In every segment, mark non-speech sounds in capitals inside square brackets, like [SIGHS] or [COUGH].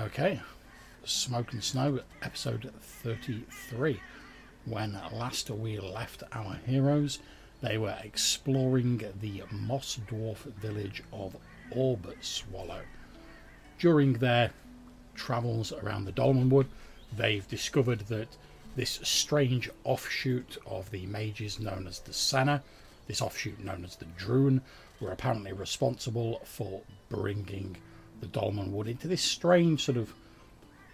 Okay, Smoke and Snow, episode 33. When last we left our heroes, they were exploring the Moss Dwarf village of Orb Swallow. During their travels around the Dolmenwood, they've discovered that this strange offshoot of the mages known as the Senna, this offshoot known as the Drune, were apparently responsible for bringing the Dolmenwood into this strange sort of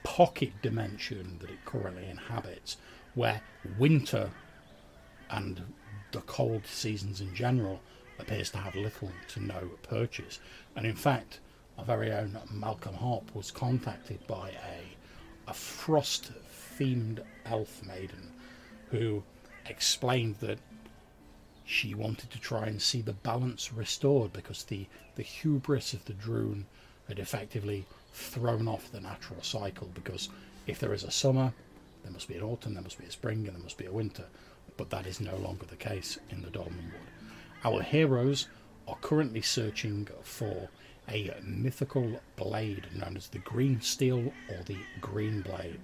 pocket dimension that it currently inhabits, where winter and the cold seasons in general appears to have little to no purchase. And in fact, our very own Malcolm Harp was contacted by a, a frost themed elf maiden who explained that she wanted to try and see the balance restored because the, the hubris of the Drune had effectively thrown off the natural cycle because if there is a summer, there must be an autumn, there must be a spring, and there must be a winter. But that is no longer the case in the Dolmenwood. Our heroes are currently searching for a mythical blade known as the Green Steel or the Green Blade,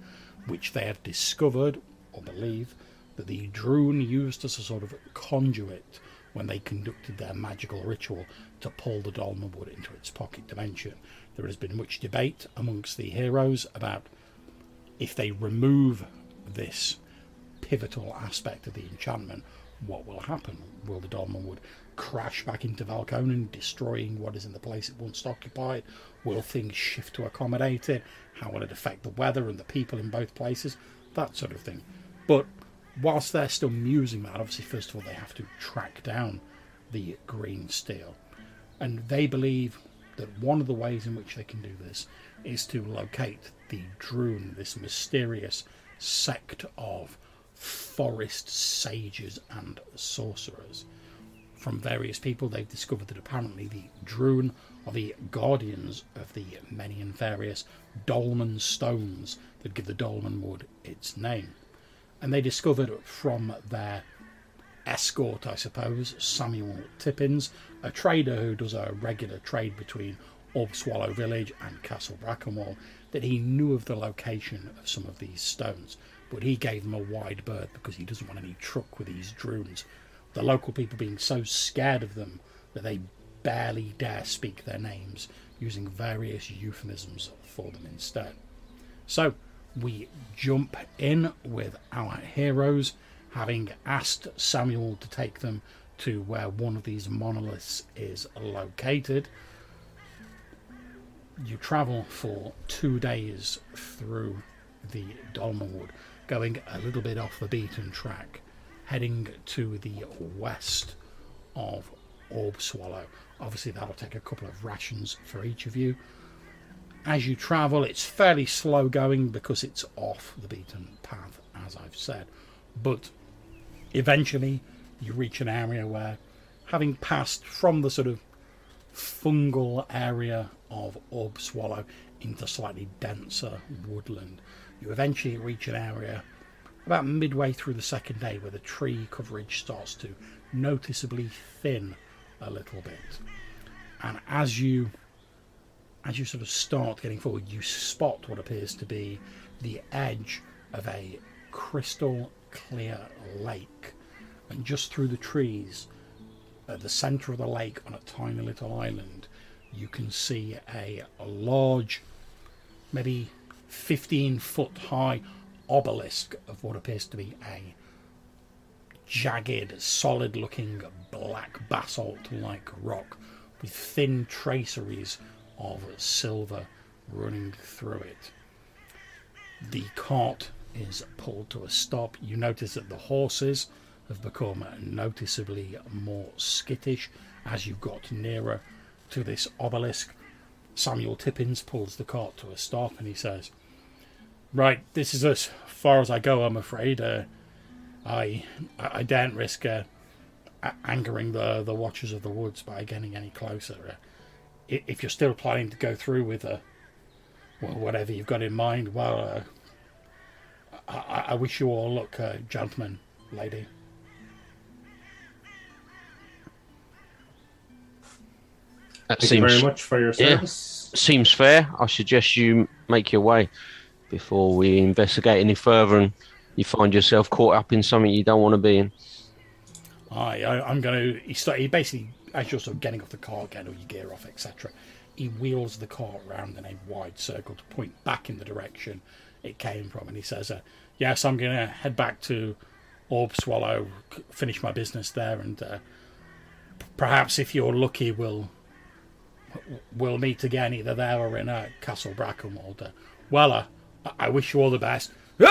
which they have discovered or believe that the Drune used as a sort of conduit when they conducted their magical ritual to pull the Dolmenwood into its pocket dimension. There has been much debate amongst the heroes about if they remove this pivotal aspect of the enchantment, what will happen? Will the Dolmenwood crash back into Valkonnen, destroying what is in the place it once occupied? Will things shift to accommodate it? How will it affect the weather and the people in both places? That sort of thing. But whilst they're still musing that, obviously, first of all, they have to track down the green steel. And they believe that one of the ways in which they can do this is to locate the Drune, this mysterious sect of forest sages and sorcerers. From various people, they've discovered that apparently the Drune are the guardians of the many and various dolmen stones that give the Dolmenwood its name. And they discovered from their escort, I suppose, Samuel Tippins, a trader who does a regular trade between Swallow Village and Castle Brackenwold, that he knew of the location of some of these stones, but he gave them a wide berth because he doesn't want any truck with these Drunes. The local people being so scared of them that they barely dare speak their names, using various euphemisms for them instead. So we jump in with our heroes having asked Samuel to take them to where one of these monoliths is located. You travel for two days through the Dolmenwood, going a little bit off the beaten track, heading to the west of Orb Swallow. Obviously, that'll take a couple of rations for each of you. As you travel, it's fairly slow going because it's off the beaten path, as I've said. But eventually you reach an area where, having passed from the sort of fungal area of Orb Swallow into slightly denser woodland, you eventually reach an area about midway through the second day where the tree coverage starts to noticeably thin a little bit. And as you as you sort of start getting forward, you spot what appears to be the edge of a crystal clear lake. And just through the trees, at the centre of the lake on a tiny little island, you can see a, a large, maybe 15 foot high obelisk of what appears to be a jagged, solid looking black basalt like rock with thin traceries of silver running through it. The cart is pulled to a stop. You notice that the horses have become noticeably more skittish as you've got nearer to this obelisk. Samuel Tippins pulls the cart to a stop and he says, Right, this is as far as I go, I'm afraid. Uh, I I daren't risk uh, angering the, the watchers of the woods by getting any closer. Uh, if you're still planning to go through with uh, well, whatever you've got in mind, well, uh, I, I wish you all luck, uh, gentlemen, lady. That Thank seems you very much for your Yeah. service. seems fair. I suggest you make your way before we investigate any further and you find yourself caught up in something you don't want to be in. I, I I'm going to. He, start, he basically, as you're sort of getting off the car, getting all your gear off, etc. He wheels the car around in a wide circle to point back in the direction it came from, and he says, uh, "Yes, I'm going to head back to Orb Swallow, finish my business there, and uh, perhaps if you're lucky, we'll we'll meet again either there or in uh, Castle Brackenwold. Uh, well, uh, I- wish you all the best." [LAUGHS]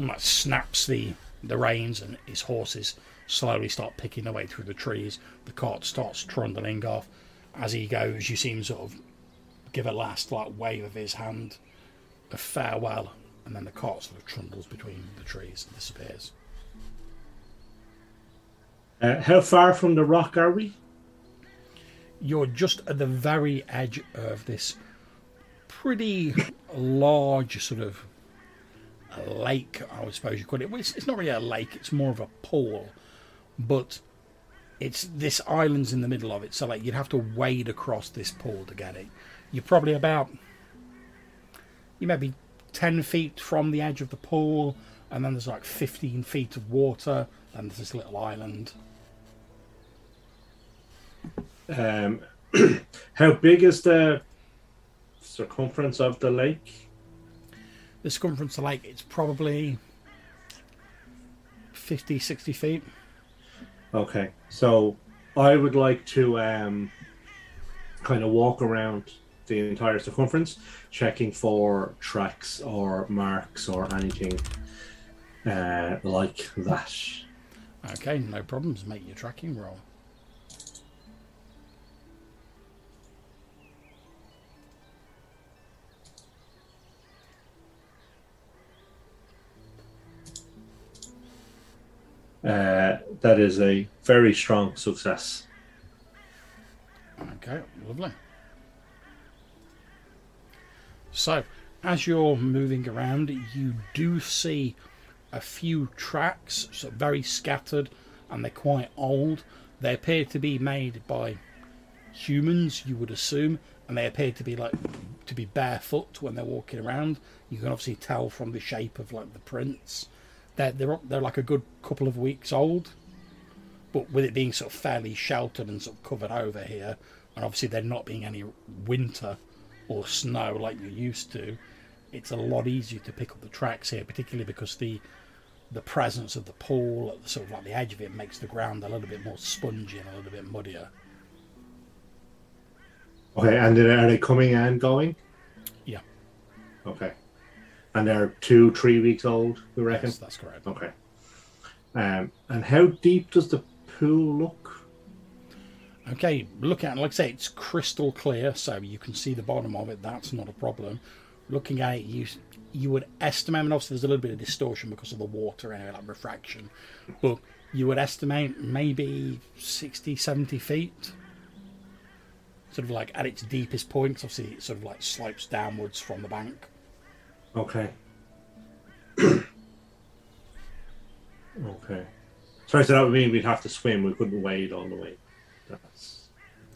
And that snaps the the reins, and his horses slowly start picking their way through the trees. The cart starts trundling off. As he goes, you see him sort of give a last like wave of his hand, a farewell, and then the cart sort of trundles between the trees and disappears. Uh, how far from the rock are we? You're just at the very edge of this pretty large sort of lake, I suppose you call it. Well, it's, it's not really a lake; it's more of a pool, but it's this island's in the middle of it, so like you'd have to wade across this pool to get it. You're probably about you may be ten feet from the edge of the pool, and then there's like fifteen feet of water, and there's this little island. Um, [CLEARS THROAT] how big is the circumference of the lake? The circumference of the lake, it's probably 50, 60 feet. Okay, so I would like to um, kind of walk around the entire circumference, checking for tracks or marks or anything uh, like that. Okay, no problems. Make your tracking roll. Uh, that is a very strong success. Okay, lovely. So, as you're moving around, you do see a few tracks, so very scattered, and they're quite old. They appear to be made by humans, you would assume, and they appear to be like to be barefoot when they're walking around. You can obviously tell from the shape of like the prints. They're they're they're like a good couple of weeks old but with it being sort of fairly sheltered and sort of covered over here, and obviously there not being any winter or snow like you're used to, it's a lot easier to pick up the tracks here, particularly because the the presence of the pool at the sort of like the edge of it makes the ground a little bit more spongy and a little bit muddier. Okay, and are they coming and going? Yeah, Okay. And they're two, three weeks old, we reckon? yes, that's correct. Okay. Um, and how deep does the pool look? Okay, look at it, like I say, it's crystal clear, so you can see the bottom of it. That's not a problem. Looking at it, you you would estimate, and obviously there's a little bit of distortion because of the water and like refraction, but you would estimate maybe 60, 70 feet. Sort of like at its deepest point, obviously it sort of like slopes downwards from the bank. Okay. [COUGHS] okay. Sorry, so that would mean we'd have to swim. We couldn't wade all the way. That's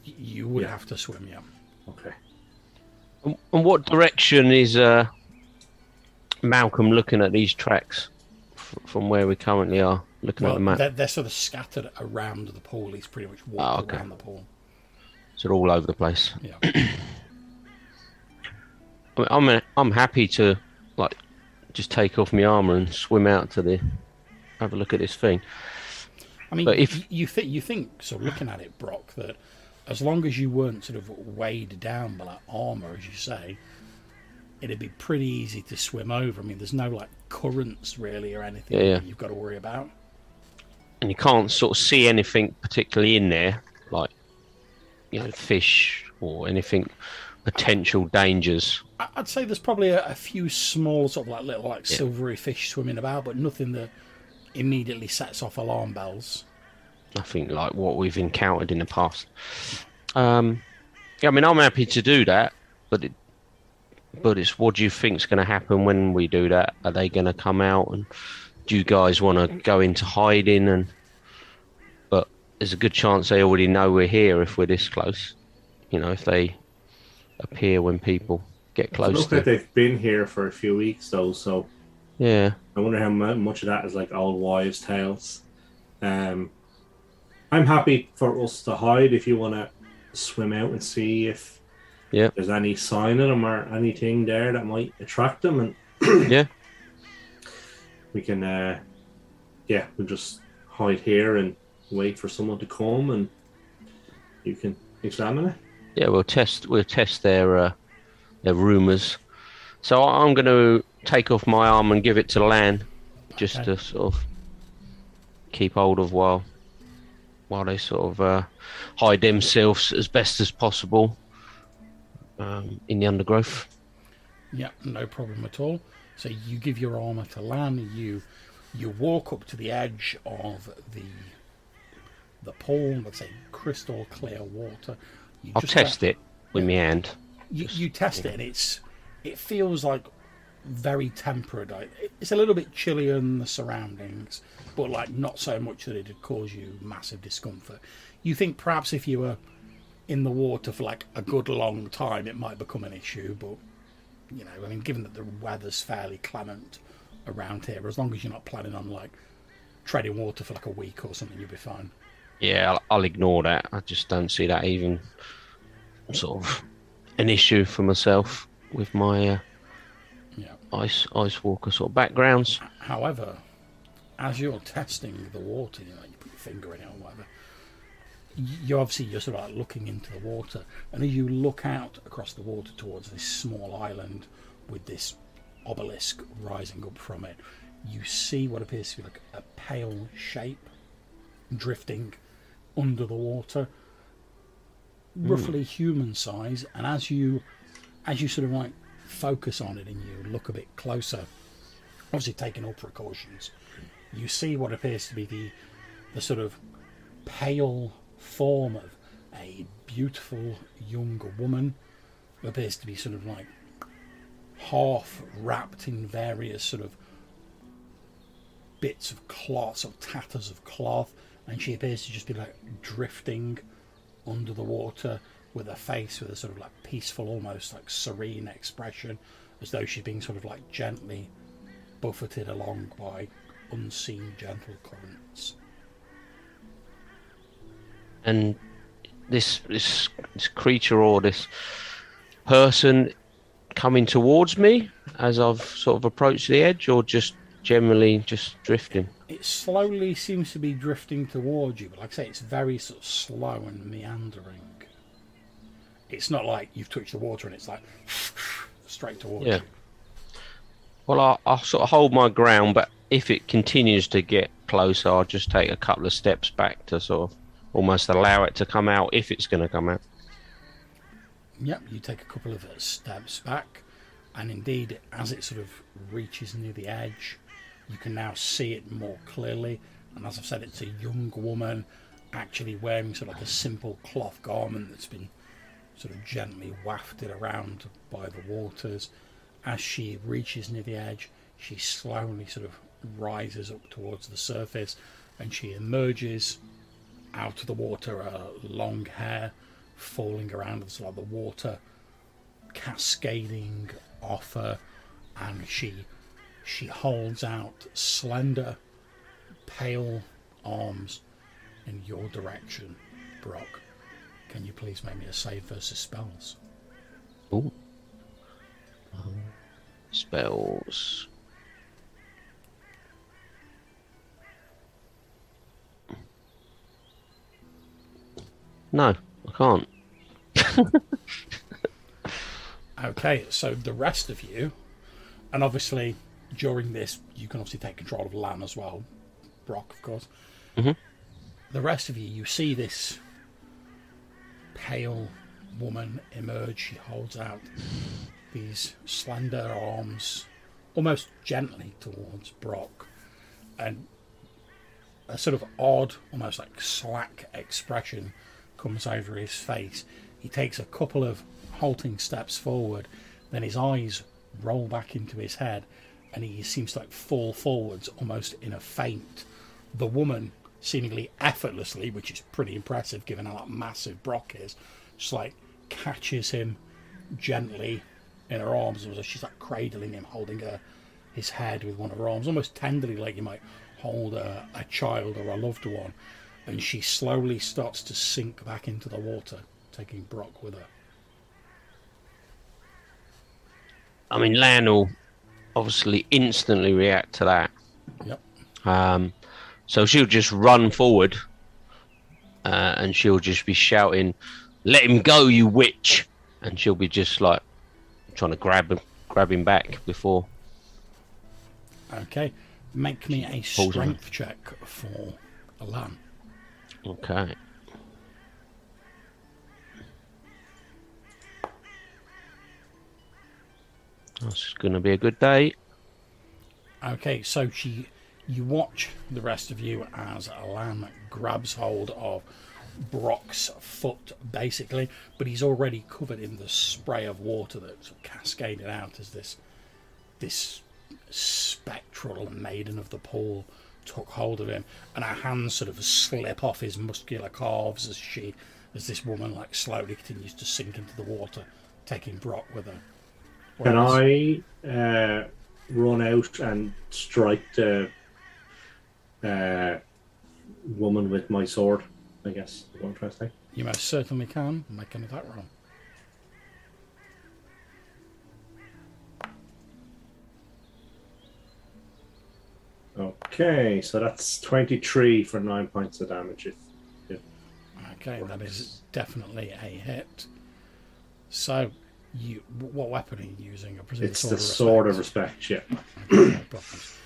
You would Yeah. have to swim, yeah. okay. And and what direction is uh, Malcolm looking at these tracks f- from where we currently are? Looking at the map, they're, they're sort of scattered around the pool. He's pretty much walked Oh, okay. around the pool. so they're all over the place. Yeah. [COUGHS] I mean, I'm I'm happy to like just take off my armor and swim out to the have a look at this thing. I mean, But if- you think you think so, looking at it, Brock, that as long as you weren't sort of weighed down by like armor, as you say, it'd be pretty easy to swim over. I mean, there's no like currents really or anything Yeah, yeah. that you've got to worry about. and you can't sort of see anything particularly in there, like you know, fish or anything potential dangers. I'd say there's probably a, a few small sort of like little like Yeah. silvery fish swimming about, but nothing that immediately sets off alarm bells. Nothing like what we've encountered in the past. Um, yeah, I mean, I'm happy to do that, but it, but it's what do you think's going to happen when we do that? Are they going to come out and do you guys want to go into hiding? And but there's a good chance they already know we're here if we're this close. You know, if they appear when people get It close looks to. like they've been here for a few weeks though, so Yeah, I wonder how much of that is like old wives' tales. Um, I'm happy for us to hide if you want to swim out and see if Yeah. there's any sign of them or anything there that might attract them, and [CLEARS THROAT] yeah, we can, uh, yeah, we'll just hide here and wait for someone to come, and you can examine it. yeah. We'll test. We'll test their uh, their rumors. So I'm going to take off my arm and give it to Lan, just Okay. to sort of keep hold of while while they sort of uh, hide themselves as best as possible um, in the undergrowth. Yeah, no problem at all. So you give your armor to Lan. You you walk up to the edge of the the pool. Let's say crystal clear water. You I'll test let- it with my hand. You, you test it, and it's it feels like very temperate. It's a little bit chillier than the surroundings, but like not so much that it'd cause you massive discomfort. You think perhaps if you were in the water for like a good long time, it might become an issue, but you know, I mean, given that the weather's fairly clement around here, as long as you're not planning on like treading water for like a week or something, you'll be fine. Yeah, I'll, I'll ignore that. I just don't see that even sort of an issue for myself with my uh, Yeah. ice ice walker sort of backgrounds. However, as you're testing the water, you know, you put your finger in it or whatever, you obviously you're sort of like looking into the water, and as you look out across the water towards this small island with this obelisk rising up from it, you see what appears to be like a pale shape drifting under the water, Mm. roughly human size, and as you as you sort of like focus on it and you look a bit closer, obviously taking all precautions, you see what appears to be the the sort of pale form of a beautiful young woman who appears to be sort of like half wrapped in various sort of bits of cloth, sort of tatters of cloth, and she appears to just be like drifting under the water with a face with a sort of like peaceful, almost like serene expression, as though she's being sort of like gently buffeted along by unseen gentle currents. And this this this creature or this person coming towards me as I've sort of approached the edge, or just generally just drifting. It slowly seems to be drifting towards you, but like I say, it's very sort of slow and meandering. It's not like you've touched the water and it's like [LAUGHS] straight towards Yeah. you. Well, I'll, I'll sort of hold my ground, but if it continues to get closer, I'll just take a couple of steps back to sort of almost allow it to come out if it's going to come out. Yep, you take a couple of uh, steps back, and indeed, as it sort of reaches near the edge, you can now see it more clearly. And as I've said, it's a young woman actually wearing sort of like a simple cloth garment that's been sort of gently wafted around by the waters. As she reaches near the edge, she slowly sort of rises up towards the surface and she emerges out of the water, her long hair falling around, it's like the water cascading off her, and she she holds out slender, pale arms in your direction, Brock. Can you please make me a save versus spells? Ooh. Um, spells. No, I can't. Okay, so the rest of you, and obviously during this, you can obviously take control of Lan as well, Brock, of course. Mhm. The rest of you, you see this pale woman emerge. She holds out these slender arms, almost gently towards Brock, and a sort of odd, almost like slack expression comes over his face. He takes a couple of halting steps forward, then his eyes roll back into his head, and he seems to like fall forwards almost in a faint. The woman, seemingly effortlessly, which is pretty impressive given how massive Brock is, just like catches him gently in her arms, she's like cradling him, holding her his head with one of her arms, almost tenderly, like you might hold a, a child or a loved one. And she slowly starts to sink back into the water, taking Brock with her. I mean, Lan will obviously instantly react to that. Yep. Um, so she'll just run forward, uh, and she'll just be shouting, "Let him go, you witch!" And she'll be just like trying to grab him, grab him back before. Okay. Make me a strength check for Alan. Okay. That's going to be a good day. Okay, so she, you watch the rest of you as Alan grabs hold of Brock's foot, basically, but he's already covered in the spray of water that sort of cascaded out as this, this spectral maiden of the pool took hold of him, and her hands sort of slip off his muscular calves as she, as this woman, like slowly continues to sink into the water, taking Brock with her. Can I uh, run out and strike the uh, woman with my sword? I guess is what I'm trying to say. You most certainly can make an attack roll. Okay, so that's 23 for 9 points of damage. If, if Okay, that is definitely a hit. So, you what weapon are you using? I presume it's sword the sword of respect. respect, yeah. Okay, no problems.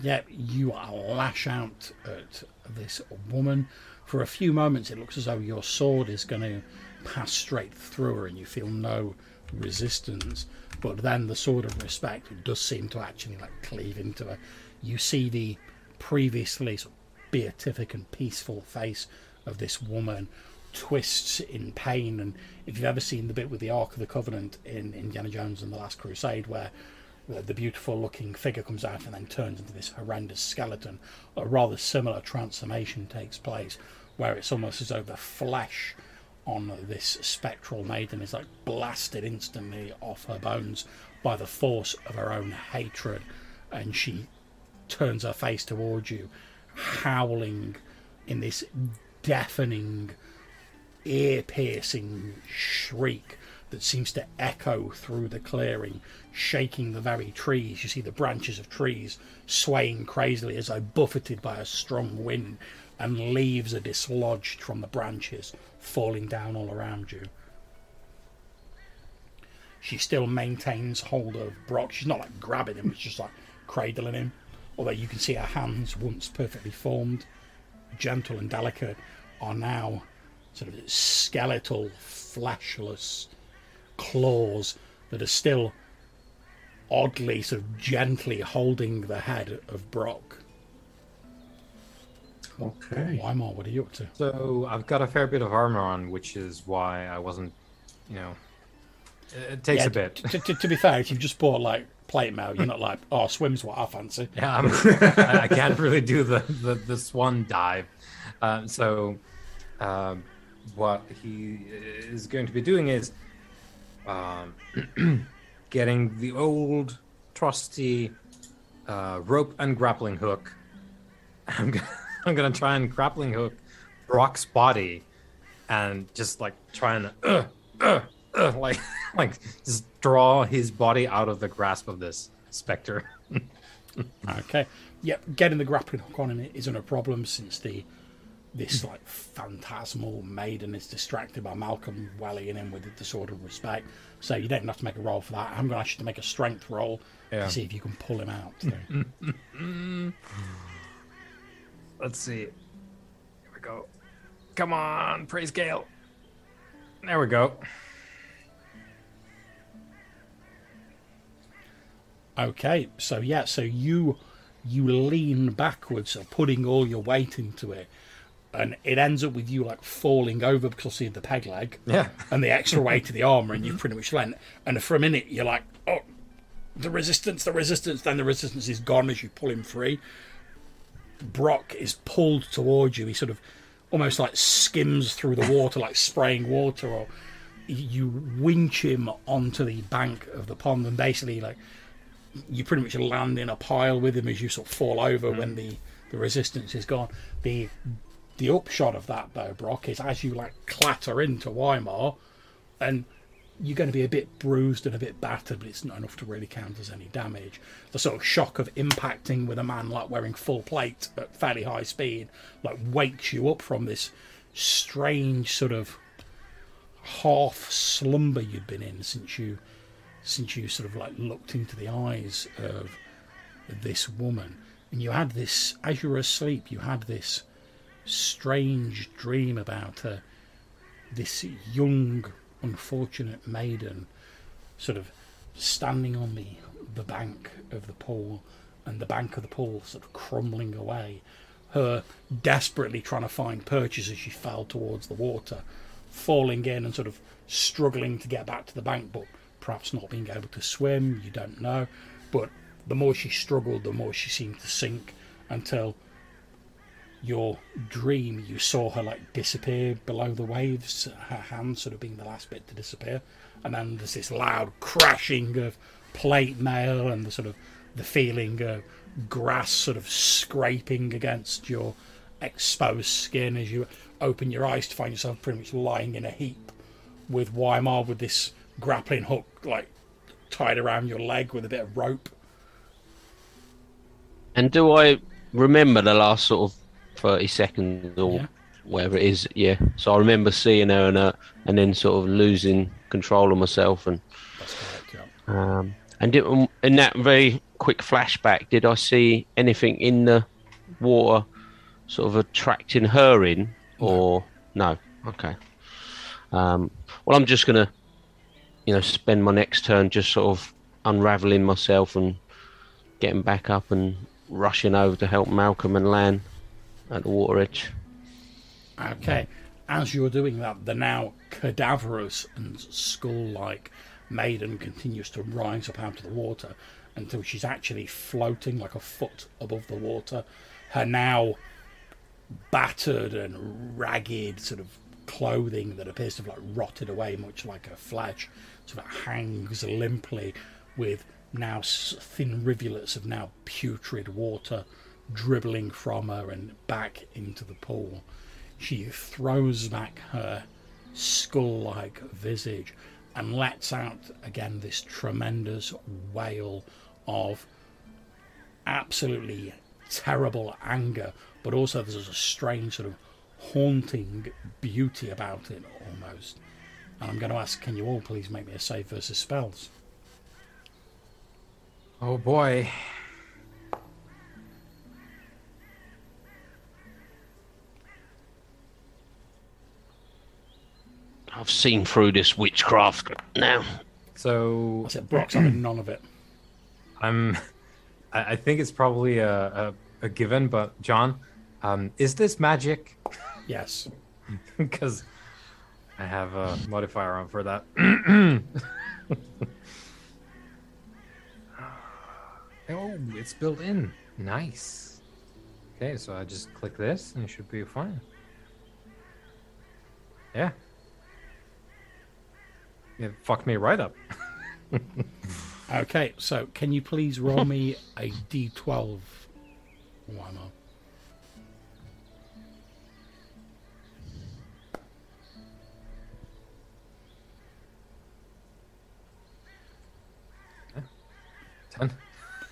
Yeah, you lash out at this woman. For a few moments, it looks as though your sword is going to pass straight through her, and you feel no resistance. But then the sword of respect does seem to actually like cleave into her. You see the previously sort of beatific and peaceful face of this woman twists in pain. And if you've ever seen the bit with the Ark of the Covenant in Indiana Jones and the Last Crusade, where the, beautiful looking figure comes out and then turns into this horrendous skeleton, a rather similar transformation takes place, where it's almost as though the flesh on this spectral maiden is like blasted instantly off her bones by the force of her own hatred, and she turns her face towards you, howling in this deafening, ear piercing shriek that seems to echo through the clearing, shaking the very trees. You see the branches of trees swaying crazily as though buffeted by a strong wind, and leaves are dislodged from the branches, falling down all around you. She still maintains hold of Brock. She's not like grabbing him, it's just like cradling him. Although you can see her hands, once perfectly formed, gentle and delicate, are now sort of skeletal, fleshless claws that are still oddly, sort of gently holding the head of Brock. Okay. Weimar, what are you up to? So I've got a fair bit of armor on, which is why I wasn't, you know, it, it takes Yeah, a bit. t- t- to be fair, if you've just bought like plate mail, you're not like, oh, swim's what I fancy. Yeah, I'm, I, I can't really do the the, the swan dive. Um, so, um, what he is going to be doing is um, [CLEARS THROAT] getting the old trusty uh, rope and grappling hook. I'm gonna, [LAUGHS] I'm gonna try and grappling hook Brock's body, and just like trying to uh, uh, uh, [LAUGHS] like like just draw his body out of the grasp of this specter. [LAUGHS] Okay. Yep, getting the grappling hook on him isn't a problem since the this like phantasmal maiden is distracted by Malcolm welling in with the sword of respect. So you don't have to make a roll for that. I'm going to ask you to make a strength roll Yeah. to see if you can pull him out. So. [LAUGHS] Let's see. Here we go. Come on, praise Gale. There we go. Okay, so yeah, so you you lean backwards, putting all your weight into it, and it ends up with you like falling over because you the peg leg, Yeah. and the extra weight of the armor, and you've pretty much lent. And for a minute, you're like, oh, the resistance, the resistance. Then the resistance is gone as you pull him free. Brock is pulled towards you. He sort of almost like skims through the water, like spraying water, or you winch him onto the bank of the pond, and basically, like, you pretty much land in a pile with him as you sort of fall over hmm. when the, the resistance is gone. The the upshot of that, though, Brock, is as you like clatter into Weimar, and you're going to be a bit bruised and a bit battered, but it's not enough to really count as any damage. The sort of shock of impacting with a man like wearing full plate at fairly high speed, like wakes you up from this strange sort of half slumber you'd been in since you since you sort of like looked into the eyes of this woman and you had this as you were asleep you had this strange dream about her this young unfortunate maiden sort of standing on the the bank of the pool and the bank of the pool sort of crumbling away her desperately trying to find purchase as she fell towards the water falling in and sort of struggling to get back to the bank but perhaps not being able to swim you don't know. But the more she struggled the more she seemed to sink until your dream you saw her like disappear below the waves her hand sort of being the last bit to disappear and then there's this loud crashing of plate mail and the sort of the feeling of grass sort of scraping against your exposed skin as you open your eyes to find yourself pretty much lying in a heap with Weimar with this grappling hook like tied around your leg with a bit of rope. And do I remember the last sort of 30 seconds or Yeah. whatever it is? Yeah. So I remember seeing her and, uh, and then sort of losing control of myself. And correct yeah um, and it, um, in that very quick flashback, did I see anything in the water sort of attracting her in? Or no? Okay. Um, well, I'm just going to, you know, spend my next turn just sort of unraveling myself and getting back up and rushing over to help Malcolm and Lan at water edge. Okay. As you're doing that, the now cadaverous and skull like maiden continues to rise up out of the water until she's actually floating like a foot above the water. Her now battered and ragged sort of clothing that appears to have like rotted away, much like her flesh, sort of hangs limply with now thin rivulets of now putrid water dribbling from her and back into the pool. She throws back her skull like visage and lets out again this tremendous wail of absolutely terrible anger, but also there's a strange sort of haunting beauty about it almost. And I'm going to ask, can you all please make me a save versus spells? Oh boy. I've seen through this witchcraft now. So I said, Brock's having none of it. I'm. I I think it's probably a, a, a given, but John, um, is this magic? Yes. [LAUGHS] Because I have a modifier on for that. [CLEARS THROAT] oh, it's built in. Nice. Okay, so I just click this and it should be fine. Yeah. It fucked me right up. [LAUGHS] Okay, so can you please roll me a d12? Why not? Ten.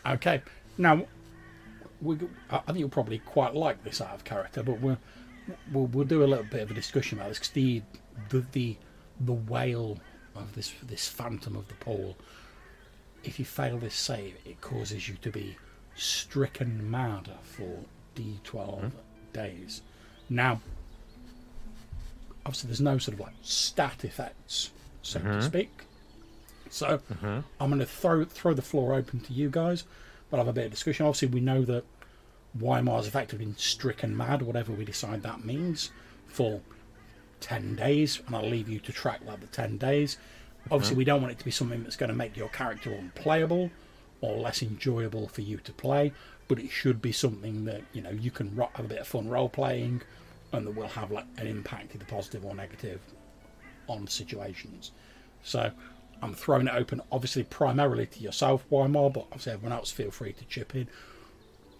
Okay, now we, I think you'll probably quite like this out of character, but we'll we'll, we'll do a little bit of a discussion about this because the, the the the wail of this this phantom of the pole. If you fail this save, it causes you to be stricken mad for d12 mm-hmm. days. Now, obviously, there's no sort of like stat effects, so to mm-hmm. speak. So mm-hmm. I'm going to throw throw the floor open to you guys. We'll have a bit of discussion. Obviously, we know that Weimar's effectively been stricken mad, whatever we decide that means, for 10 days, and I'll leave you to track that the 10 days. Obviously, we don't want it to be something that's going to make your character unplayable or less enjoyable for you to play, but it should be something that you know you can have a bit of fun role playing, and that will have like an impact, either positive or negative, on situations. So I'm throwing it open, obviously primarily to yourself, Weimar, but obviously everyone else feel free to chip in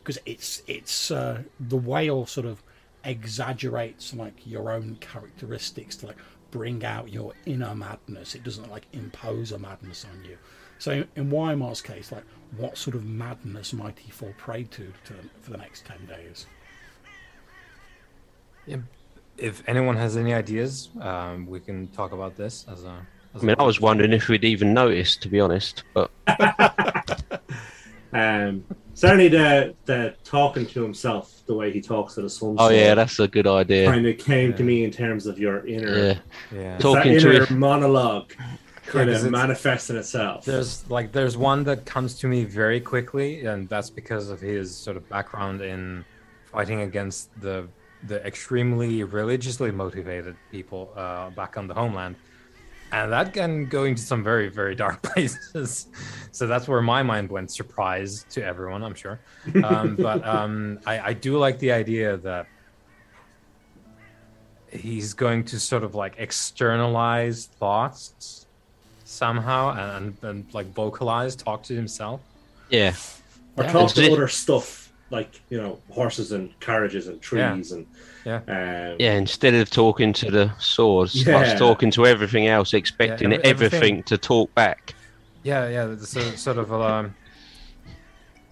because it's it's uh, the wail sort of exaggerates like your own characteristics to like bring out your inner madness. It doesn't like impose a madness on you. So in Weimar's case, like what sort of madness might he fall prey to, to for the next ten days? Yeah. If anyone has any ideas, um, we can talk about this as a. As I mean, I was wondering if we'd even noticed, to be honest. But [LAUGHS] Um, certainly the the talking to himself, the way he talks to the sun. oh yeah, that's a good idea. kind of came to me in terms of your inner, Yeah, yeah. it's Talking that to inner it. monologue, kind 'cause of it's- manifesting itself. There's like there's one that comes to me very quickly, and that's because of his sort of background in fighting against the the extremely religiously motivated people uh, back on the homeland, and that can go into some very very dark [LAUGHS] places. so that's where my mind went. Surprise to everyone, I'm sure. Um, [LAUGHS] but um, I, I do like the idea that he's going to sort of like externalize thoughts somehow and, and like vocalize, talk to himself. yeah. or Yeah. talk to other stuff like you know horses and carriages and trees and Yeah. um, Yeah, instead of talking to the sword, starts Yeah. talking to everything else, expecting every- everything- everything to talk back. Yeah, yeah. So sort of um,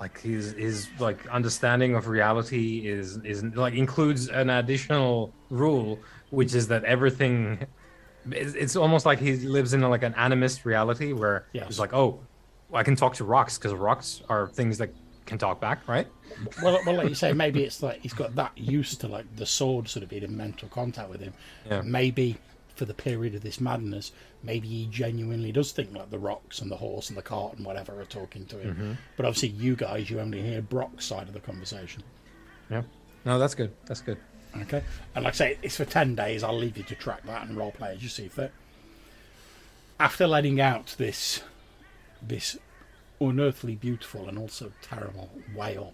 like his his like understanding of reality is is like includes an additional rule, which is that everything. It's, it's almost like he lives in like an animist reality where Yes. he's like, oh, I can talk to rocks because rocks are things that can talk back, right? Well, well, like you say, maybe it's like he's got that used to like the sword sort of being in mental contact with him. Yeah. Maybe for the period of this madness, maybe he genuinely does think like the rocks and the horse and the cart and whatever are talking to him. Mm-hmm. But obviously, you guys, you only hear Brock's side of the conversation. Yeah. No, that's good. That's good. Okay, and like I say, it's for ten days. I'll leave you to track that and role play as you see fit. After letting out this, this unearthly beautiful and also terrible wail,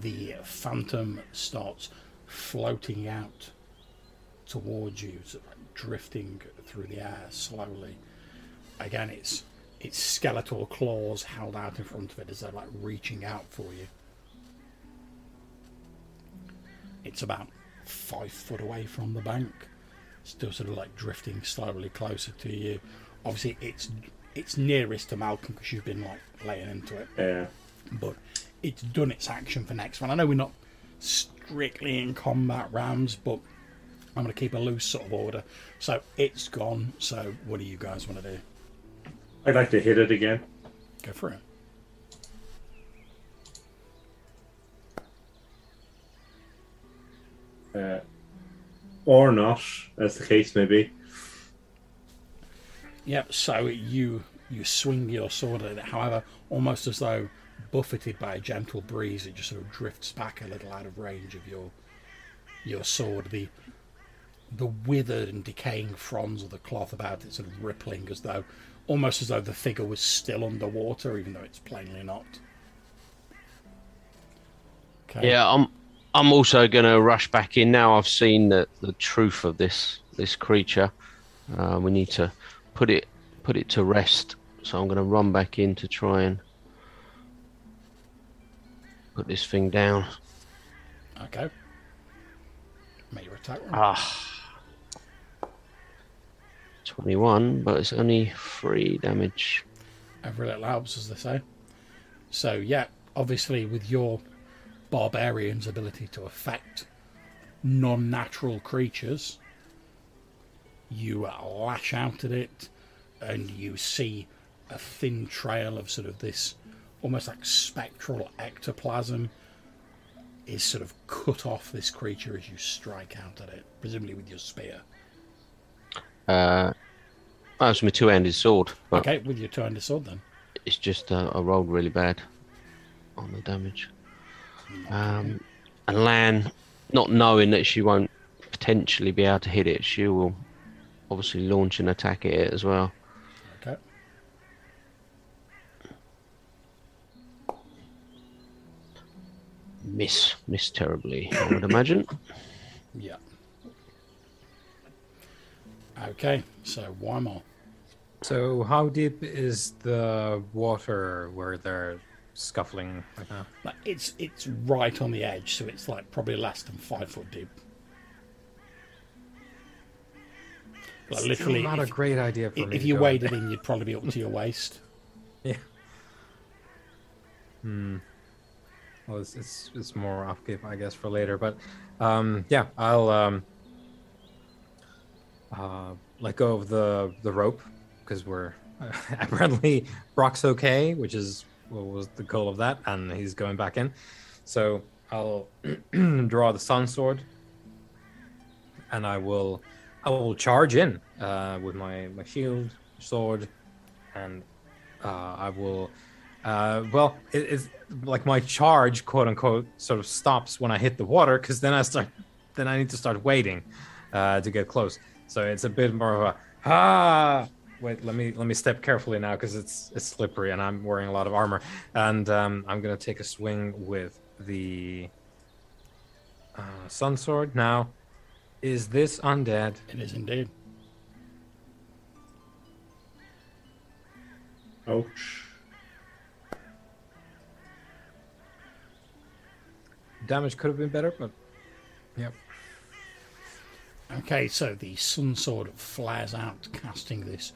the phantom starts floating out towards you, sort of drifting through the air slowly. Again, it's its skeletal claws held out in front of it as they're like reaching out for you. It's about five foot away from the bank, still sort of like drifting slowly closer to you. Obviously, it's it's nearest to Malcolm because you've been like laying into it, yeah. but it's done its action for next one. I know we're not strictly in combat rounds, but I'm going to keep a loose sort of order. So it's gone. So what do you guys want to do? I'd like to hit it again. Go for it. Uh, or not, as the case may be. Yep. So you you swing your sword at it. However, almost as though buffeted by a gentle breeze, it just sort of drifts back a little out of range of your your sword. The the withered and decaying fronds of the cloth about it sort of rippling as though almost as though the figure was still underwater, even though it's plainly not. Okay. Yeah, I'm. I'm also to rush back in now. I've seen the, the truth of this this creature. Uh, we need to put it put it to rest. So I'm going to run back in to try and put this thing down. Okay. Make your attack roll. Ah. 21, but it's only three damage. Every little helps, as they say. So, yeah, obviously, with your barbarian's ability to affect non natural creatures, you lash out at it and you see a thin trail of sort of this almost like spectral ectoplasm is sort of cut off this creature as you strike out at it, presumably with your spear. Uh, that was my two-handed sword, Okay, with your two-handed sword then. it's just uh, I rolled really bad on the damage. Um, and Lan, not knowing that she won't potentially be able to hit it, she will obviously launch an attack at it as well. Okay. Miss, miss terribly, I would imagine. [COUGHS] Yeah. Okay, so Weimar. So how deep is the water where they're scuffling right now? Like, It's it's right on the edge, so it's like probably less than five foot deep. Like Still literally, not a great idea for if, me. you go. waded in, you'd probably be up to your waist. [LAUGHS] Yeah. Hmm. Well, it's, it's it's more upkeep, I guess, for later. But um, yeah, I'll um, uh, let go of the the rope because we're [LAUGHS] apparently Brock's okay, which is what was the goal of that, and he's going back in. So I'll [CLEARS THROAT] draw the sun sword, and I will I will charge in uh, with my my shield, sword, and uh, I will. Uh, well, it, it's like my charge, quote unquote, sort of stops when I hit the water because then I start, then I need to start waiting uh, to get close. So it's a bit more of a ah. Wait, let me let me step carefully now because it's it's slippery and I'm wearing a lot of armor, and um, I'm gonna take a swing with the uh, sun sword. Now, is this undead? It is indeed. Ouch. Damage could have been better, but yep. Okay, so the sun sword flares out, casting this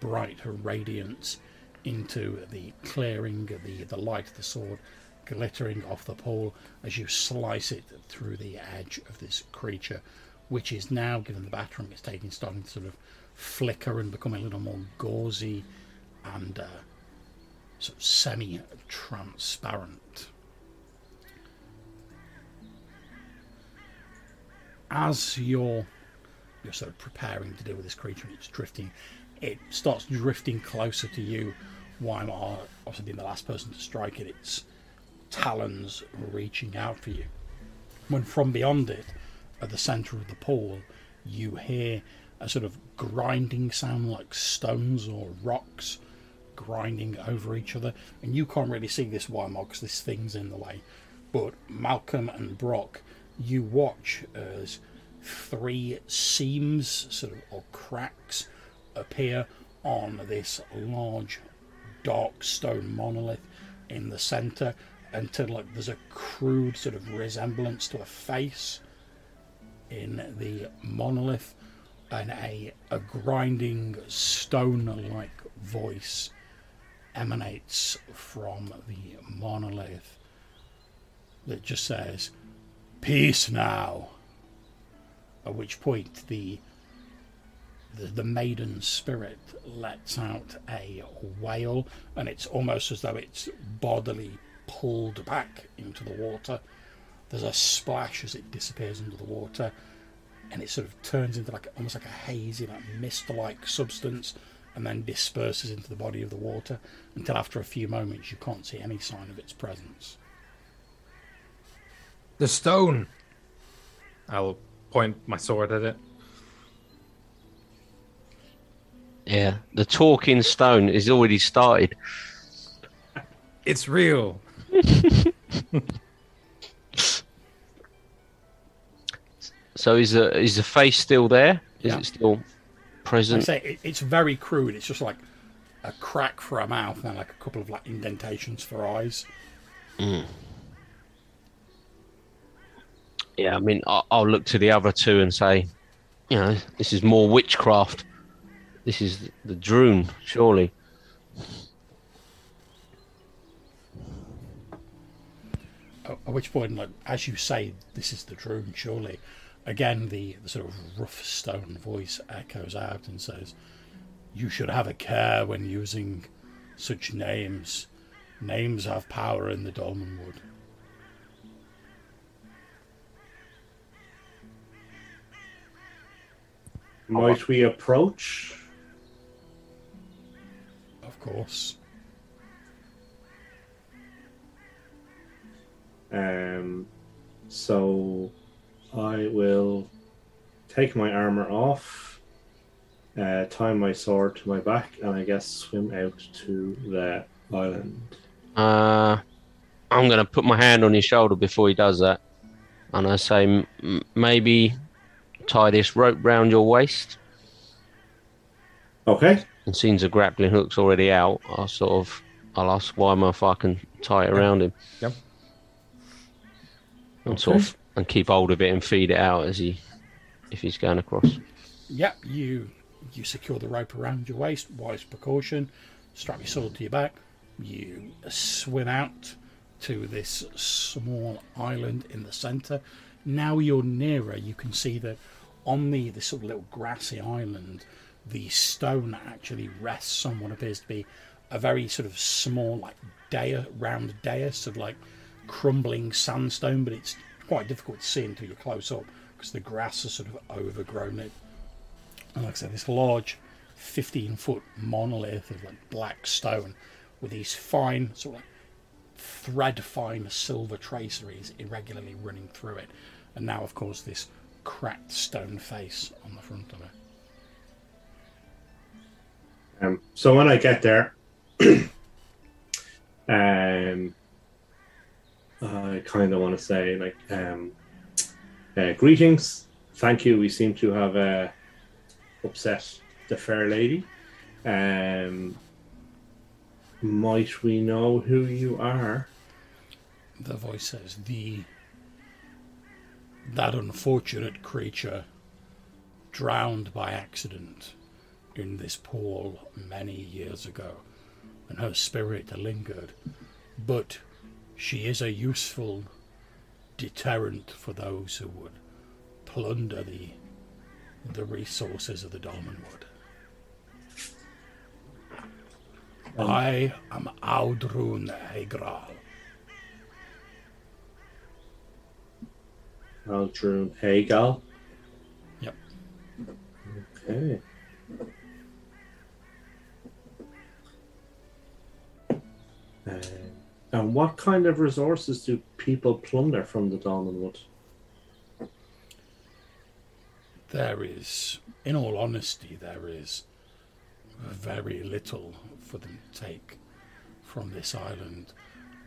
bright radiance into the clearing, the, the light of the sword glittering off the pole as you slice it through the edge of this creature, which is now, given the battering it's taking, starting to sort of flicker and become a little more gauzy and uh, sort of semi transparent. As you're you're sort of preparing to deal with this creature and it's drifting, it starts drifting closer to you. Weimar, obviously being the last person to strike it, its talons reaching out for you. When from beyond it, at the centre of the pool, you hear a sort of grinding sound like stones or rocks grinding over each other. And you can't really see this Weimar because this thing's in the way. But Malcolm and Brock, you watch as three seams, sort of, or cracks, appear on this large, dark stone monolith in the centre until like there's a crude sort of resemblance to a face in the monolith and a, a grinding stone like voice emanates from the monolith that just says peace now. At which point the the, the maiden spirit lets out a wail and it's almost as though it's bodily pulled back into the water there's a splash as it disappears under the water and it sort of turns into like almost like a hazy like mist like substance and then disperses into the body of the water until after a few moments you can't see any sign of its presence The stone. I'll point my sword at it. Yeah, the talking stone is already started. It's real. [LAUGHS] So is the is the face still there? Is Yeah. it still Like I present? say it, it's very crude it's just like a crack for a mouth and like a couple of like indentations for eyes mm. Yeah, I mean, I'll, I'll look to the other two and say, you know, this is more witchcraft. This is the Drune, surely. At at which point, like as you say, this is the Drune, surely. Again, the, the sort of rough stone voice echoes out and says, "You should have a care when using such names. Names have power in the Dolmenwood." Might we approach? Of course. Um, so I will take my armor off, uh, tie my sword to my back, and I guess swim out to the island. Uh, I'm going to put my hand on his shoulder before he does that. And I say, "M- maybe tie this rope round your waist. Okay. And since the grappling hook's already out, I'll sort of I'll ask Wymer if I can tie it around him. Yep. And sort of and keep hold of it and feed it out as he if he's going across. Yep, you you secure the rope around your waist, wise precaution. Strap your sword to your back. You swim out to this small island in the centre. Now you're nearer. You can see that on the this sort of little grassy island, the stone actually rests on what appears to be a very sort of small, like dais, round dais of like crumbling sandstone, but it's quite difficult to see until you're close up because the grass has sort of overgrown it. And like I said, this large 15 foot monolith of like black stone with these fine, sort of like thread fine silver traceries irregularly running through it. And now, of course, this cracked stone face on the front of it. Um, so when I get there, [CLEARS THROAT] um, I kind of want to say like, um, uh, greetings, thank you. We seem to have uh, upset the fair lady. Um, might we know who you are? The voice says, "The that unfortunate creature drowned by accident in this pool many years ago, and her spirit lingered. But she is a useful deterrent for those who would plunder the the resources of the Dolmen Wood. I am Audrun Hegral. Aldrun Hagal. Yep. Okay. Um, and what kind of resources do people plunder from the Dolmenwood? There is, in all honesty, there is very little for them to take from this island.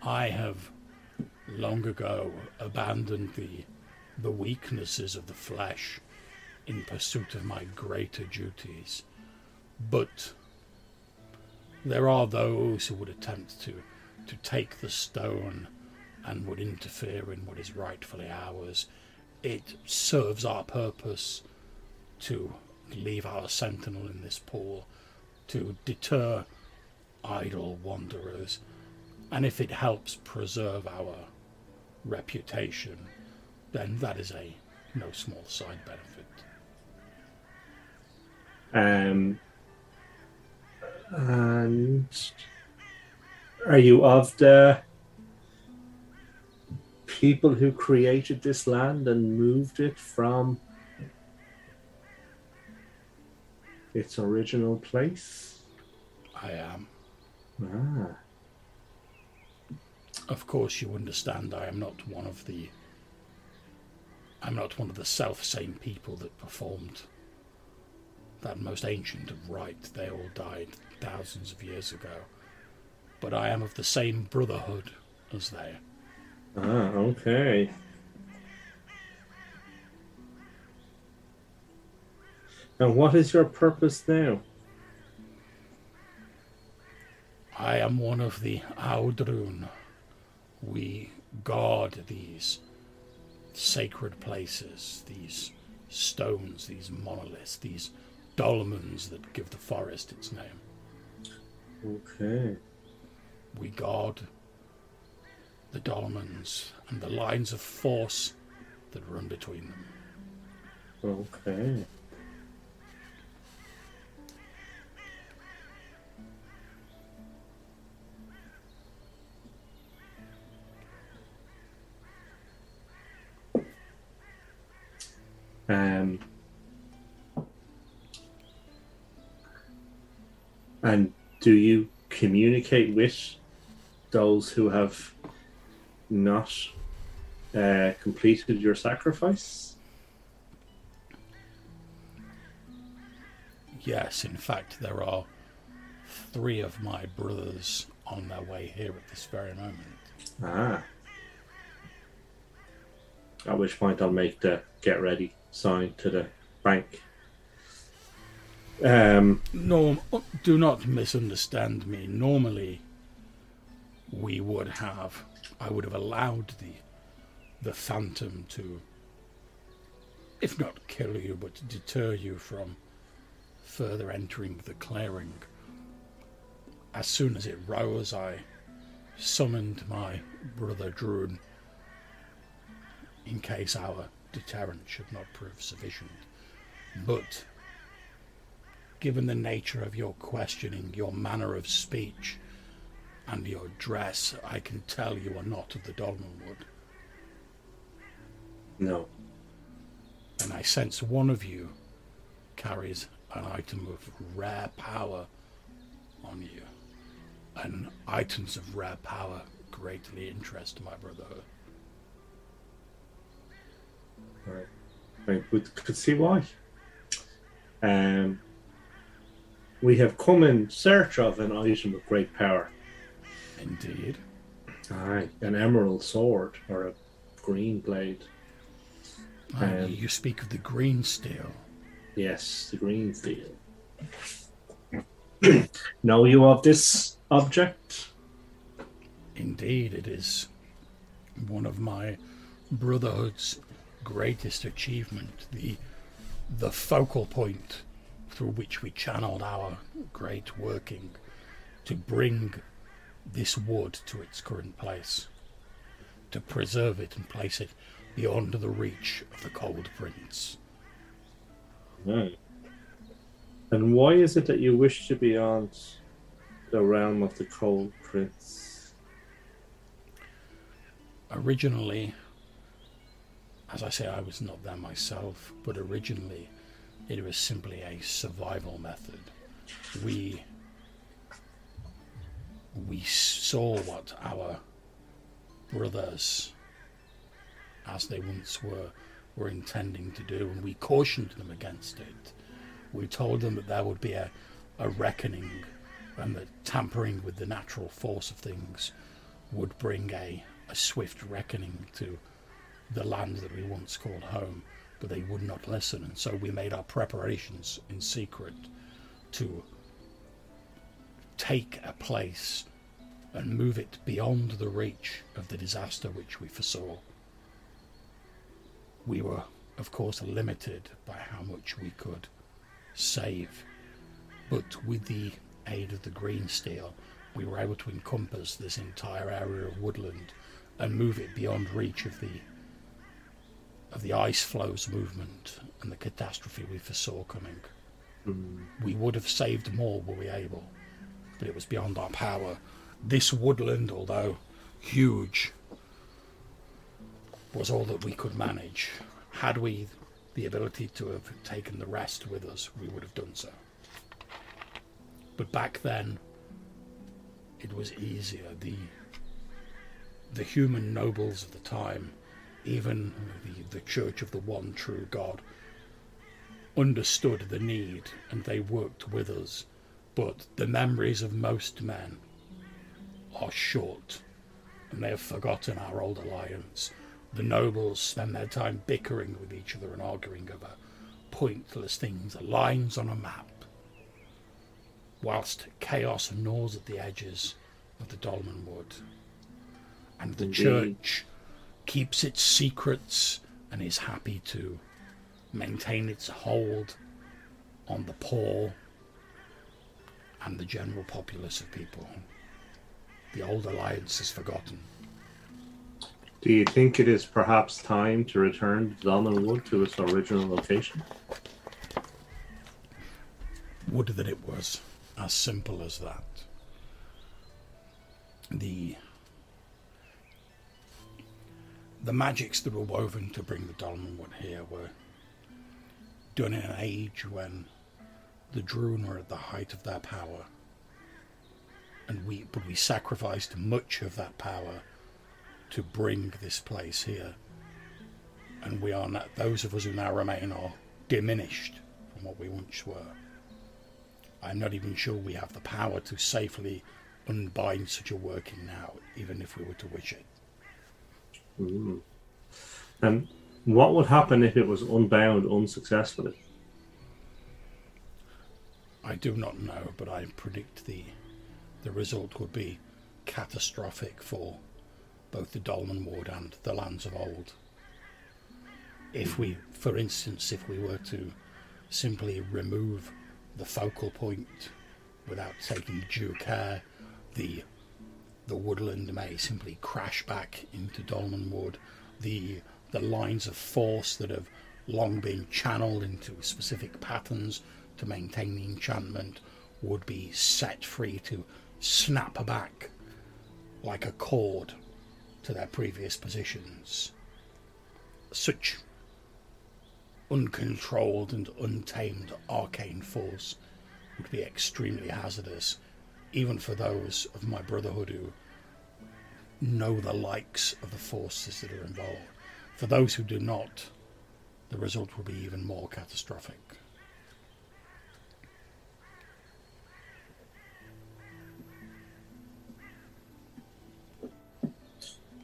I have long ago abandoned the the weaknesses of the flesh in pursuit of my greater duties. But there are those who would attempt to to take the stone and would interfere in what is rightfully ours. It serves our purpose to leave our sentinel in this pool, to deter idle wanderers, and if it helps preserve our reputation, then that is a no small side benefit. Um, and are you of the people who created this land and moved it from its original place? I am. Ah, Of course, you understand I am not one of the. I'm not one of the self same people that performed that most ancient of rite. They all died thousands of years ago. But I am of the same brotherhood as they. ah, okay. And what is your purpose now? I am one of the Audrune. We guard these sacred places, these stones, these monoliths, these dolmens that give the forest its name. Okay. We guard the dolmens and the lines of force that run between them. Okay. Um, and do you communicate with those who have not uh, completed your sacrifice? Yes, in fact, there are three of my brothers on their way here at this very moment. Ah. At which point I'll make the get ready sign to the bank. Um, Norm, do not misunderstand me. Normally, we would have, I would have allowed the, the phantom to, if not kill you, but deter you from further entering the clearing. As soon as it rose, I summoned my brother Drune in case our deterrent should not prove sufficient. But given the nature of your questioning, your manner of speech, and your dress, I can tell you are not of the Dolmenwood. no. And I sense one of you carries an item of rare power on you. And items of rare power greatly interest my brotherhood. Right. Right. We could see why. Um, we have come in search of an item of great power. Indeed. Aye, an emerald sword or a green blade. Um, you speak of the green steel. Yes, the green steel. [CLEARS THROAT] know you of this object? Indeed, it is one of my brotherhood's greatest achievement, the the focal point through which we channeled our great working to bring this wood to its current place, to preserve it and place it beyond the reach of the Cold Prince. And why is it that you wish to be beyond the realm of the cold prince? Originally, as I say, I was not there myself, but originally it was simply a survival method. We we saw what our brothers, as they once were, were intending to do, and we cautioned them against it. We told them that there would be a, a reckoning, and that tampering with the natural force of things would bring a, a swift reckoning to the land that we once called home, but they would not listen, and so we made our preparations in secret to take a place and move it beyond the reach of the disaster which we foresaw. We were, of course, limited by how much we could save, but with the aid of the green steel, we were able to encompass this entire area of woodland and move it beyond reach of the of the ice flows movement and the catastrophe we foresaw coming. Hmm. We would have saved more were we able, but it was beyond our power. This woodland, although huge, was all that we could manage. Had we the ability to have taken the rest with us, we would have done so. But back then, it was easier. The the human nobles of the time, even the, the Church of the One True God, understood the need and they worked with us. But the memories of most men are short and they have forgotten our old alliance. The nobles spend their time bickering with each other and arguing over pointless things, lines on a map, whilst chaos gnaws at the edges of the Dolmenwood. And the Indeed. church keeps its secrets and is happy to maintain its hold on the poor and the general populace of people. The old alliance is forgotten. Do you think it is perhaps time to return Dolmenwood to its original location? Would that it was as simple as that. The the magics that were woven to bring the Dolmenwood here were done in an age when the Drune were at the height of their power. And we but we sacrificed much of that power to bring this place here. And we are not those of us who now remain are diminished from what we once were. I'm not even sure we have the power to safely unbind such a working now, even if we were to wish it. Mm. And what would happen if it was unbound unsuccessfully? I do not know, but I predict the the result would be catastrophic for both the Dolmenwood and the lands of old. If we, for instance, if we were to simply remove the focal point without taking due care, the the woodland may simply crash back into Dolmenwood. The the lines of force that have long been channeled into specific patterns to maintain the enchantment would be set free to snap back like a cord to their previous positions. Such uncontrolled and untamed arcane force would be extremely hazardous, even for those of my brotherhood who know the likes of the forces that are involved. For those who do not, the result will be even more catastrophic.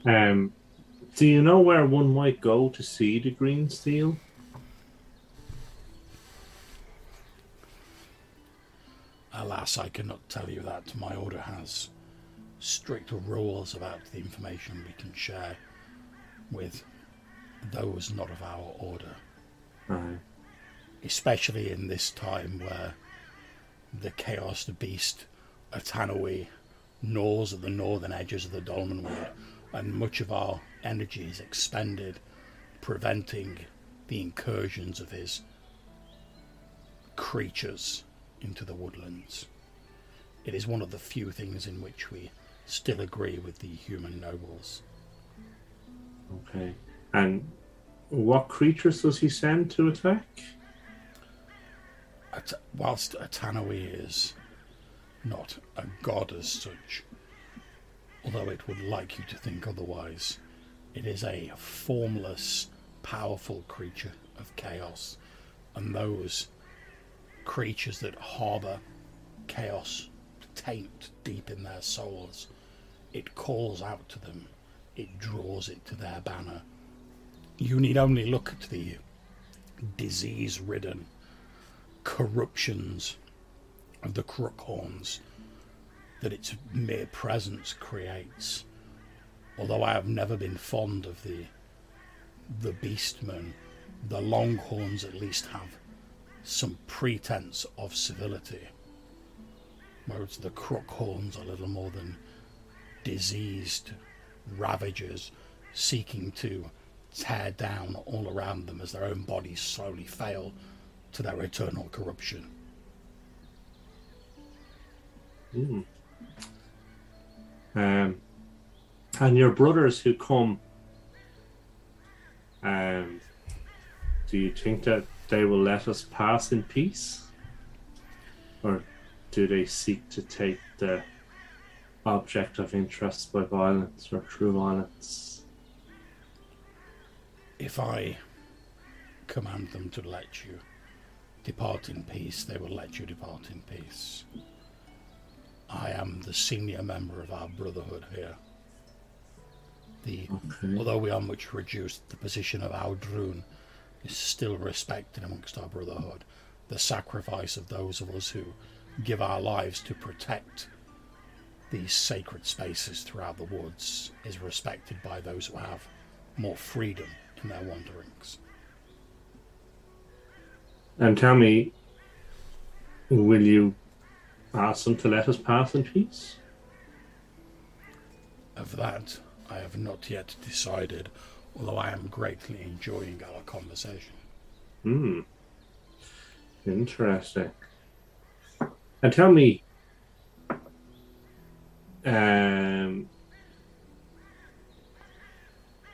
Um, do you know where one might go to see the green steel? Alas, I cannot tell you that. My order has strict rules about the information we can share with those not of our order. Especially in this time where the Chaos the Beast, Atanuwë, gnaws at the northern edges of the Dolmenwood, and much of our energy is expended preventing the incursions of his creatures into the woodlands. It is one of the few things in which we still agree with the human nobles. Okay. And what creatures does he send to attack? At, whilst Atanuwë is not a god as such, although it would like you to think otherwise, it is a formless, powerful creature of chaos, and those creatures that harbour chaos taint deep in their souls, it calls out to them, it draws it to their banner. You need only look at the disease ridden corruptions of the Crookhorns that its mere presence creates. Although I have never been fond of the the beastmen, the Longhorns at least have some pretense of civility. Whereas the Crookhorns are little more than diseased ravagers seeking to tear down all around them as their own bodies slowly fail to their eternal corruption. Hmm. Um, and your brothers who come, um, do you think that they will let us pass in peace? Or do they seek to take the object of interest by violence or through violence? If I command them to let you depart in peace, they will let you depart in peace. I am the senior member of our brotherhood here. The, Okay. although we are much reduced, the position of our Drune is still respected amongst our brotherhood. The sacrifice of those of us who give our lives to protect these sacred spaces throughout the woods is respected by those who have more freedom in their wanderings. And tell me, will you ask them to let us pass in peace? Of that, I have not yet decided, although I am greatly enjoying our conversation. Hmm. Interesting. And tell me, um,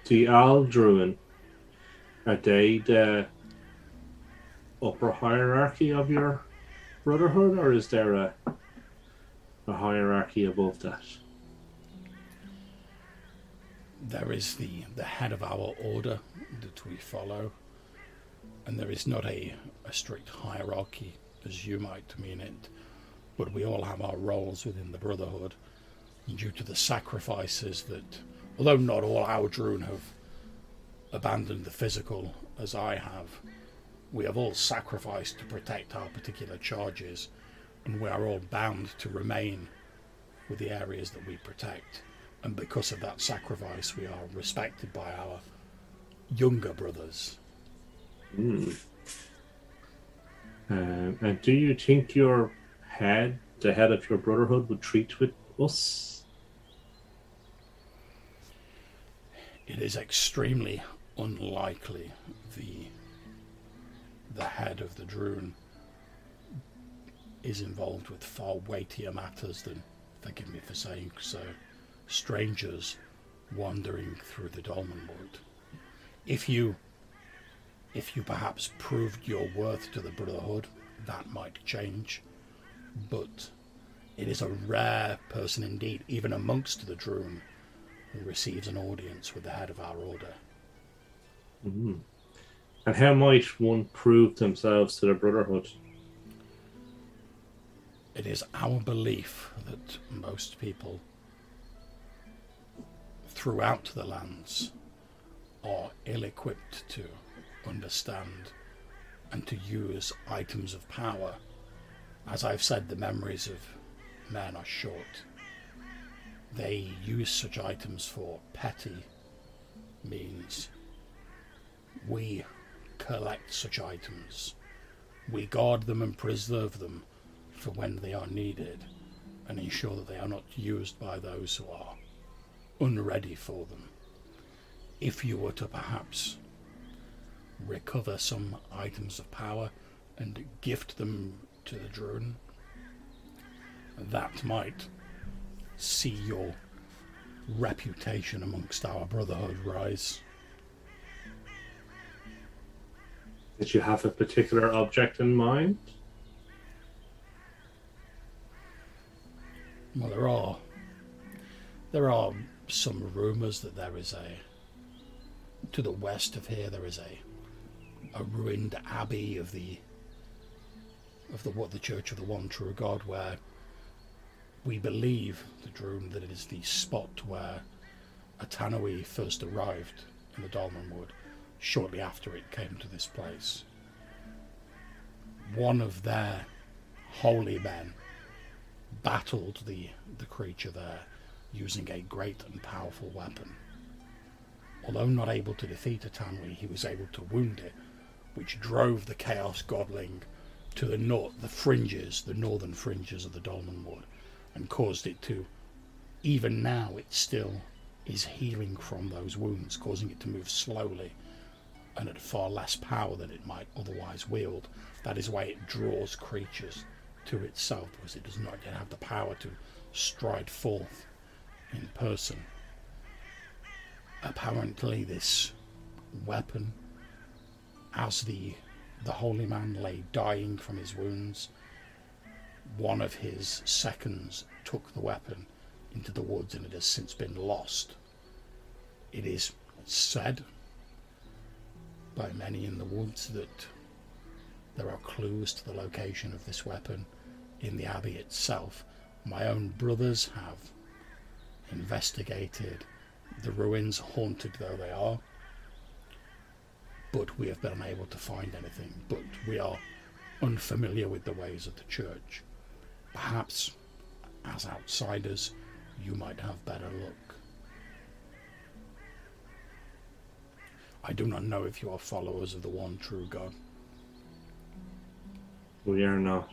the Aldruin, are they the upper hierarchy of your brotherhood, or is there a, a hierarchy above that? There is the, the head of our order that we follow, and there is not a, a strict hierarchy as you might mean it, but we all have our roles within the Brotherhood, due to the sacrifices that, although not all our Drune have abandoned the physical as I have, we have all sacrificed to protect our particular charges. and we are all bound to remain with the areas that we protect. And because of that sacrifice, we are respected by our younger brothers. Um, and do you think your head, the head of your brotherhood, would treat with us? It is extremely unlikely the the head of the Drune is involved with far weightier matters than, forgive me for saying so, strangers wandering through the Dolmenwood. If you if you perhaps proved your worth to the Brotherhood, that might change. But it is a rare person indeed, even amongst the Drune, who receives an audience with the head of our order. Hmm. And how might one prove themselves to the brotherhood? It is our belief that most people throughout the lands are ill equipped to understand and to use items of power. As I've said, the memories of men are short. They use such items for petty means. We collect such items. We guard them and preserve them for when they are needed and ensure that they are not used by those who are unready for them. If you were to perhaps recover some items of power and gift them to the Drune, that might see your reputation amongst our brotherhood rise. Did you have a particular object in mind? Well, there are there are some rumours that there is a to the west of here there is a a ruined abbey of the of the what the Church of the One True God, where we believe the Drune that it is the spot where Atanuwë first arrived in the Dolmenwood, shortly after it came to this place. One of their holy men battled the the creature there using a great and powerful weapon. Although not able to defeat Atanuwë, he was able to wound it which drove the Chaos Godling to the north, the fringes, the northern fringes of the Dolmenwood, and caused it to, even now, it still is healing from those wounds, causing it to move slowly and at far less power than it might otherwise wield. That is why it draws creatures to itself, because it does not yet have the power to stride forth in person. Apparently, this weapon as the the holy man lay dying from his wounds, one of his seconds took the weapon into the woods and it has since been lost. It is said by many in the woods that there are clues to the location of this weapon in the abbey itself. My own brothers have investigated the ruins, haunted though they are, but we have been unable to find anything. But we are unfamiliar with the ways of the church. Perhaps, as outsiders, you might have better luck. I do not know if you are followers of the one true God. We are not.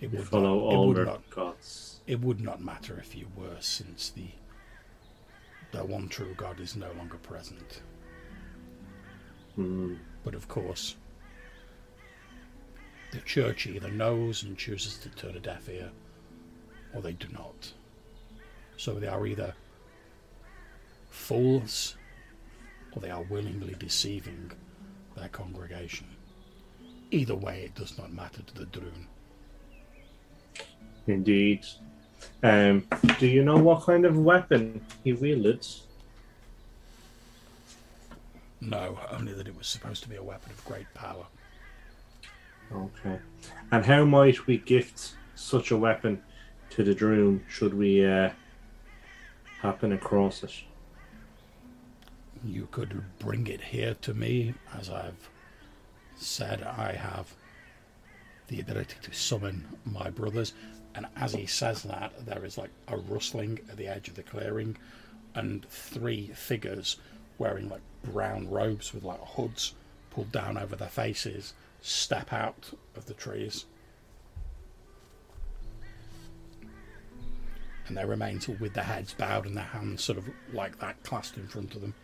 It would follow not, it all would not gods. it would not matter if you were, since the the one true God is no longer present. Hmm. But of course, the church either knows and chooses to turn a deaf ear, or they do not. So they are either fools, or they are willingly deceiving their congregation. Either way, it does not matter to the Drune. Indeed. Um, do you know what kind of weapon he wielded? No, only that it was supposed to be a weapon of great power. Okay. And how might we gift such a weapon to the Drune should we uh, happen across it? You could bring it here to me, as I've said, I have the ability to summon my brothers. And as he says that, there is like a rustling at the edge of the clearing, and three figures wearing like brown robes with like hoods pulled down over their faces step out of the trees. And they remain sort of with their heads bowed and their hands sort of like that clasped in front of them.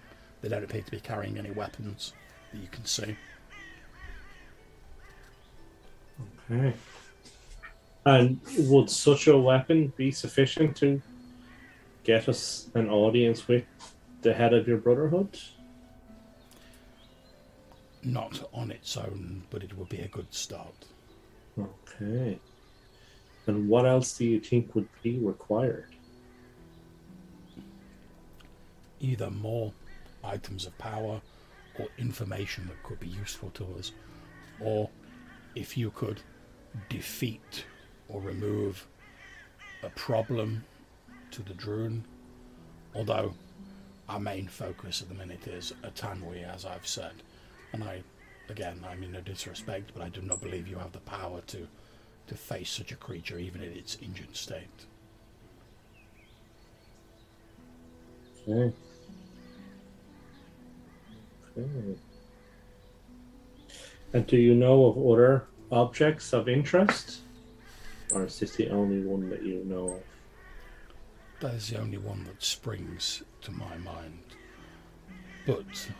They don't appear to be carrying any weapons that you can see. Okay. And would such a weapon be sufficient to get us an audience with the head of your brotherhood? Not on its own, but it would be a good start. Okay. And what else do you think would be required? Either more items of power or information that could be useful to us, or if you could defeat or remove a problem to the Drune. Although our main focus at the minute is Atanuwë, as I've said. And I, again, I mean no disrespect, but I do not believe you have the power to, to face such a creature, even in its injured state. Okay. Okay. And do you know of other objects of interest? Or is this the only one that you know of? That is the only one that springs to my mind. But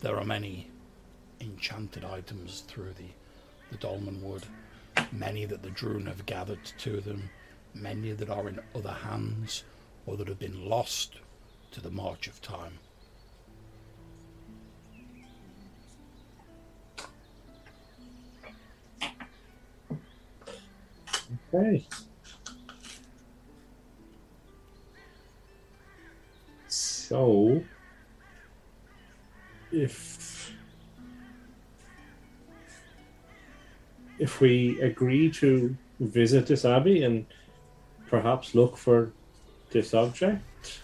there are many enchanted items through the, the Dolmenwood, many that the Drune have gathered to them, many that are in other hands or that have been lost to the march of time. Okay. So, if if we agree to visit this abbey and perhaps look for this object,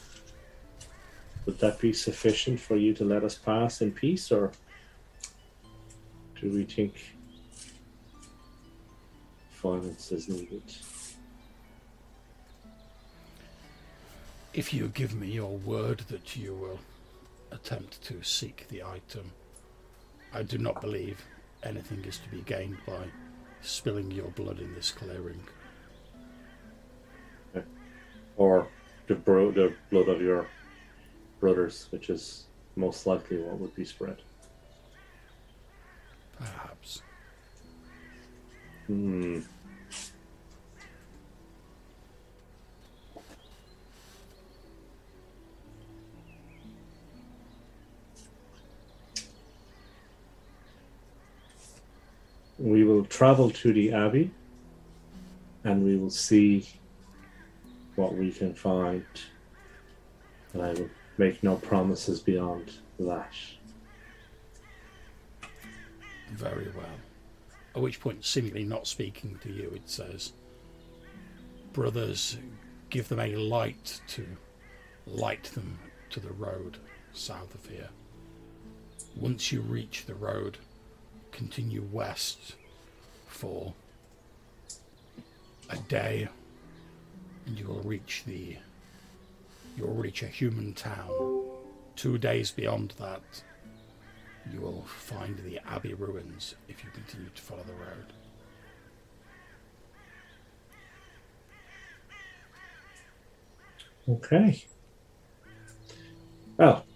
would that be sufficient for you to let us pass in peace, or do we think violence is needed? If you give me your word that you will attempt to seek the item, I do not believe anything is to be gained by spilling your blood in this clearing. or the, bro- the blood of your brothers, which is most likely what would be spread. Perhaps. Hmm. We will travel to the abbey and we will see what we can find. And I will make no promises beyond that. Very well. At which point, seemingly not speaking to you, it says, Brothers, give them a light to light them to the road south of here. Once you reach the road, continue west for a day, and you will reach the. You will reach a human town. Two days beyond that, you will find the Abbey ruins if you continue to follow the road. Okay. Well,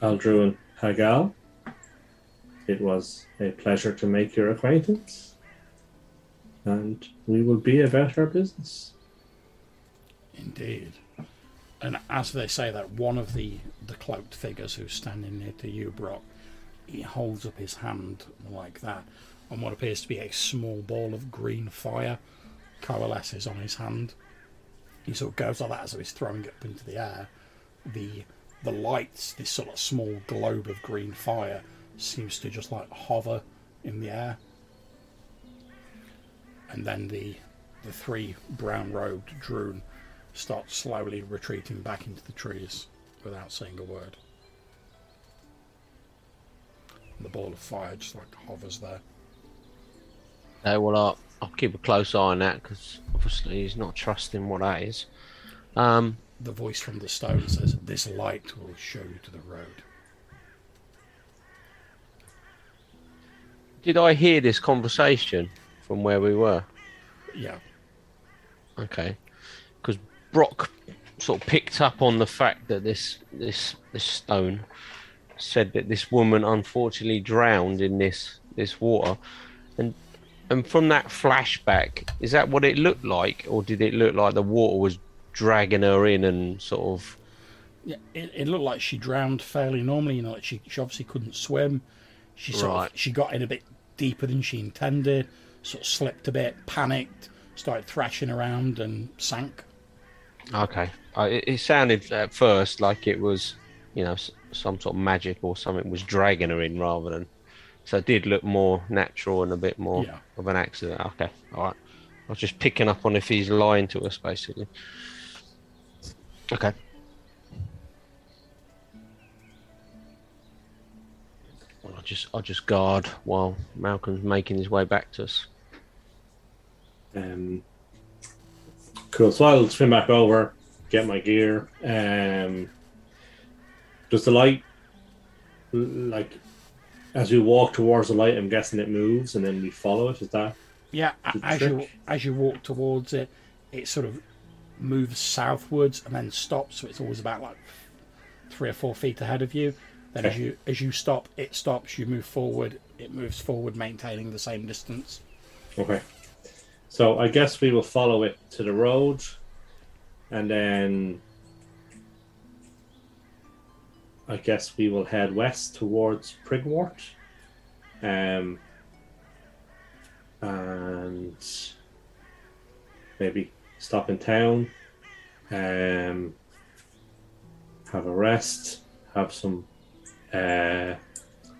Aldruin Hagal, it was a pleasure to make your acquaintance. And we will be about our business. Indeed. And as they say that, one of the, the cloaked figures who's standing near to you, Brock, he holds up his hand like that, and what appears to be a small ball of green fire coalesces on his hand. He sort of goes like that as he's throwing it up into the air. The the lights, this sort of small globe of green fire, seems to just like hover in the air. And then the the three brown robed Drune start slowly retreating back into the trees without saying a word. The ball of fire just like hovers there. Okay, well, I'll, I'll keep a close eye on that because obviously he's not trusting what that is. Um, The voice from the stone says, This light will show you to the road. Did I hear this conversation from where we were? Yeah. Okay, because Brock sort of picked up on the fact that this this this stone said that this woman unfortunately drowned in this this water, and and from that flashback, is that what it looked like, or did it look like the water was dragging her in and sort of? Yeah, it, it looked like she drowned fairly normally. You know, like she, she obviously couldn't swim. She sort Right. of, she got in a bit deeper than she intended. Sort of slipped a bit, panicked, started thrashing around, and sank. Okay, uh, it, it sounded at first like it was, you know, s- some sort of magic or something was dragging her in rather than. So it did look more natural and a bit more Yeah. of an accident. Okay, all right. I was just picking up on if he's lying to us, basically. Okay. Well, I'll just I'll just guard while Malcolm's making his way back to us. Um, cool. So I'll swim back over, get my gear. Um, does the light, like, as we walk towards the light, I'm guessing it moves and then we follow it? Is that? Yeah, a- Good as you as you walk towards it, it sort of moves southwards and then stops. So it's always about like three or four feet ahead of you. Then as you as you stop, it stops. You move forward. It moves forward, maintaining the same distance. Okay. So I guess we will follow it to the road and then I guess we will head west towards Prigwort. Um, and maybe stop in town, um, have a rest, have some uh,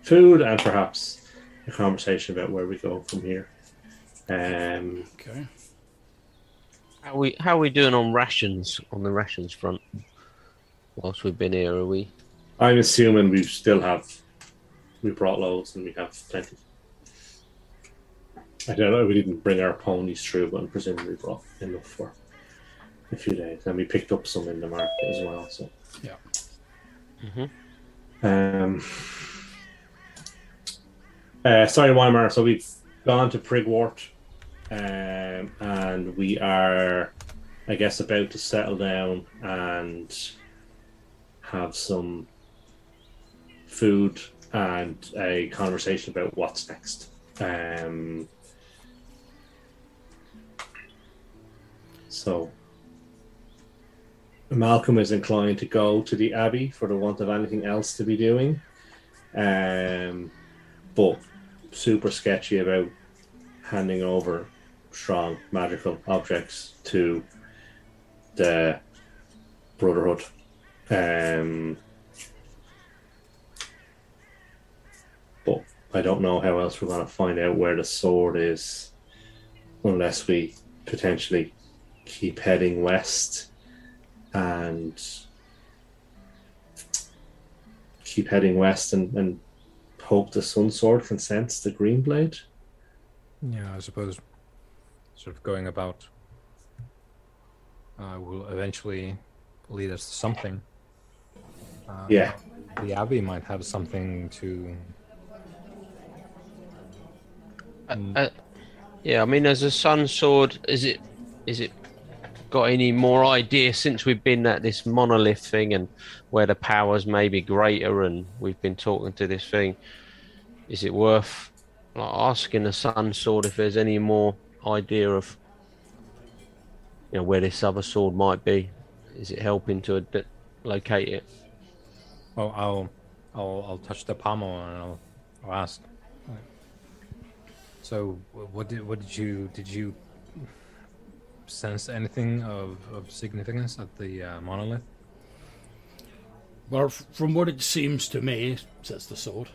food, and perhaps a conversation about where we go from here. Um, Okay. How we how are we doing on rations on the rations front? Whilst we've been here, are we? I'm assuming we still have, we brought loads and we have plenty. I don't know. We didn't bring our ponies through, but I'm presuming we brought enough for a few days, and we picked up some in the market as well. So, Yeah. Um, uh, sorry, Weimar. So we've gone to Prigwort, um, and we are, I guess, about to settle down and have some food and a conversation about what's next. Um, so Malcolm is inclined to go to the Abbey for the want of anything else to be doing, um, but super sketchy about handing over strong magical objects to the Brotherhood. Um, but I don't know how else we're going to find out where the sword is unless we potentially keep heading west and keep heading west and, and hope the sun sword can sense the green blade. Yeah, I suppose sort of going about uh, will eventually lead us to something. Uh, Yeah. The Abbey might have something to. Mm. Uh, yeah, I mean, as a sun sword, is it is it got any more idea since we've been at this monolith thing and where the powers may be greater and we've been talking to this thing? Is it worth like, asking the sun sword if there's any more idea of you know where this other sword might be? Is it helping to ad- locate it? Oh, I'll, I'll, I'll touch the pommel and I'll, I'll ask. So, what did, what did you, did you sense anything of, of significance at the uh, monolith? Well, from what it seems to me, says the sword,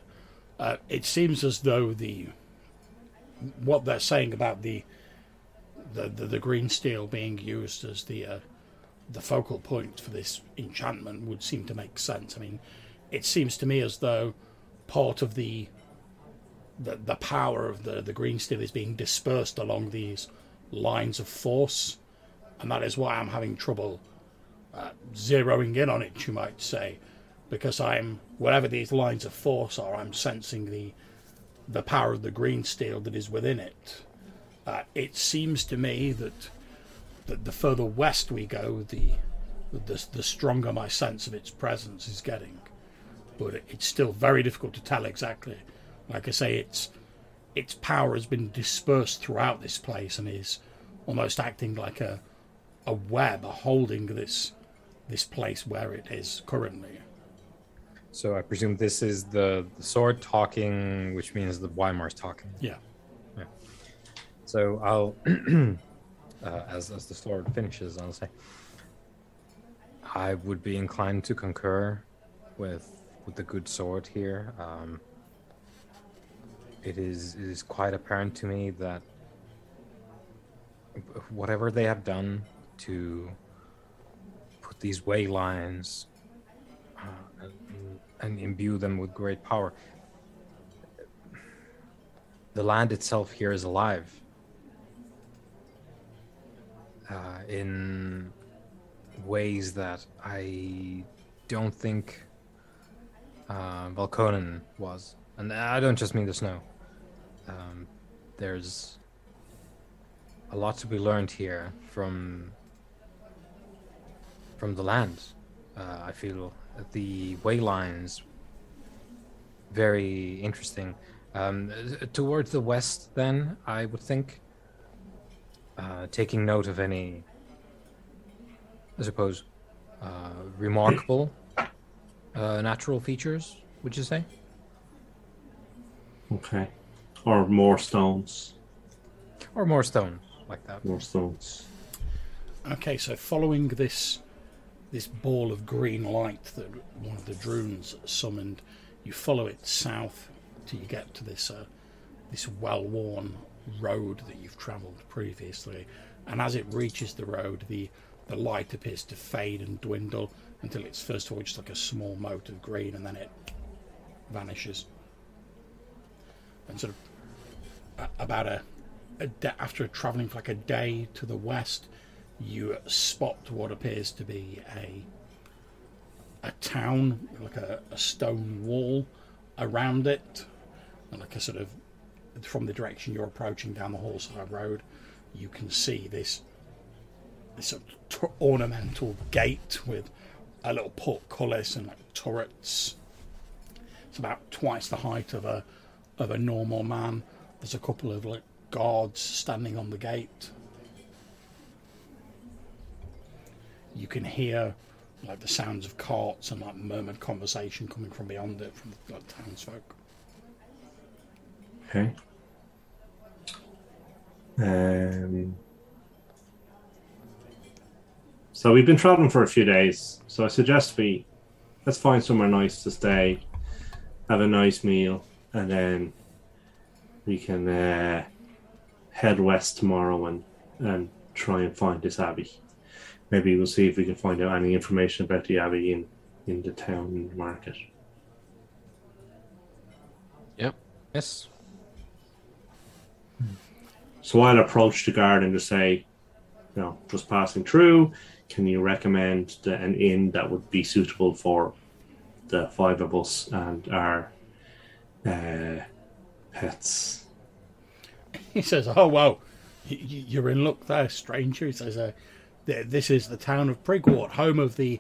uh, it seems as though the what they're saying about the the, the, the green steel being used as the uh, the focal point for this enchantment would seem to make sense. I mean, it seems to me as though part of the the, the power of the, the green steel is being dispersed along these lines of force, and that is why I'm having trouble uh, zeroing in on it, you might say, because I'm whatever these lines of force are, I'm sensing the the power of the green steel that is within it. Uh, it seems to me that that the further west we go, the the, the stronger my sense of its presence is getting. But it's still very difficult to tell exactly. Like I say, its its power has been dispersed throughout this place and is almost acting like a a web holding this this place where it is currently. So I presume this is the, the sword talking, which means the Weimar's talking. Yeah. Yeah. So I'll, [CLEARS THROAT] uh, as as the sword finishes, I'll say, I would be inclined to concur with with the good sword here. Um, it is it is quite apparent to me that whatever they have done to put these way lines uh, and, and imbue them with great power, the land itself here is alive. Uh, in ways that I don't think uh, Valkonnen was. And I don't just mean the snow. Um, there's a lot to be learned here from from the land. Uh, I feel the way lines very interesting. Um, towards the west, then I would think, uh, taking note of any I suppose, uh, remarkable uh, natural features, would you say? Okay. Or more stones. Or more stones like that. More stones. Okay, so following this this ball of green light that one of the Drunes summoned, you follow it south till you get to this uh, this well-worn road that you've travelled previously, and as it reaches the road, the the light appears to fade and dwindle until it's first of all just like a small mote of green and then it vanishes. And sort of about a, a de- after travelling for like a day to the west, you spot what appears to be a a town, like a, a stone wall around it, and like a sort of from the direction you're approaching down the Hallside Road, you can see this this sort of ornamental gate with a little portcullis and like turrets. It's about twice the height of a of a normal man. There's a couple of like guards standing on the gate. You can hear like the sounds of carts and like murmured conversation coming from beyond it from the like, townsfolk. Okay. Um, so we've been traveling for a few days. So I suggest we let's find somewhere nice to stay, have a nice meal, and then we can uh, head west tomorrow and and try and find this abbey. Maybe we'll see if we can find out any information about the abbey in in the town market. Yep. Yes. So I'll approach the guard and just say, you know, just passing through. Can you recommend the, an inn that would be suitable for the five of us and our uh, pets? He says, "Oh y- you're in luck there, stranger." He says, uh, "This is the town of Prigwort, home of the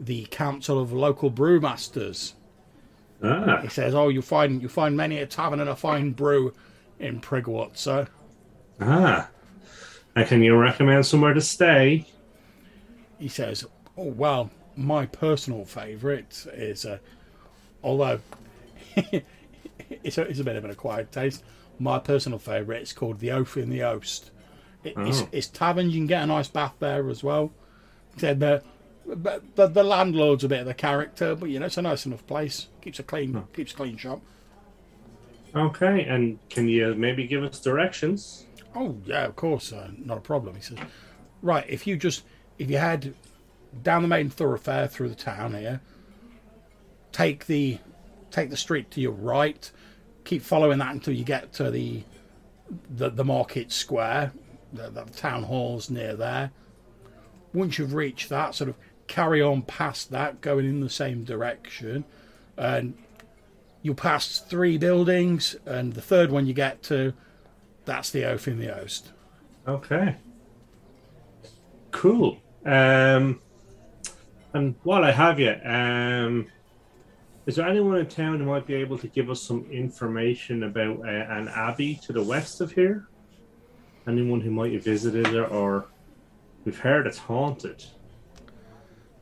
the Council of Local Brewmasters." Ah, He says, "Oh, you find you find many a tavern and a fine brew in Prigwort, sir." ah. And can you recommend somewhere to stay? He says, "Oh well, my personal favourite is, uh, although [LAUGHS] it's a, it's a bit of an acquired taste. My personal favourite is called the Oath in the Oast. It, it's, Oh. it's taverns. You can get a nice bath there as well. Said the, the the the landlord's a bit of a character, but you know it's a nice enough place. Keeps a clean keeps a clean shop. Okay, and can you maybe give us directions? Oh yeah, of course, uh, not a problem. He says, right, if you just if you had down the main thoroughfare through the town here, take the take the street to your right, keep following that until you get to the the, the market square, the, the town hall's near there. Once you've reached that, sort of carry on past that, going in the same direction, and you'll pass three buildings, and the third one you get to, that's the Oath in the Oast. Okay. Cool. Um, and while I have you, um, is there anyone in town who might be able to give us some information about uh, an abbey to the west of here? Anyone who might have visited it or we've heard it's haunted?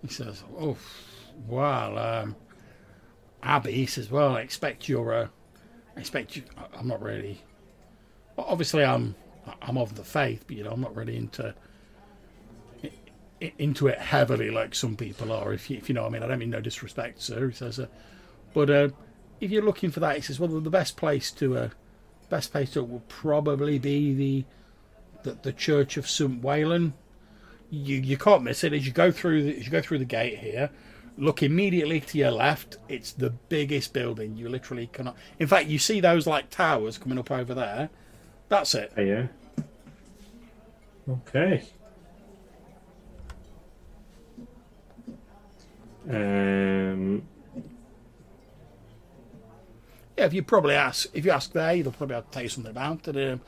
He says, "Oh, well, um, Abbey." He says, "Well, I expect you're. Uh, I expect you. I'm not really. well, Obviously, I'm. I'm of the faith, but you know, I'm not really into into it heavily like some people are. If you, if you know, what I mean, I don't mean no disrespect, sir. He says, uh, but uh, if you're looking for that, says, well, the best place to uh, best place to will probably be the the, the Church of St. Wayland you you can't miss it as you go through the, as you go through the gate here look immediately to your left it's the biggest building you literally cannot in fact you see those like towers coming up over there that's it Oh, yeah. Okay. Um, yeah if you probably ask if you ask there they'll probably have to tell you something about it um,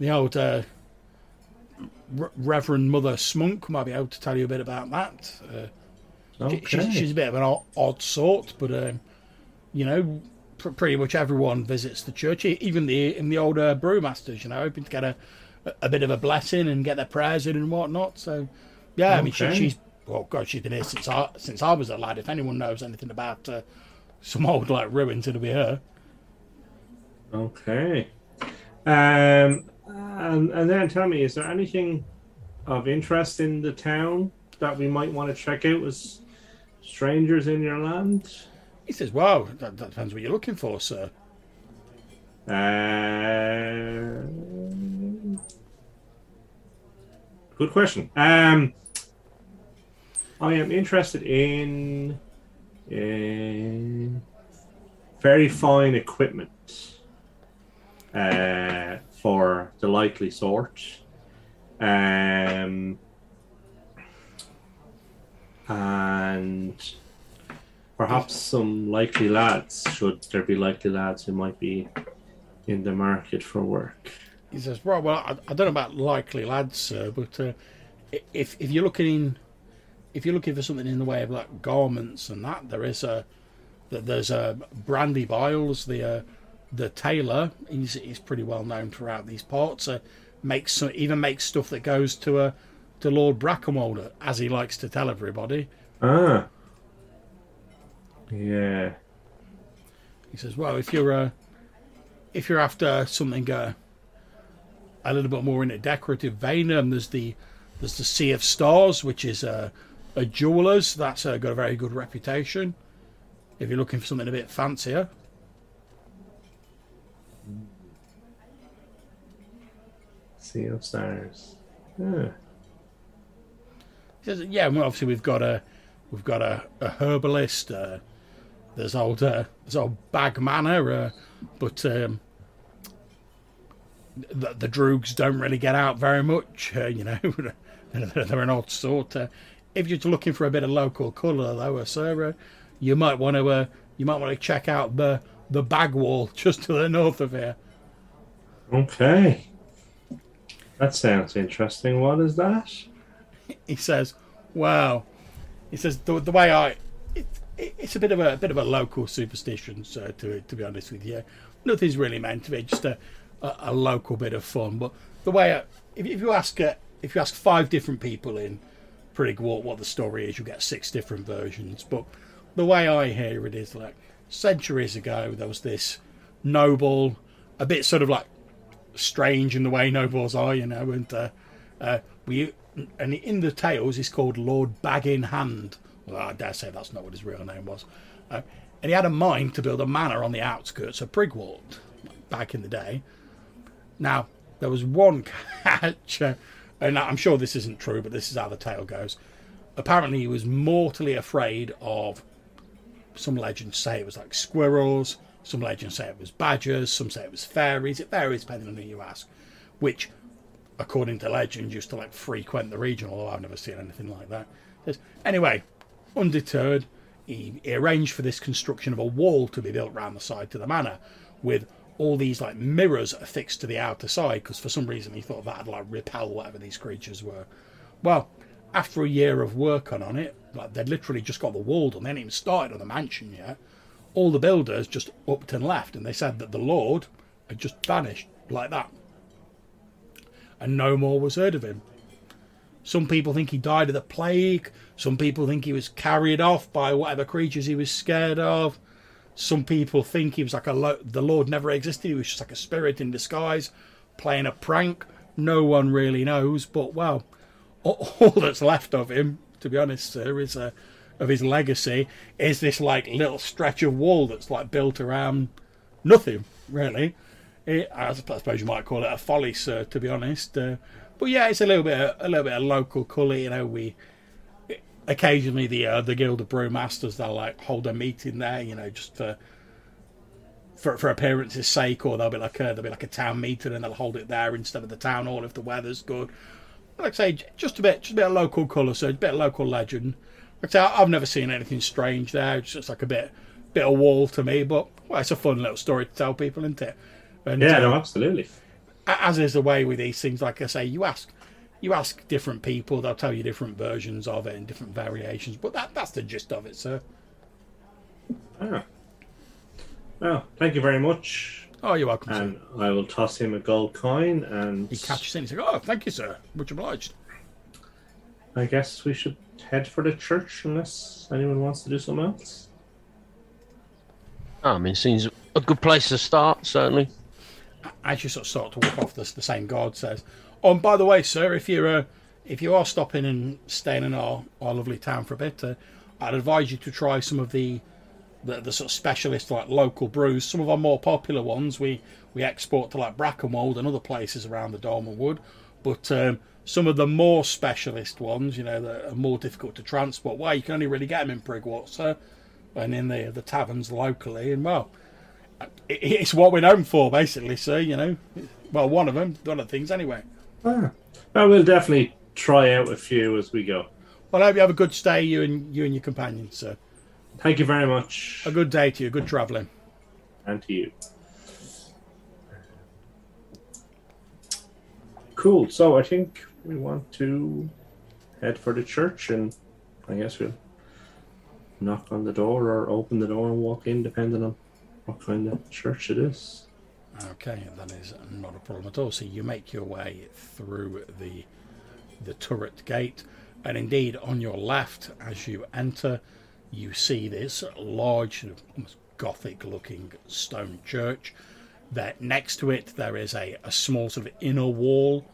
the old uh, Re- reverend mother smunk might be able to tell you a bit about that uh, She- okay. She's, she's a bit of an odd, odd sort, but um, you know, pr- pretty much everyone visits the church, even the in the older brewmasters. You know, hoping to get a a bit of a blessing and get their prayers in and whatnot. So, yeah, I mean, she, she's well, God, she's been here since I since I was a lad. If anyone knows anything about uh, some old like ruins, it'll be her. Okay. Um, and, and then tell me, is there anything of interest in the town that we might want to check out as strangers in your land? He says, "Well, that, that depends what you're looking for, sir." Uh, good question. Um, I am interested in, in very fine equipment uh, for the likely sort. Um, and perhaps some likely lads, should there be likely lads who might be in the market for work. He says, "Right, well, I, I don't know about likely lads, sir, but uh, if if you're looking in, if you're looking for something in the way of like garments and that, there is a there's a Brandy Biles, the uh, the tailor. He's he's pretty well known throughout these parts. Uh, makes some, even makes stuff that goes to a to Lord Brackenwalder, as he likes to tell everybody. Ah. Yeah. He says, "Well, if you're uh, if you're after something uh, a little bit more in a decorative vein, um, there's the there's the Sea of Stars, which is uh, a jeweller's that's uh, got a very good reputation. If you're looking for something a bit fancier, Sea of Stars. Yeah. he says, yeah, well, obviously we've got a we've got a, a herbalist. Uh, there's old uh, there's old Bag Manor, uh, but um, the, the Droogs don't really get out very much. Uh, you know, [LAUGHS] they're, they're an odd sort. Uh, if you're looking for a bit of local colour, though, uh, sir, uh, you might want to uh, you might want to check out the the bag wall [LAUGHS] just to the north of here. Okay. That sounds interesting. What is that? he says, "Wow," he says the, the way I, it, it, it's a bit of a, bit of a local superstition. So to to be honest with you, nothing's really meant to be just a, a, a local bit of fun. But the way I, if, if you ask if you ask five different people in Prigwort what the story is, you get six different versions. But the way I hear it is like centuries ago there was this noble, a bit sort of like strange in the way nobles are, you know, and uh, uh, we and in the tales he's called Lord Bag in Hand. Well, I dare say that's not what his real name was. Uh, and he had a mind to build a manor on the outskirts of Prigwort back in the day. Now there was one catch, uh, and I'm sure this isn't true, but this is how the tale goes. Apparently, he was mortally afraid of. Some legends say it was like squirrels, Some legends say it was badgers, some say it was fairies. It varies depending on who you ask. Which, according to legend, used to like frequent the region, although I've never seen anything like that. Anyway, undeterred, he, he arranged for this construction of a wall to be built round the side to the manor, with all these like mirrors affixed to the outer side, because for some reason he thought that'd like repel whatever these creatures were. Well, after a year of working on, it, like they'd literally just got the wall done, they hadn't even started on the mansion yet. All the builders just upped and left, and they said that the Lord had just vanished like that. And no more was heard of him. Some people think he died of the plague. Some people think he was carried off by whatever creatures he was scared of. Some people think he was like a lo- the Lord never existed. He was just like a spirit in disguise, playing a prank. No one really knows. But well, all, [LAUGHS] all that's left of him, to be honest, sir, is a of his legacy is this like little stretch of wall that's like built around nothing really. It, I suppose you might call it a folly, sir. To be honest, uh, but yeah, it's a little bit of, a little bit of local colour. You know, we occasionally the uh, the guild of brewmasters they'll like hold a meeting there. You know, just for for for appearance's sake, or they'll be like a there'll be like a town meeting and they'll hold it there instead of the town hall if the weather's good. Like I say, just a bit, just a bit of local colour, so a bit of local legend. Like I say, I've never seen anything strange there. It's just like a bit, bit of wall to me, but well, it's a fun little story to tell people, isn't it? And, yeah, no, absolutely. As is the way with these things, like I say, you ask, you ask different people, they'll tell you different versions of it and different variations. But that, that's the gist of it, sir. Ah. Well, thank you very much. Oh, you're welcome. And sir. I will toss him a gold coin, and he catches it. And he's like, "Oh, thank you, sir. Much obliged." I guess we should head for the church unless anyone wants to do something else. I mean, seems a good place to start, certainly. As you sort of start to walk off, the, the same guard says, "Oh, and by the way, sir, if you're uh, if you are stopping and staying in our, our lovely town for a bit, uh, I'd advise you to try some of the, the the sort of specialist like local brews. Some of our more popular ones we we export to like Brackenwold and other places around the Dolmenwood, but um, some of the more specialist ones, you know, that are more difficult to transport. Well, you can only really get them in Prigwort and in the the taverns locally. And well, it, it's what we're known for, basically. So you know, well, one of them, one of the things, anyway. Ah. Well, we'll definitely try out a few as we go. Well, I hope you have a good stay, you and you and your companions, sir. Thank you very much. A good day to you. Good travelling. And to you. Cool. So I think we want to head for the church, and I guess we'll knock on the door or open the door and walk in, depending on what kind of church it is. Okay, that is not a problem at all. So you make your way through the the turret gate, and indeed on your left, as you enter, you see this large, almost gothic-looking stone church. There, next to it, there is a, a small sort of inner wall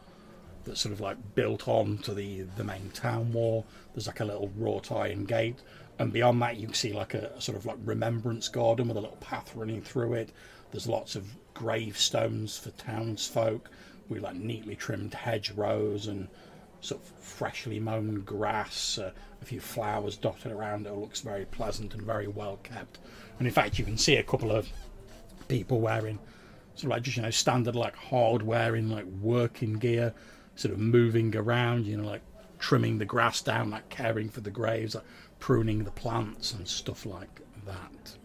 that's sort of like built on to the the main town wall. There's like a little wrought iron gate, and beyond that you can see like a, a sort of like remembrance garden with a little path running through it. There's lots of gravestones for townsfolk with like neatly trimmed hedgerows and sort of freshly mown grass, uh, a few flowers dotted around. It looks very pleasant and very well kept. And in fact, you can see a couple of people wearing sort of like just you know standard like hard wearing like working gear sort of moving around, you know, like trimming the grass down, like caring for the graves, like pruning the plants and stuff like that.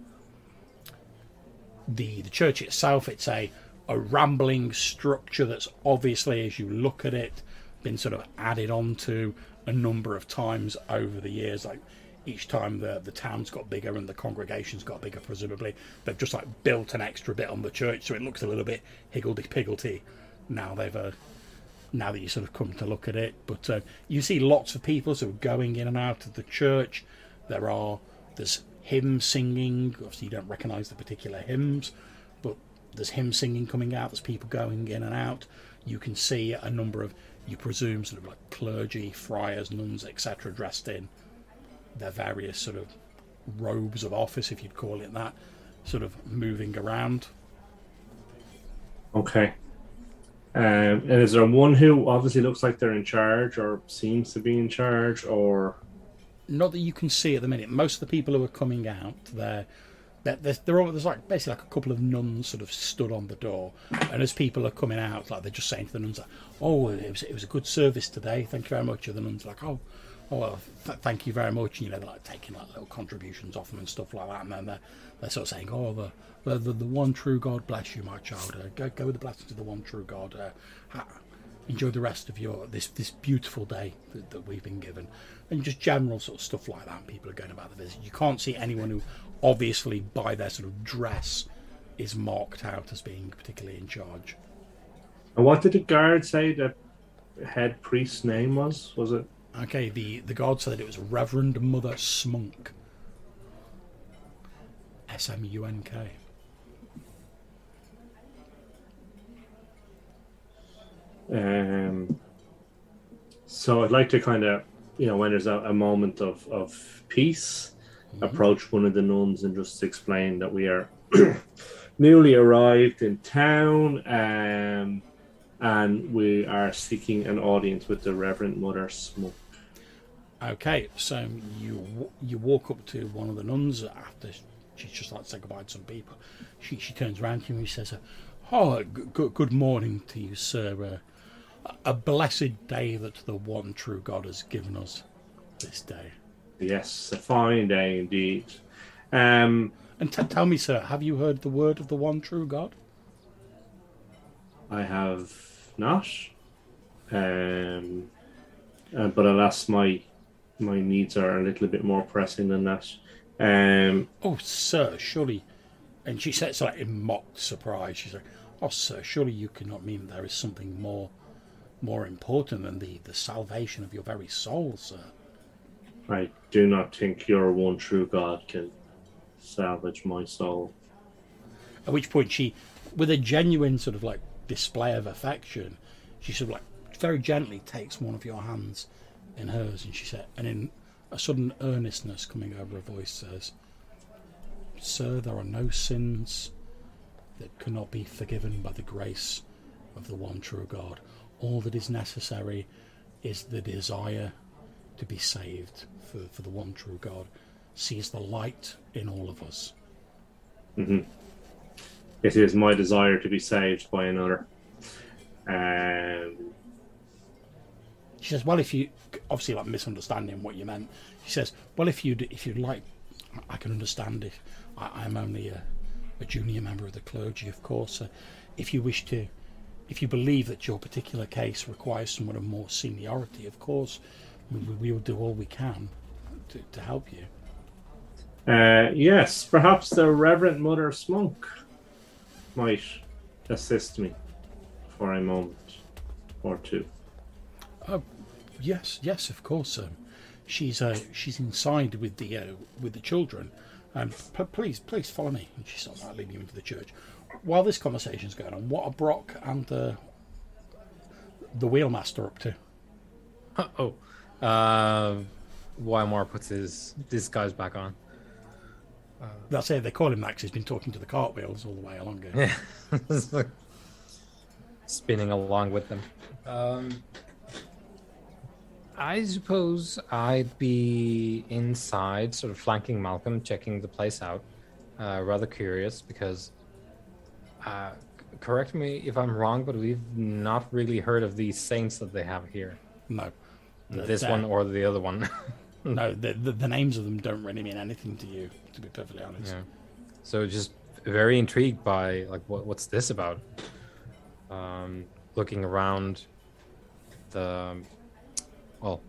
The the church itself, it's a a rambling structure that's obviously, as you look at it, been sort of added onto a number of times over the years. Like each time the the town's got bigger and the congregation's got bigger, presumably they've just like built an extra bit on the church, so it looks a little bit higgledy piggledy. Now they've uh, now that you sort of come to look at it. But uh, you see lots of people sort of going in and out of the church. There are there's hymn singing. Obviously, you don't recognise the particular hymns, but there's hymn singing coming out. There's people going in and out. You can see a number of you presume sort of like clergy, friars, nuns, etc., dressed in their various sort of robes of office, if you'd call it that, sort of moving around. Okay. Um, and is there one who obviously looks like they're in charge or seems to be in charge or not that you can see at the minute. Most of the people who are coming out, they're there- there's, there are, there's like basically like a couple of nuns sort of stood on the door, and as people are coming out, like they're just saying to the nuns, like, "Oh, it was it was a good service today. Thank you very much." And the nuns are like, "Oh, oh, well, th- thank you very much." And, you know, they're like taking like little contributions off them and stuff like that, and then they're, they're sort of saying, "Oh, the the, the, the one true God bless you, my child. Uh, go go with the blessings of the one true God. Uh, ha- enjoy the rest of your this this beautiful day that, that we've been given." And just general sort of stuff like that. People are going about the visit. You can't see anyone who, obviously, by their sort of dress, is marked out as being particularly in charge. And what did the guard say the head priest's name was? Was it? Okay, the the guard said it was Reverend Mother Smunk. S M U N K. Um, so I'd like to kind of, you know, when there's a, a moment of, of peace, approach one of the nuns and just explain that we are [CLEARS THROAT] newly arrived in town um, and we are seeking an audience with the Reverend Mother Smoke. Okay, so you you walk up to one of the nuns after she's just like to say goodbye to some people. She she turns around to you and she says, "Oh, good good morning to you, sir. Uh, a blessed day that the one true God has given us this day." Yes, a fine day indeed. Um, And t- tell me, sir, have you heard the word of the one true God? I have not. Um, uh, but alas, my my needs are a little bit more pressing than that. Um, Oh, sir, surely. And she says, like in mock surprise, she's like, "Oh, sir, surely you cannot mean there is something more, more important than the the salvation of your very soul, sir." I do not think your one true God can salvage my soul. At which point she, with a genuine sort of like display of affection, she sort of like very gently takes one of your hands in hers, and she said, and in a sudden earnestness coming over her voice says, "Sir, there are no sins that cannot be forgiven by the grace of the one true God. All that is necessary is the desire to be saved for, for the one true God. Sees the light in all of us." It is my desire to be saved by another. Um, She says, "Well, if you obviously like misunderstanding what you meant." She says, "Well, if you if you'd like, I can understand if I, I'm only a, a junior member of the clergy, of course. Uh, if you wish to, if you believe that your particular case requires someone of more seniority, of course, we, we will do all we can to, to help you." uh, yes, perhaps the Reverend Mother Smunk might assist me for a moment or two. Yes, yes, of course. Um, she's uh, she's inside with the uh, with the children. Um, p- please, please follow me. And she starts like leading you into the church. While this conversation's going on, what are Brock and uh, the wheelmaster up to? Oh, uh, Wymore puts his disguise back on. That's it. They call him Max. He's been talking to the cartwheels all the way along. Here. Yeah, [LAUGHS] spinning along with them. Um, I suppose I'd be inside, sort of flanking Malcolm, checking the place out. Uh, rather curious because, uh, correct me if I'm wrong, but we've not really heard of these saints that they have here. No, this the- one or the other one. [LAUGHS] no. The, the the names of them don't really mean anything to you, to be perfectly honest. Yeah. So just very intrigued by like what what's this about? Um, looking around the well,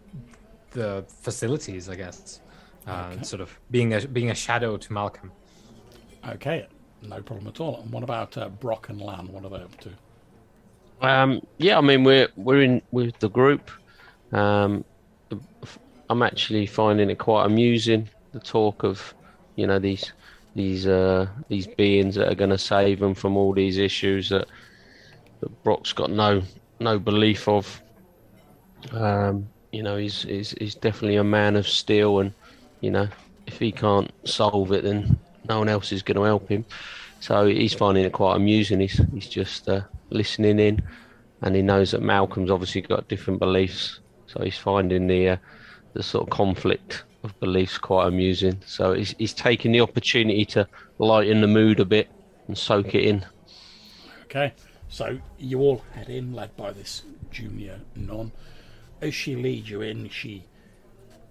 the facilities, I guess. Uh, Okay. Sort of being a being a shadow to Malcolm. Okay, no problem at all. And what about uh, Brock and Lan? What are they up to? Um, yeah, I mean we're we're in with the group. Um, I'm actually finding it quite amusing the talk of, you know, these these uh, these beings that are going to save them from all these issues that that Brock's got no no belief of. Um, you know, he's, he's he's definitely a man of steel, and you know, if he can't solve it, then no one else is going to help him. So he's finding it quite amusing. He's he's just uh, listening in, and he knows that Malcolm's obviously got different beliefs. So he's finding the uh, the sort of conflict of beliefs quite amusing. So he's, he's taking the opportunity to lighten the mood a bit and soak it in. Okay, so you all head in, led by this junior nun. As she leads you in, she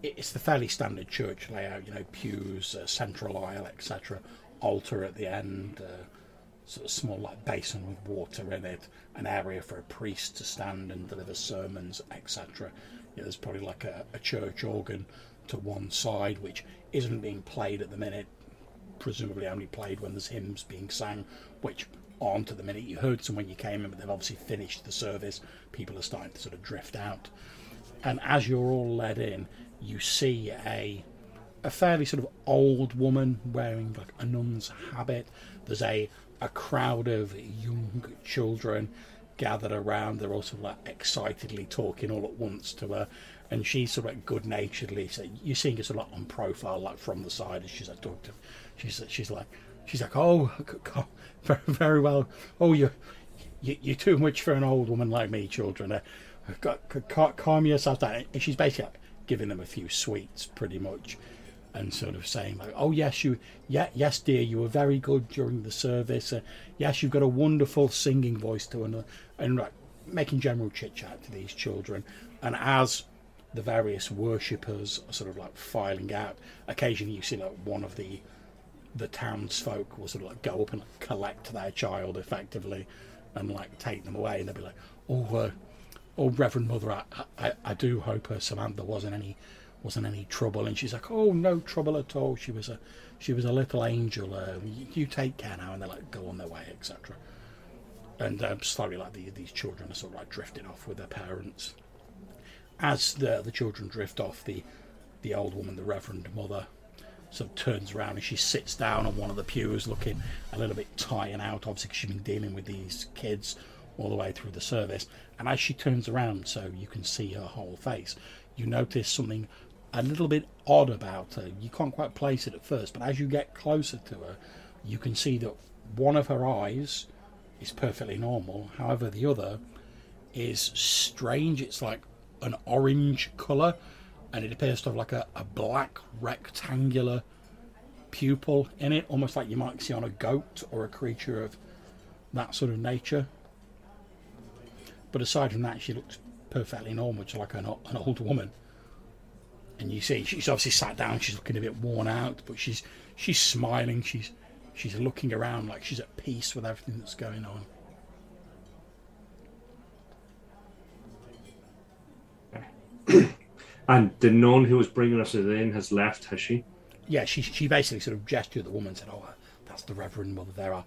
it's the fairly standard church layout, you know, pews, uh, central aisle, etc. Altar at the end, uh, sort of small like basin with water in it, an area for a priest to stand and deliver sermons, etc. Yeah, there's probably like a, a church organ to one side, which isn't being played at the minute, presumably only played when there's hymns being sang, which aren't at the minute. You heard some when you came in, but they've obviously finished the service. People are starting to sort of drift out. And as you're all led in, you see a a fairly sort of old woman wearing like a nun's habit. There's a a crowd of young children gathered around. They're all sort of like excitedly talking all at once to her, and she's sort of like good naturedly. So you're seeing her sort of like on profile, like from the side, as she's like talking. To, she's she's like she's like oh very very well. Oh you. You're too much for an old woman like me, children. Uh, calm yourself down. And she's basically like, giving them a few sweets, pretty much, and sort of saying like, "Oh yes, you, yeah, yes, dear, you were very good during the service. Uh, yes, you've got a wonderful singing voice to another," and like, making general chit chat to these children. And as the various worshippers are sort of like filing out, occasionally you see like one of the the townsfolk will sort of like go up and collect their child effectively and like take them away, and they'll be like, "Oh, uh, oh, Reverend Mother, I, I, I do hope her Samantha wasn't any wasn't any trouble." And she's like, "Oh, no trouble at all. She was a she was a little angel. Uh, you, you, take care now." And they like go on their way, etc. And um, slowly, like the, these children are sort of like drifting off with their parents. As the the children drift off, the the old woman, the Reverend Mother, sort of turns around and she sits down on one of the pews, looking a little bit tired out, obviously she's been dealing with these kids all the way through the service. And as she turns around, so you can see her whole face, you notice something a little bit odd about her. You can't quite place it at first, but as you get closer to her, you can see that one of her eyes is perfectly normal. However, the other is strange. It's like an orange colour, and it appears to have like a, a black rectangular pupil in it, almost like you might see on a goat or a creature of that sort of nature. But aside from that, she looks perfectly normal, just like an, an old woman. And you see, she's obviously sat down. She's looking a bit worn out, but she's she's smiling. She's she's looking around like she's at peace with everything that's going on. [COUGHS] and the nun who was bringing us in has left, has she? Yeah, she she basically sort of gestured at the woman and said, "Oh, that's the Reverend Mother there. I,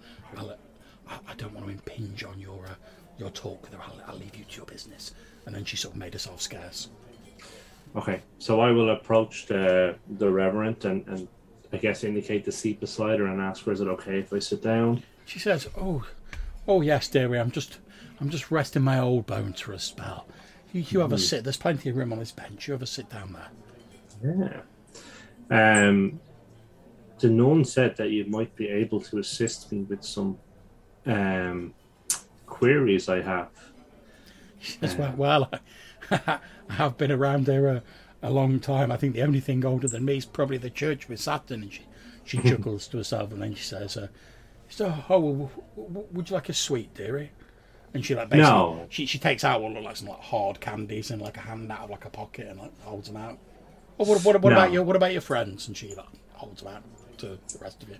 I, I don't want to impinge on your uh, your talk her. I'll, I'll leave you to your business. And then she sort of made herself scarce. Okay, so I will approach the the reverend and, and I guess indicate the seat beside her and ask her, is it okay if I sit down? She says, "Oh, oh yes, dearie. I'm just, I'm just resting my old bones for a spell. You, you have a mm-hmm. sit. There's plenty of room on this bench. You have a sit down there." Yeah. Um, the nun said that you might be able to assist me with some um queries I have. Yes, well, well I [LAUGHS] have been around there a, a, long time. I think the only thing older than me is probably the church with Saturn. And she, she [LAUGHS] chuckles to herself and then she says, uh, so, "Oh, would you like a sweet, dearie?" And she like basically no. she she takes out what look like some like hard candies and like a hand out of like a pocket and like holds them out. Oh, what, what, what no. about your what about your friends? And she like holds them out to the rest of you.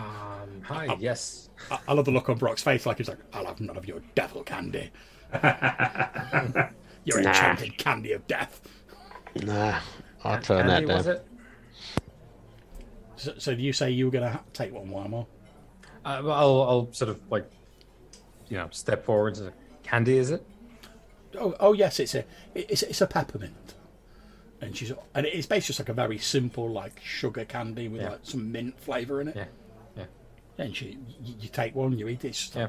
Um, hi, I, yes. I, I, love the look on Brock's face, like he's like, I'll have none of your devil candy. [LAUGHS] your nah. enchanted candy of death. Nah, I'll turn candy, that down. So, so, do you say you were going to take one, Wymo? Uh, I'll, I'll sort of like, you know, step forward. And, candy, is it? Oh, oh yes, it's a, it's, it's a peppermint and she's and it's basically just like a very simple like sugar candy with yeah. like some mint flavor in it. Yeah. And she, you, you take one, you eat it. It's yeah.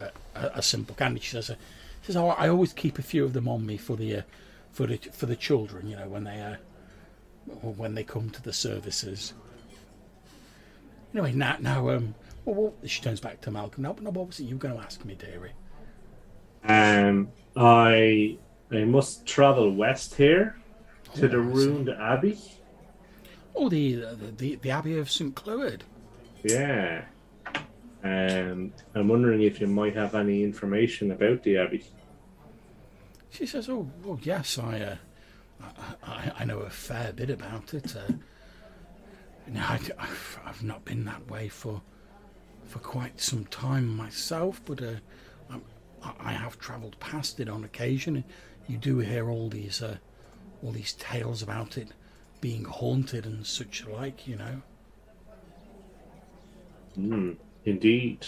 a, a, a, simple candy. She says, uh, she says, oh, I always keep a few of them on me for the, uh, for the for the children. You know, when they uh, when they come to the services. Anyway, now now um, well, well, she turns back to Malcolm. No, no, what was it you were going to ask me, dearie? Um, I I must travel west here to the Oh, I see. ruined abbey. Oh, the, the the the Abbey of St Cloud. Yeah. Um, I'm wondering if you might have any information about the abbey. She says, "Oh, well, yes, I, uh, I, I, know a fair bit about it. Uh, I, have I've not been that way for, for quite some time myself, but uh, I, I have travelled past it on occasion. You do hear all these, uh, all these tales about it being haunted and such like, you know. Hmm, indeed.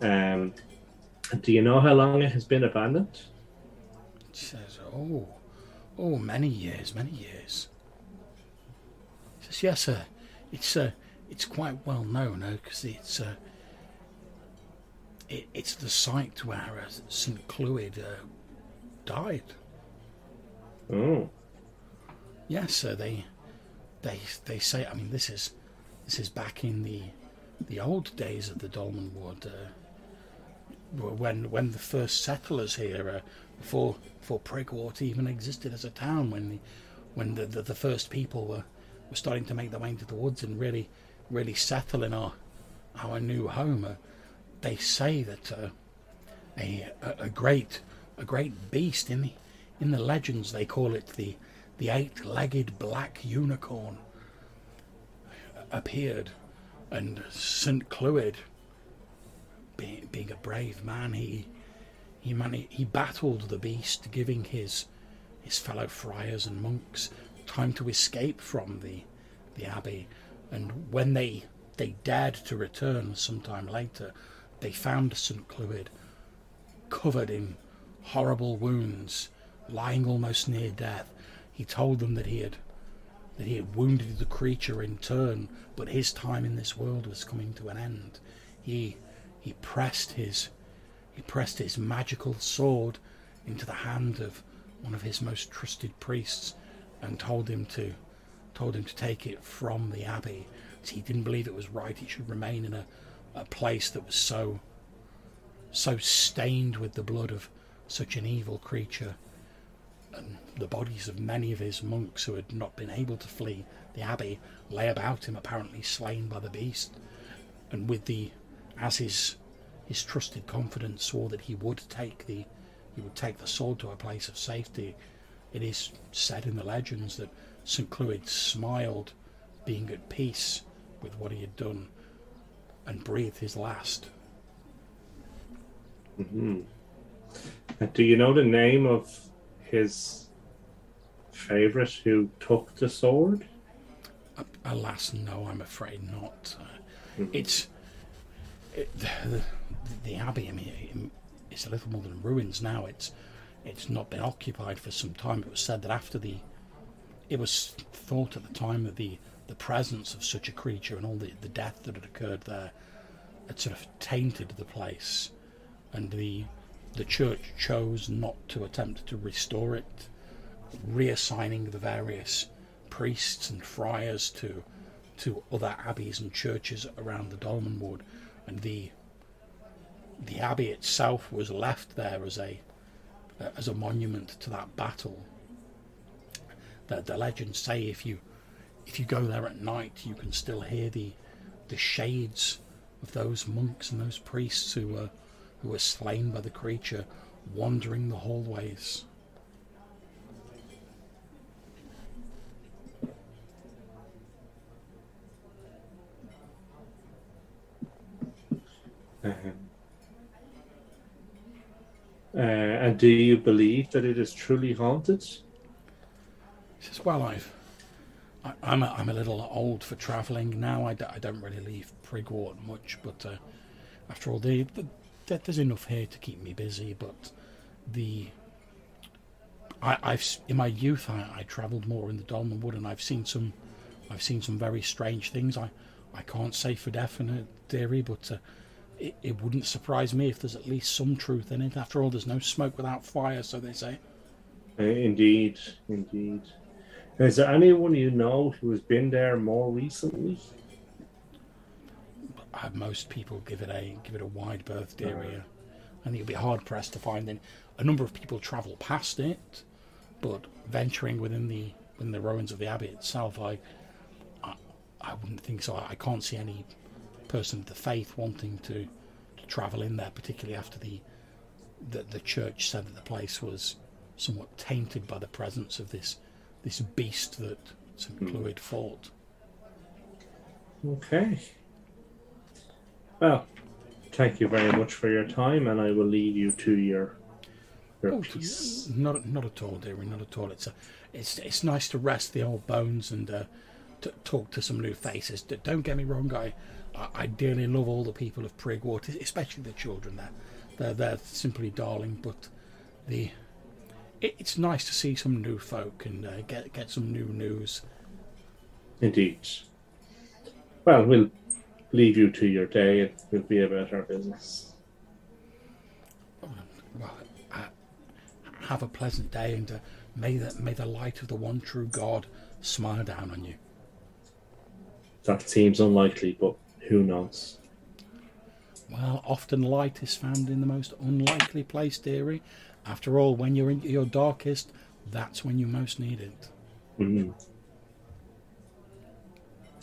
Um, do you know how long it has been abandoned? She says, "Oh, oh, many years, many years." She says, "Yes, sir. It's uh, it's quite well known because it's uh, it, it's the site where uh, St. Clewd uh, died. Oh, Yes, sir. They they they say. I mean, this is this is back in the the old days of the Dolmenwood, uh, when when the first settlers here, uh, before before Prigwort even existed as a town, when the when the, the, the first people were, were starting to make their way into the woods and really really settle in our our new home, uh, they say that uh, a, a great a great beast in the in the legends they call it the the eight-legged black unicorn appeared and St. Clewd being, being a brave man he he mani- he battled the beast giving his his fellow friars and monks time to escape from the the abbey and when they they dared to return sometime later they found St. Clewd covered in horrible wounds lying almost near death he told them that he had that he had wounded the creature in turn, but his time in this world was coming to an end. He he pressed his he pressed his magical sword into the hand of one of his most trusted priests and told him to told him to take it from the abbey. He didn't believe it was right it should remain in a, a place that was so so stained with the blood of such an evil creature and the bodies of many of his monks who had not been able to flee the abbey lay about him, apparently slain by the beast. And with the, as his his trusted confidant swore that he would take the he would take the sword to a place of safety. It is said in the legends that St. Clewd smiled, being at peace with what he had done, and breathed his last. hmm Do you know the name of his favorite who took the sword? Alas, no, I'm afraid not. Uh, It's it, the, the abbey. I mean, it's a little more than ruins now. It's it's not been occupied for some time. It was said that after the, it was thought at the time that the the presence of such a creature and all the the death that had occurred there had sort of tainted the place, and the the church chose not to attempt to restore it, reassigning the various priests and friars to to other abbeys and churches around the Dolmenwood, and the the abbey itself was left there as a as a monument to that battle. The, the legends say if you if you go there at night, you can still hear the the shades of those monks and those priests who were who were slain by the creature wandering the hallways. Um, uh, and do you believe that it is truly haunted? He says, "Well, I've, I, I'm, a, I'm a little old for travelling now. I, d- I don't really leave Prigwort much, but uh, after all, the, the, there- there's enough here to keep me busy. But the, I, I've in my youth, I, I travelled more in the Dolmenwood, and I've seen some, I've seen some very strange things. I, I can't say for definite, dearie, but." Uh, it, it wouldn't surprise me if there's at least some truth in it. After all, there's no smoke without fire, so they say. Uh, indeed, indeed. Is there anyone you know who has been there more recently? Uh, most people give it a give it a wide berth, dearie. and you'll be hard pressed to find in a number of people travel past it, but venturing within the within the ruins of the abbey itself, I I, I wouldn't think so. I can't see any person of the faith wanting to, to travel in there, particularly after the, the the church said that the place was somewhat tainted by the presence of this this beast that St. Clewd fought. Okay. Well, thank you very much for your time, and I will leave you to your your Oh, peace. not not at all, dearie, not at all. It's a, it's it's nice to rest the old bones and uh, to talk to some new faces. Don't get me wrong, I, I dearly love all the people of Prigwort, especially the children. There, they're they're simply darling. But the it, it's nice to see some new folk and uh, get get some new news. Indeed. Well, we'll leave you to your day, and we'll be about our business. Well, uh, have a pleasant day, and uh, may the may the light of the one true God smile down on you. That seems unlikely, but who knows? Well, often light is found in the most unlikely place, dearie. After all, when you're in your darkest, that's when you most need it. Mm.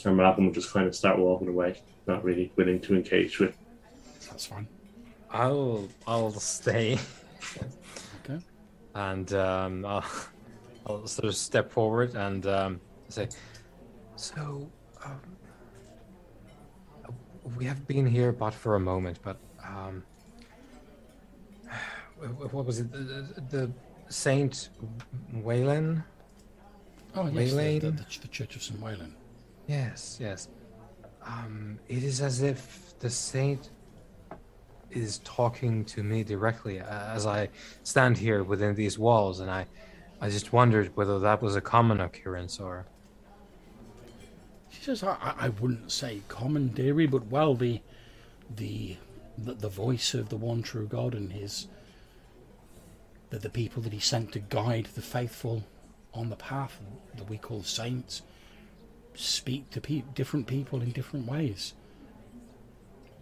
And Malcolm will just kind of start walking away, not really willing to engage with. That's fine. I'll I'll stay Okay. and um, I'll, I'll sort of step forward and um, say, so um, we have been here but for a moment, but um, what was it? The, the- the Saint Wayland? Oh, yes, the, the, the, the Church of St. Wayland. Yes, yes. Um, it is as if the saint is talking to me directly uh, as I stand here within these walls, and I, I just wondered whether that was a common occurrence or. She says, I, I- wouldn't say common, dearie, but well, the, the, the, the voice of the one true God and his, that the people that he sent to guide the faithful on the path that we call saints, speak to pe- different people in different ways.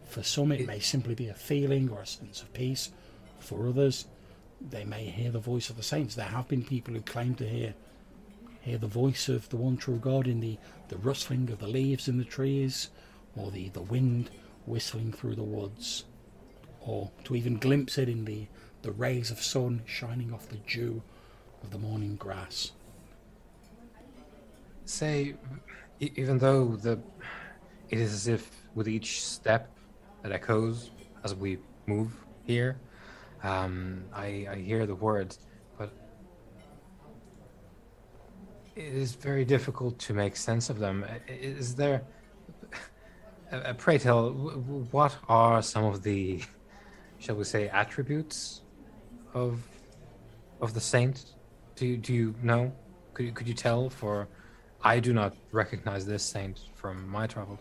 For some, it may simply be a feeling or a sense of peace. For others, they may hear the voice of the saints. There have been people who claim to hear hear the voice of the one true God in the, the rustling of the leaves in the trees, or the, the wind whistling through the woods, or to even glimpse it in the, the rays of sun shining off the dew of the morning grass. Say, even though the, it is as if with each step that echoes as we move here, um, I, I hear the words, but it is very difficult to make sense of them. Is there, uh, pray tell, what are some of the, shall we say, attributes of of the saint? Do you, do you know? Could you, could you tell? For I do not recognize this saint from my travels.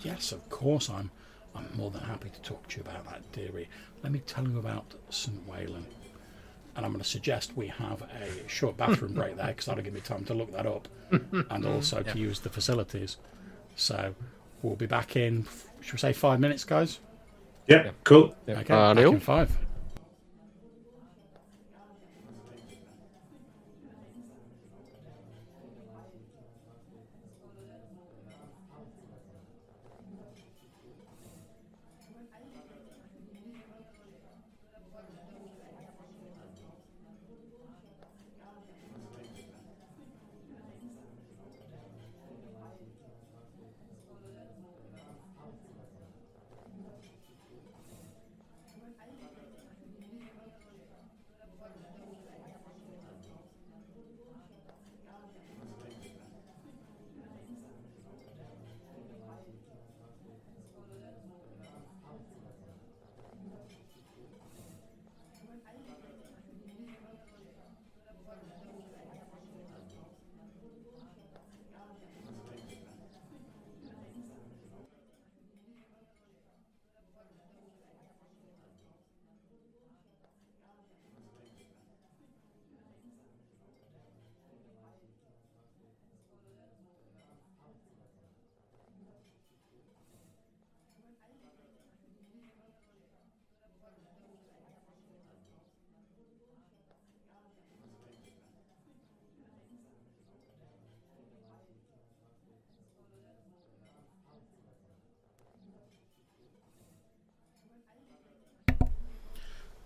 Yes, of course, I'm I'm more than happy to talk to you about that, dearie. Let me tell you about St. Wayland. And I'm going to suggest we have a short bathroom break there because that'll give me time to look that up [LAUGHS] and also to use the facilities. So we'll be back in, should we say five minutes, guys? Yeah, Yeah. cool. Yeah. Okay, Uh, back Neil? in five.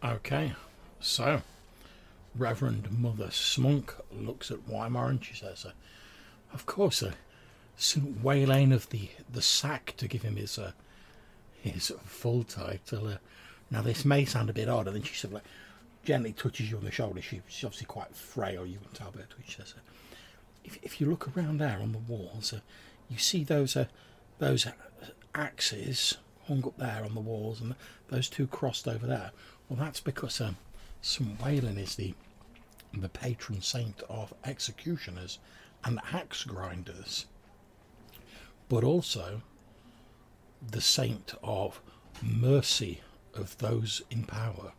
Okay, so Reverend Mother Smunk looks at Weimar and she says, uh, "Of course, uh, St. Waylain of the the Sack to give him his uh, his full title. Uh, now this may sound a bit odd, and then she sort of like gently touches you on the shoulder. She, she's obviously quite frail. You can tell by twitch. Says, uh, if if you look around there on the walls, uh, you see those uh, those axes hung up there on the walls, and those two crossed over there. Well, that's because um, St. Wayland is the the patron saint of executioners and axe grinders, but also the saint of mercy of those in power.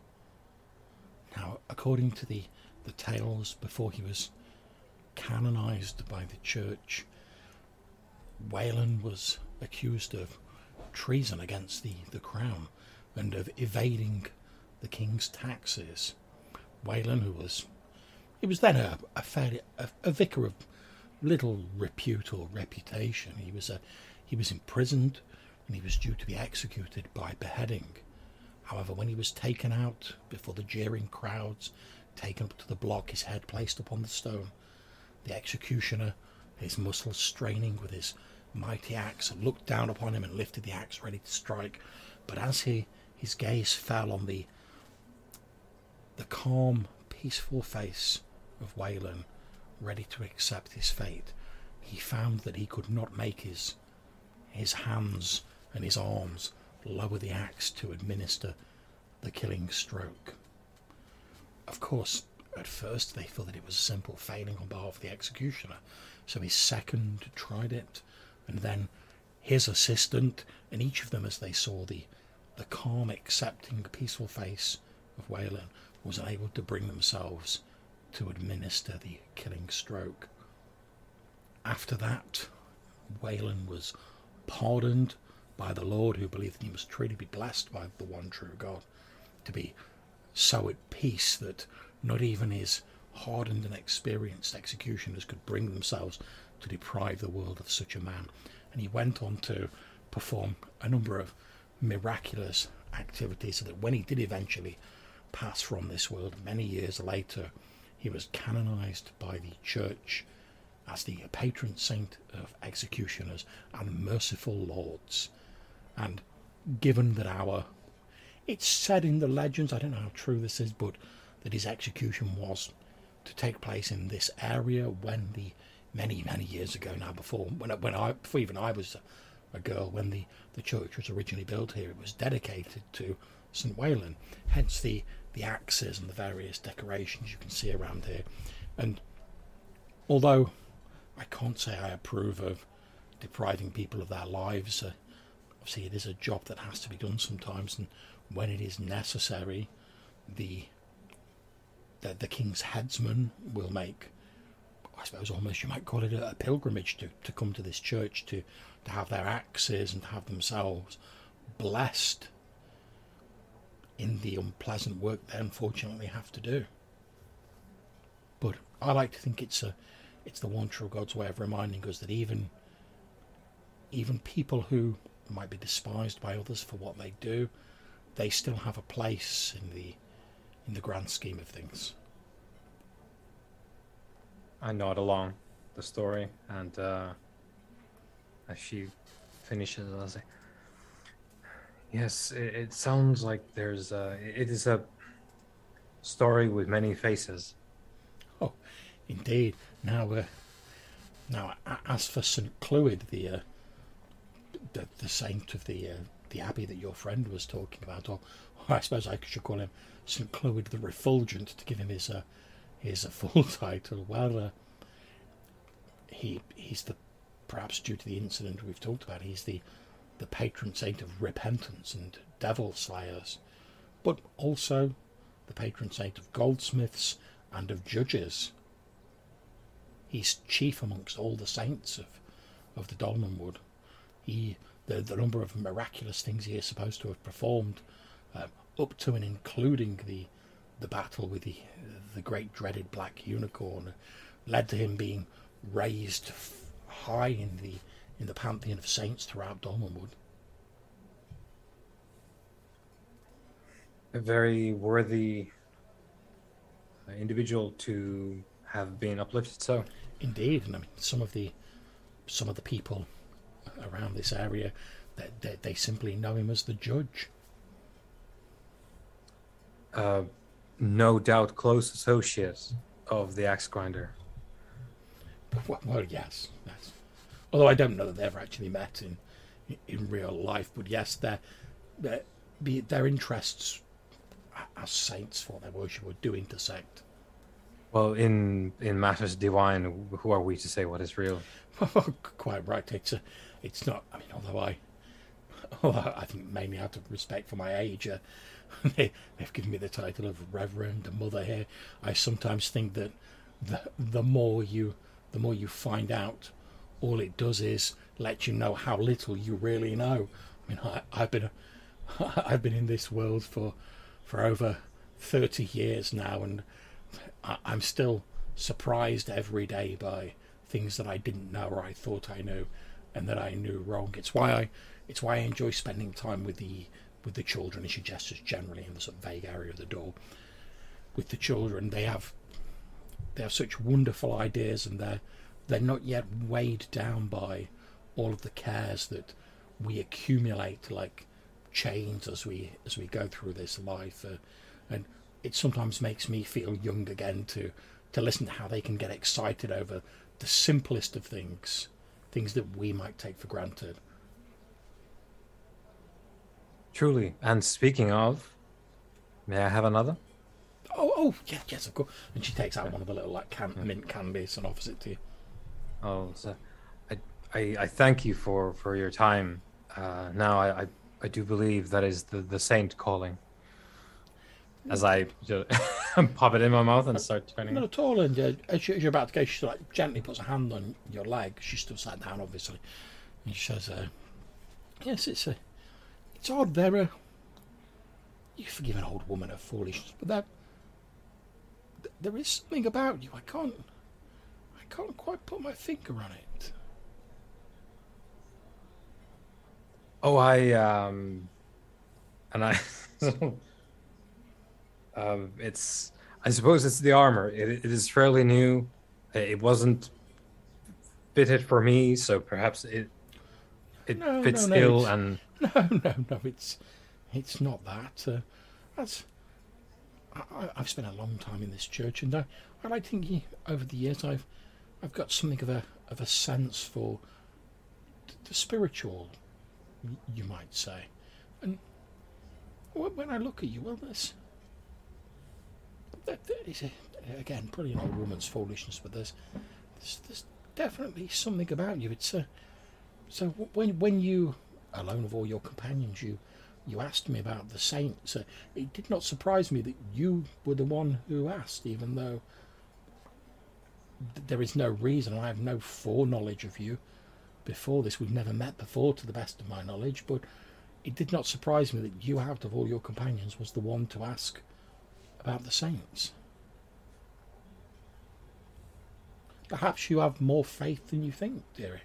Now, according to the, the tales before he was canonized by the church, Wayland was accused of treason against the, the crown and of evading the king's taxes. Wayland, who was he was then a, a fairly a, a vicar of little repute or reputation. He was a he was imprisoned and he was due to be executed by beheading. However, when he was taken out before the jeering crowds, taken up to the block, his head placed upon the stone, the executioner, his muscles straining with his mighty axe, looked down upon him and lifted the axe ready to strike. But as he his gaze fell on the the calm, peaceful face of Wayland, ready to accept his fate, he found that he could not make his his hands and his arms lower the axe to administer the killing stroke. Of course, at first they thought that it was a simple failing on behalf of the executioner, so his second tried it, and then his assistant, and each of them, as they saw the the calm, accepting, peaceful face of Wayland, was unable to bring themselves to administer the killing stroke. After that, Wayland was pardoned by the Lord, who believed that he must truly be blessed by the one true God, to be so at peace that not even his hardened and experienced executioners could bring themselves to deprive the world of such a man. And he went on to perform a number of miraculous activities so that when he did eventually pass from this world many years later, he was canonized by the church as the patron saint of executioners and merciful lords. And given that our, it's said in the legends, I don't know how true this is, but that his execution was to take place in this area when the many many years ago now before when when I before even I was a, a girl when the the church was originally built here it was dedicated to St Wayland hence the the axes and the various decorations you can see around here. And although I can't say I approve of depriving people of their lives uh, obviously it is a job that has to be done sometimes and when it is necessary the the, the king's headsman will make I suppose almost you might call it a, a pilgrimage to, to come to this church to, to have their axes and to have themselves blessed in the unpleasant work they unfortunately have to do. But I like to think it's a it's the one true God's way of reminding us that even even people who might be despised by others for what they do, they still have a place in the in the grand scheme of things. I nod along the story, and uh, as she finishes, I'll say, "Yes, it, it sounds like there's a, it is a story with many faces." Oh, indeed. Now, uh, now, as for Saint Clewd, the, uh, the the saint of the uh, the abbey that your friend was talking about, or, or [LAUGHS] I suppose I should call him Saint Clewd the Refulgent to give him his uh, his [LAUGHS] full title. Well, uh, he he's the perhaps due to the incident we've talked about, he's the the patron saint of repentance and devil slayers, but also the patron saint of goldsmiths and of judges. He's chief amongst all the saints of, of the Dolmenwood. He the, the number of miraculous things he is supposed to have performed, um, up to and including the the battle with the the great dreaded black unicorn, led to him being raised high in the in the pantheon of saints throughout Dolmenwood. a very worthy uh, individual to have been uplifted. So, Indeed, and I mean some of the some of the people around this area they, they, they simply know him as the judge. uh, no doubt, close associate of the axe grinder. Well, well yes, yes. Although I don't know that they ever actually met in in real life, but yes, their their their interests as saints for their worship would do intersect. Well, in in matters divine, who are we to say what is real? [LAUGHS] Quite right. It's a, it's not. I mean, although I, although I think mainly out of respect for my age, uh, [LAUGHS] they, they've given me the title of Reverend and Mother here. I sometimes think that the the more you the more you find out, all it does is let you know how little you really know. I mean, I, I've been [LAUGHS] I've been in this world for for over thirty years now, and I, I'm still surprised every day by things that I didn't know or I thought I knew, and that I knew wrong. It's why I it's why I enjoy spending time with the with the children. And she gestures generally in the sort of vague area of the door. With the children, they have they have such wonderful ideas, and they're they're not yet weighed down by all of the cares that we accumulate like chains as we as we go through this life, uh, and it sometimes makes me feel young again to to listen to how they can get excited over the simplest of things, things that we might take for granted. Truly. And speaking of, may I have another? Oh, oh, yes, yes, of course. And she takes out one of the little like can- mint candies and offers it to you. Oh, so I, I, I thank you for for your time. Uh, now I, I, I do believe that is the the saint calling. As I [LAUGHS] pop it in my mouth and start turning. Not at all. And uh, as, as you're about to go, she like gently puts a hand on your leg. She's still sat down, obviously. And she says, uh, "Yes, it's a, it's odd. There are. You forgive an old woman her foolishness, but there, there is something about you. I can't, can't quite put my finger on it. Oh, I um, and I. [LAUGHS] um, it's. I suppose it's the armor. It, it is fairly new. It wasn't fitted for me, so perhaps it it No, fits no, no, ill and [LAUGHS] No, no, no. It's, it's not that. Uh, that's. I, I've spent a long time in this church, and I, I like thinking over the years I've, I've got something of a of a sense for the spiritual, you might say, and when I look at you, well, there's. A, again, probably an old woman's foolishness, but there's, there's, there's definitely something about you. It's a. So when when you, alone of all your companions, you you asked me about the saints, uh, it did not surprise me that you were the one who asked, even though th- there is no reason. I have no foreknowledge of you before this. We've never met before, to the best of my knowledge, but it did not surprise me that you, out of all your companions, was the one to ask about the saints. Perhaps you have more faith than you think, dearie.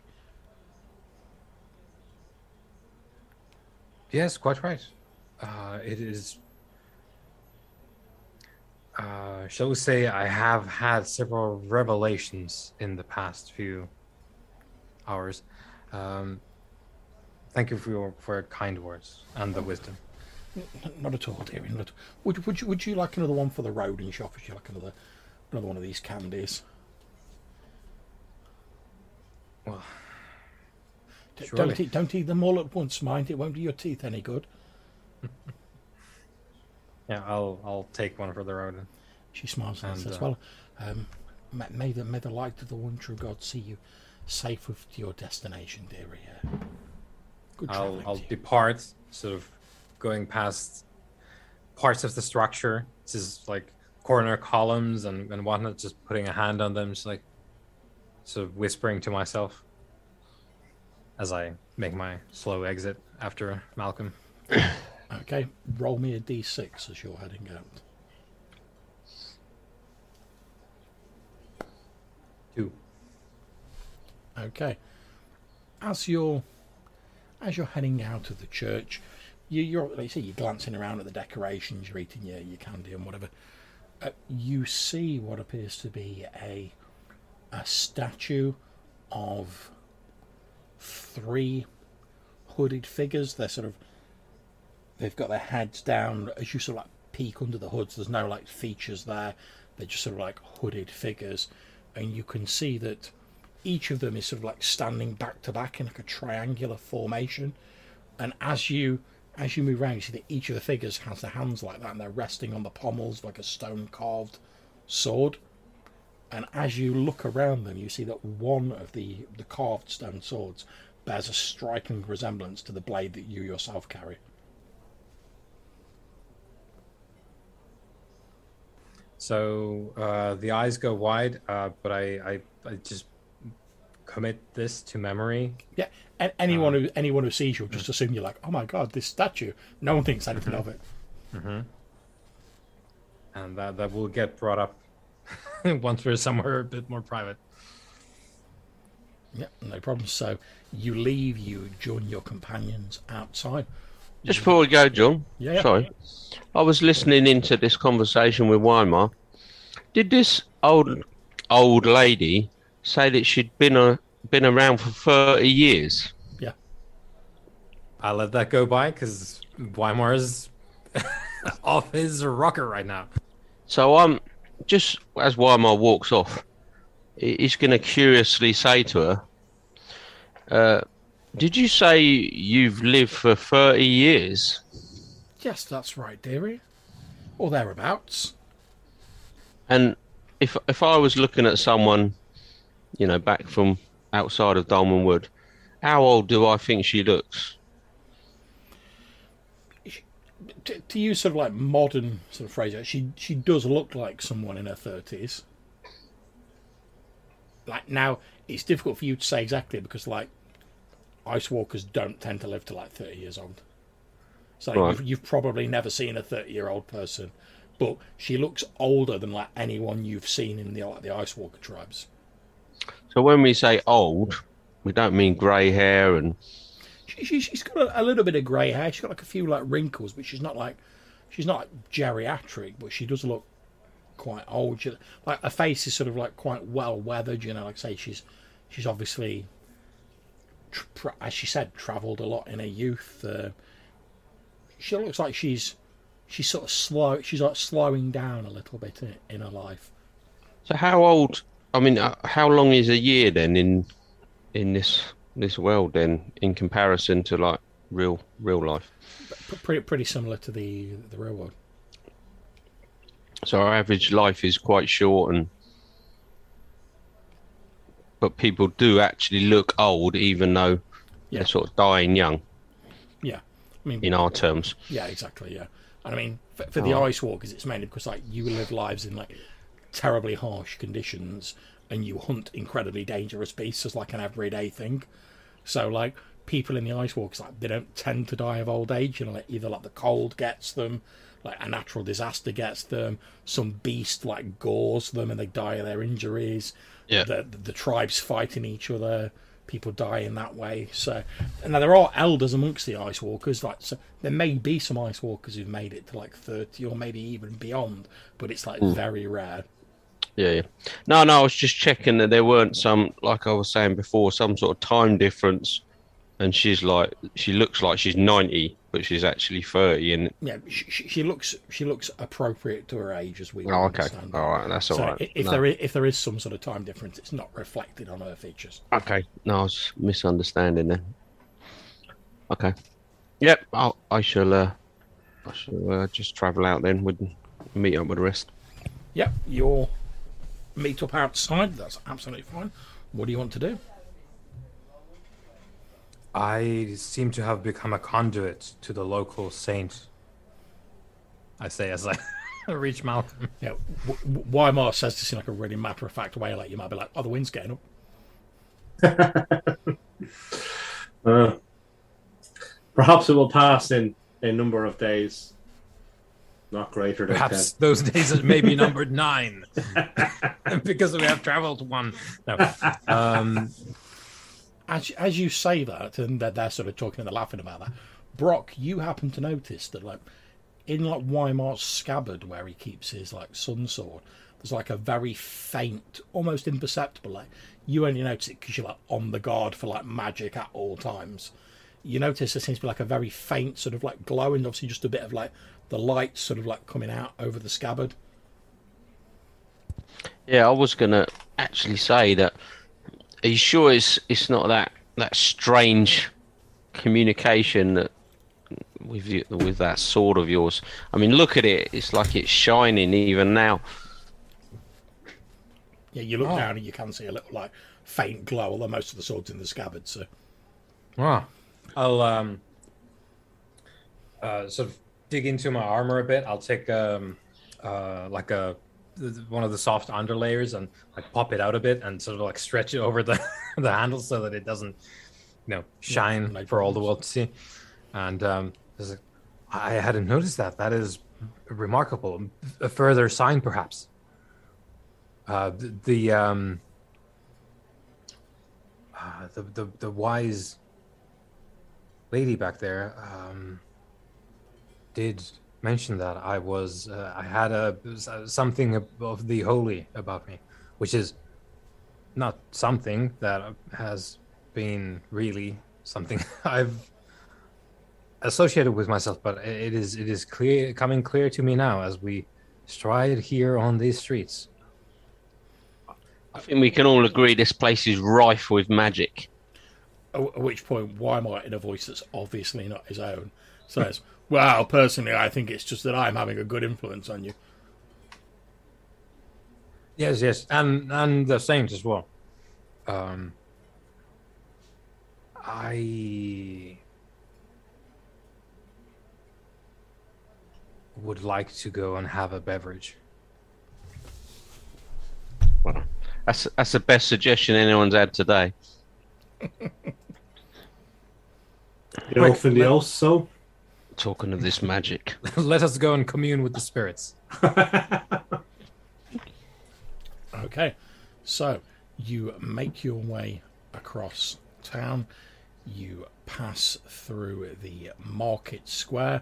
Yes, quite right. Uh, it is. Uh, shall we say, I have had several revelations in the past few hours. Um, thank you for your for your kind words and the wisdom. Not at all, dearie. Not at Would, would, you, would you like another one for the road? And she offers you like another, another one of these candies. Well, Surely. Don't eat, don't eat them all at once, mind. It won't do your teeth any good. [LAUGHS] yeah, I'll I'll take one for the road. She smiles and, And, says, uh, "Well, um, may, the may the light of the one true God see you safe with to your destination, dearie. Uh, good I'll I'll depart, sort of going past parts of the structure. This is like corner columns and, and whatnot, just putting a hand on them, just like sort of whispering to myself as I make my slow exit after Malcolm. [CLEARS THROAT] Okay, roll me a d6 as you're heading out. Two. Okay. As you're as you're heading out of the church, you, you're like you see, you're glancing around at the decorations, you're eating your, your candy and whatever. Uh, you see what appears to be a a statue of three hooded figures. They're sort of they've got their heads down as you sort of like peek under the hoods. There's no like features there. They're just sort of like hooded figures, and you can see that each of them is sort of like standing back to back in like a triangular formation. And as you as you move around, you see that each of the figures has their hands like that, and they're resting on the pommels like a stone carved sword. And as you look around them, you see that one of the the carved stone swords bears a striking resemblance to the blade that you yourself carry. So uh, the eyes go wide, uh, but I, I, I just commit this to memory. Yeah, and anyone who anyone who sees you just assume you're like, oh my god, this statue. No one thinks anything of it. and that that will get brought up [LAUGHS] once we're somewhere a bit more private. Yeah, no problem. So you leave, you join your companions outside. Just before we go, John. Yeah, yeah. Sorry. I was listening into this conversation with Weimar. Did this old old lady say that she'd been a, been around for thirty years? Yeah, I let that go by because Weimar is [LAUGHS] off his rocker right now. So I'm just as Weimar walks off, he's going to curiously say to her, uh, "Did you say you've lived for thirty years?" yes, that's right, dearie, or thereabouts. And if if I was looking at someone, you know, back from outside of Dolmenwood, how old do I think she looks? To, to use sort of like modern sort of phrase, she she does look like someone in her thirties. Like now, it's difficult for you to say exactly because like ice walkers don't tend to live to like thirty years old. So Right. you've, you've probably never seen a thirty-year-old person, but she looks older than like anyone you've seen in the like the ice walker tribes. So when we say old, we don't mean grey hair and She, she, she's got a, a little bit of grey hair. She's got like a few like wrinkles, but she's not like she's not like geriatric, but she does look quite old. She, like her face is sort of like quite well weathered. You know, like I say, she's she's obviously, tra- as she said, travelled a lot in her youth. Uh, she looks like she's she's sort of slow. She's like slowing down a little bit in, in her life. so how old? I mean, uh, how long is a year then in in this this world then in comparison to like real real life? Pretty pretty similar to the the real world. So our average life is quite short and but people do actually look old even though Yeah. they're sort of dying young Yeah, I mean, in our terms. Yeah, exactly. Yeah, and I mean, for, for the Oh. ice walkers, it's mainly because like you live lives in like terribly harsh conditions, and you hunt incredibly dangerous beasts as like an everyday thing. So like people in the ice walkers, like they don't tend to die of old age. You know, like either like the cold gets them, like a natural disaster gets them, some beast like gores them, and they die of their injuries. Yeah. The, the, the tribes fighting each other. People die in that way. So, and now there are elders amongst the ice walkers. Like, so there may be some ice walkers who've made it to like thirty or maybe even beyond, but it's like hmm. very rare. Yeah, yeah. No, no, I was just checking that there weren't some, like I was saying before, some sort of time difference. And she's like, she looks like she's 90, but she's actually 30. And, Yeah, she, she, looks she looks appropriate to her age as we oh, okay. understand. All right. That's all So right. if No. there is, if there is some sort of time difference, it's not reflected on her features. Okay. No, I was misunderstanding then. Okay. Yep. I'll, I shall, uh, I shall uh, just travel out then with, meet up with the rest. Yep, you'll meet up outside. That's absolutely fine. What do you want to do? I seem to have become a conduit to the local saint. I say as I [LAUGHS] reach Malcolm. Yeah, w- w- Weimar says this in like a really matter of fact way. Like you might be like, "Oh, the wind's getting up." [LAUGHS] Uh, perhaps it will pass in a number of days. Not greater than Perhaps those days it may be numbered nine [LAUGHS] because we have traveled one. No. Um, as as you say that, and they're, they're sort of talking and laughing about that, Brock, you happen to notice that like in like Weimar's scabbard where he keeps his like sun sword, there's like a very faint, almost imperceptible. Like you only notice it because you're like on the guard for like magic at all times. You notice there seems to be like a very faint sort of like glow, and obviously just a bit of like the light sort of like coming out over the scabbard. Yeah, I was gonna actually say that. Are you sure it's it's not that that strange communication that with you, with that sword of yours? I mean, look at it. It's like it's shining even now. Yeah, you look Oh. down and you can see a little like faint glow, although most of the swords in the scabbard. So Ah, I'll um, uh, sort of dig into my armor a bit. I'll take um, uh, like a one of the soft underlayers and like pop it out a bit and sort of like stretch it [LAUGHS] over the the handle so that it doesn't, you know, shine like for all the world to see. And um, a, I hadn't noticed that. That is remarkable. A further sign, perhaps. Uh, the, the um, uh, the, the the wise lady back there um, did mention that I was uh, I had a something of- of the holy about me, which is not something that has been really something [LAUGHS] I've associated with myself, but it is it is clear coming clear to me now as we stride here on these streets. I think we can all agree this place is rife with magic. At at which point, Weimar, in a voice that's obviously not his own, says, Well, personally, I think it's just that I'm having a good influence on you. Yes, yes, and and the saints as well. Um, I would like to go and have a beverage. Well, that's that's the best suggestion anyone's had today. You know, in the also. Talking of this magic. [LAUGHS] Let us go and commune with the spirits. [LAUGHS] Okay, so you make your way across town. You pass through the market square,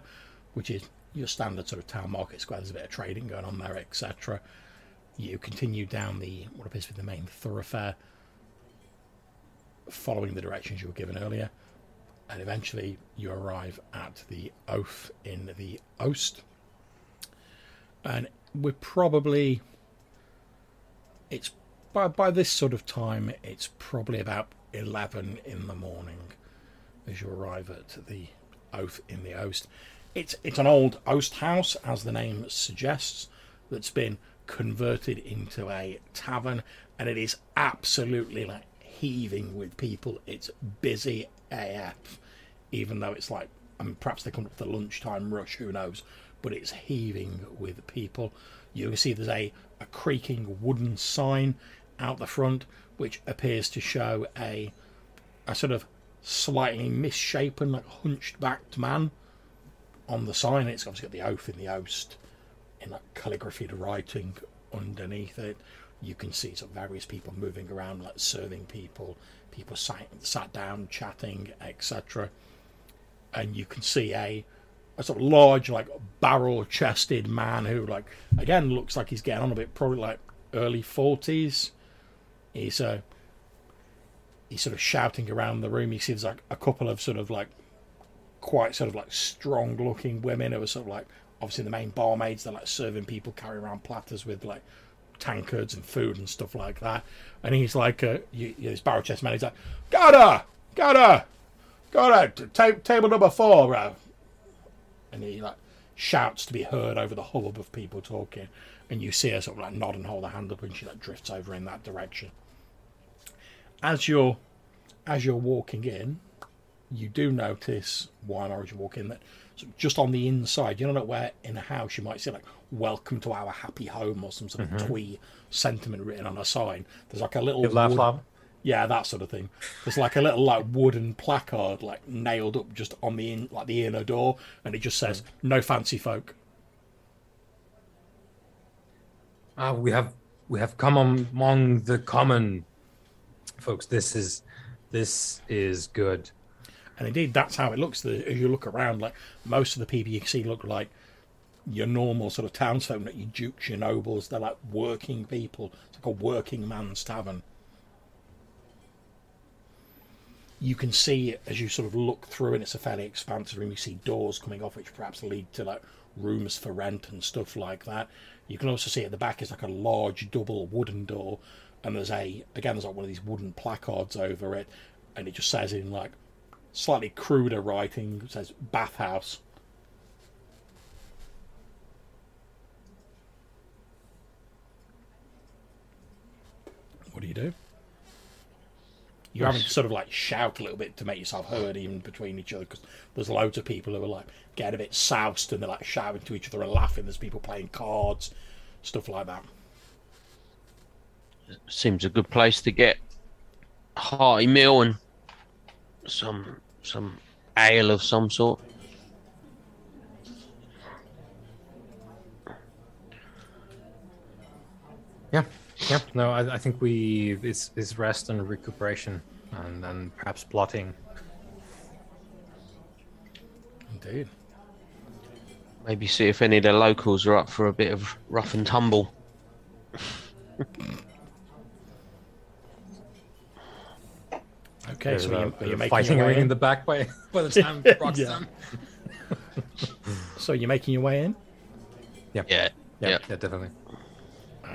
which is your standard sort of town market square. There's a bit of trading going on there, etc. You continue down the what appears to be the main thoroughfare, following the directions you were given earlier, and eventually you arrive at the Oath in the Oast. And we're probably it's by by this sort of time it's probably about 11 in the morning as you arrive at the oath in the oast. It's it's an old oast house as the name suggests that's been converted into a tavern. And it is absolutely like heaving with people. It's busy af even though it's like I mean, perhaps they come up to the lunchtime rush who knows but it's heaving with people. You can see there's a, a creaking wooden sign out the front which appears to show a a sort of slightly misshapen like hunched backed man on the sign. It's obviously got the oath in the oast in that calligraphied writing underneath it. You can see sort of various people moving around like serving people people sat, sat down chatting etc and you can see a a sort of large, like barrel-chested man who, like, again looks like he's getting on a bit, probably like early forties. He's uh, he's sort of shouting around the room. He sees like a couple of sort of like quite sort of like strong-looking women who are sort of like obviously the main barmaids. They're like serving people, carry around platters with like tankards and food and stuff like that. And he's like, uh, this barrel chest man. He's like, got her, got her, got her. Ta- table number four, bro and he like shouts to be heard over the hubbub of people talking and you see her sort of like nod and hold her hand up and she like drifts over in that direction as you're as you're walking in you do notice Weimar as you walk in that just on the inside you know where in a house you might see like welcome to our happy home or some sort of twee sentiment written on a sign there's like a little laugh, wood- yeah, that sort of thing. There's like a little like wooden placard like nailed up just on the in like the inner door, and it just says "No fancy folk." Ah, we have we have come among the common folks. This is This is good. And indeed, that's how it looks. As you look around, like most of the people you see look like your normal sort of townsfolk, not your dukes, your nobles. They're like working people. It's like a working man's tavern. You can see as you sort of look through, and it's a fairly expansive room. You see doors coming off, which perhaps lead to like rooms for rent and stuff like that. You can also see at the back is like a large double wooden door, and there's a again there's like one of these wooden placards over it, and it just says in like slightly cruder writing it says bathhouse. What do you do? You're having to sort of like shout a little bit to make yourself heard, even between each other, because there's loads of people who are like getting a bit soused and they're like shouting to each other and laughing. There's people playing cards, stuff like that. Seems a good place to get a hearty meal and some some ale of some sort. Yeah, yeah. No, I, I think we it's, it's rest and recuperation, and then perhaps plotting. Indeed. Maybe see if any of the locals are up for a bit of rough and tumble. [LAUGHS] Okay, There's so a are you're, you of making fighting your way ring in in? the back by [LAUGHS] by the [LAUGHS] time Brock's Yeah. done. So you're making your way in? Yeah, Yeah. yeah, Yeah. yeah, definitely.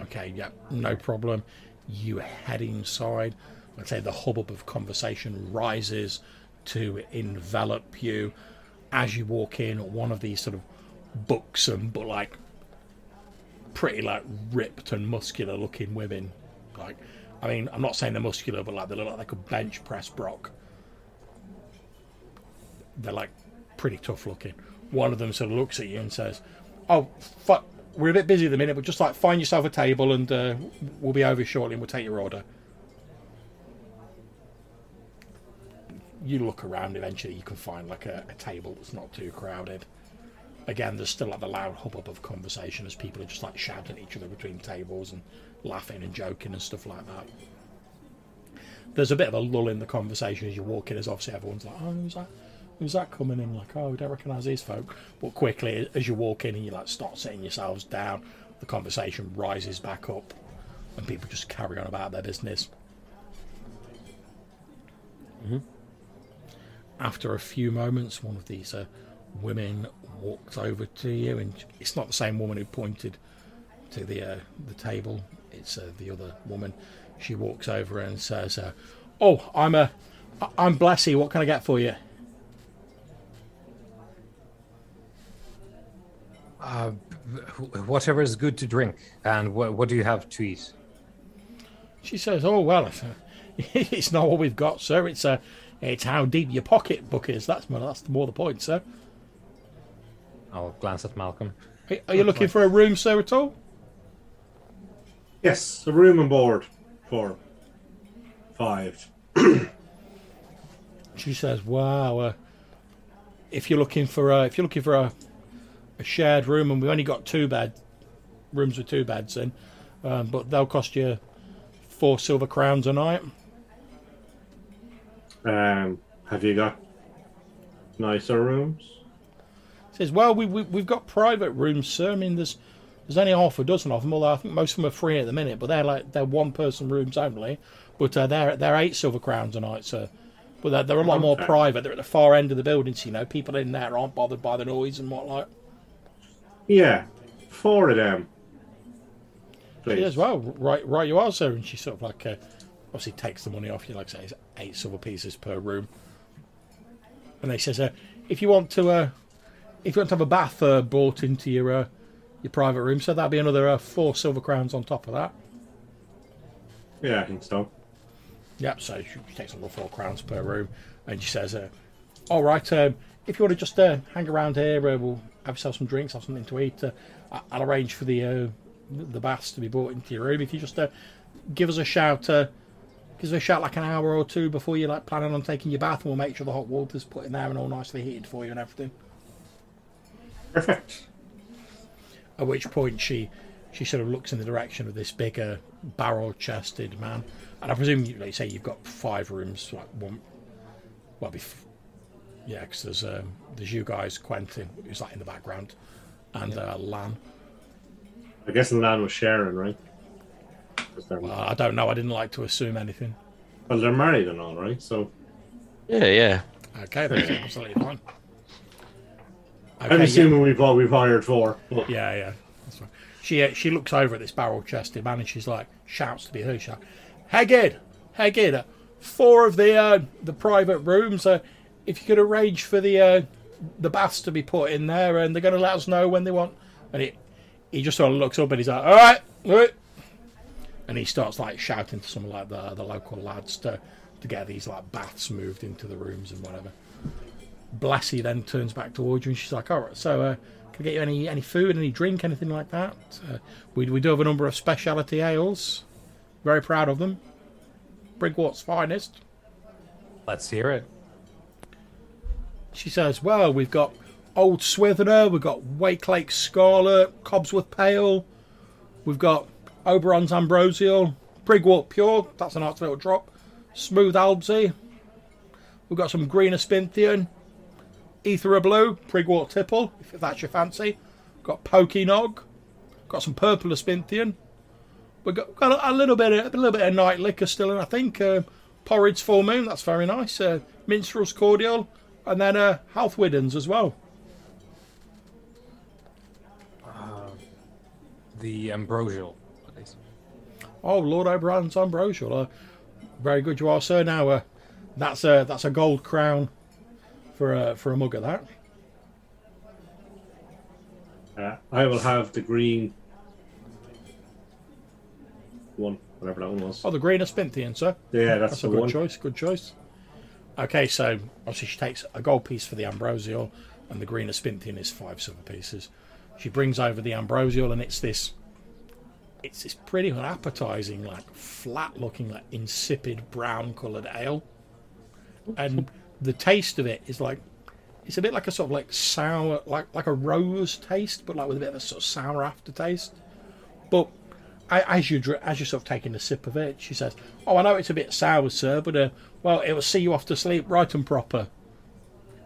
Okay, yeah, no problem. You head inside. Let's say the hubbub of conversation rises to envelop you as you walk in. One of these sort of buxom but like pretty like ripped and muscular looking women. Like, I mean, I'm not saying they're muscular, but like they look like they could bench press Brock. They're like pretty tough looking. One of them sort of looks at you and says, "Oh, fuck, we're a bit busy at the minute, but just like find yourself a table and uh, we'll be over shortly and we'll take your order." You look around. Eventually, you can find like a, a table that's not too crowded. Again, there's still like the loud hubbub of conversation as people are just like shouting at each other between tables and laughing and joking and stuff like that. There's a bit of a lull in the conversation as you walk in, as obviously everyone's like, "Oh, who's that? Who's that coming in?" Like, "Oh, we don't recognise these folk." But quickly, as you walk in and you like start sitting yourselves down, the conversation rises back up, and people just carry on about their business. After a few moments, one of these uh, women walks over to you, and it's not the same woman who pointed to the uh, the table. It's uh, the other woman. She walks over and says, uh, "Oh, I'm a, I'm Blessy. What can I get for you?" Uh, whatever is good to drink, and what what do you have to eat? She says, "Oh well, it's, uh, [LAUGHS] it's not what we've got, sir. It's uh, it's how deep your pocketbook is. That's more, that's more the point, sir. I'll glance at Malcolm. Are- Are you looking for a room, sir, at all?" Yes, a room and board for five. [CLEARS THROAT] She says, "Wow, uh, if you're looking for a, if you're looking for a, a shared room, and we've only got two bed rooms with two beds in, um, but they'll cost you four silver crowns a night." Um, have you got nicer rooms? Says, "Well, we, we we've got private rooms, sir. I mean, there's there's only half a dozen of them. Although I think most of them are free at the minute, but they're like they're one person rooms only. But uh, they're they're eight silver crowns a night, sir. But they're, they're a lot more private. They're at the far end of the building, so you know people in there aren't bothered by the noise and what like." Yeah, four of them. She Please. says, "Well, right, right, you are, sir." And she sort of like uh, obviously takes the money off you, like I say, it's eight silver pieces per room. And they says, uh, "If you want to, uh, if you want to have a bath uh, brought into your uh, your private room, so that'd be another uh, four silver crowns on top of that." Yeah, I think so. Yep. So she she takes another four crowns per room, and she says, uh, "All right, um, if you want to just uh, hang around here, uh, we'll have yourself some drinks, have something to eat. Uh, I'll arrange for the uh, the baths to be brought into your room. If you just uh, give us a shout, uh, give us a shout like an hour or two before you're like planning on taking your bath, and we'll make sure the hot water's put in there and all nicely heated for you and everything." Perfect. At which point she she sort of looks in the direction of this bigger barrel-chested man, and I presume, you, like you say, you've got five rooms, like one. Well, bef- yeah, because there's um, there's you guys, Quentin, who's like in the background, and uh, Lan. I guess Lan was Sharon, right? 'Cause they're, Well, I don't know. I didn't like to assume anything. well, they're married and all, right? So Yeah, yeah. Okay, that's absolutely fine. I'm Okay, yeah. assuming we've all we've hired four. But Yeah, yeah. That's fine. She uh, she looks over at this barrel chested man and she's like shouts to be heard. She's like, Haggard, Haggard, uh, four of the uh, the private rooms. Uh, if you could arrange for the uh, the baths to be put in there, and they're going to let us know when they want. And he he just sort of looks up and he's like, all right, all right. And he starts like shouting to some like the the local lads to to get these like baths moved into the rooms and whatever. Blessy then turns back towards you and she's like, "All right, so uh, can I get you any any food, any drink, anything like that? Uh, we we do have a number of specialty ales. Very proud of them. Prigwort's finest." Let's hear it. She says, "Well, we've got Old Swithener, we've got Wakelake Scarlet, Cobsworth Pale, we've got Oberon's Ambrosial, Prigwort Pure. That's a nice little drop. Smooth Albsey. We've got some Green Aspinthian, Ether Blue, Prigwort Tipple, if that's your fancy. Got Pokey Nog. Got some Purple Aspinthian. We've got, got a, a little bit of, a little bit of night liquor still in, I think. Uh, Porridge Full Moon, that's very nice. Uh, Minstrel's Cordial, and then uh, Health Widdens as well. The ambrosial. please. Oh, Lord Oberon's Ambrosial. Uh, very good you are, sir. Now, uh, that's a that's a gold crown for a for a mug of that. uh, I will have the green one, whatever that one was. Oh, the green Aspinthian, sir. Yeah, that's, That's the a good one. choice. Good choice. Okay, so obviously she takes a gold piece for the ambrosial, and the green Aspinthian is five silver pieces. She brings over the ambrosial, and it's this. It's this pretty unappetizing, like flat-looking, like insipid brown-coloured ale, and the taste of it is like it's a bit like a sort of like sour, like like a rose taste, but like with a bit of a sort of sour aftertaste. But a- as you as you're sort of taking a sip of it, she says, "Oh, I know it's a bit sour, sir, but uh, well, it will see you off to sleep right and proper."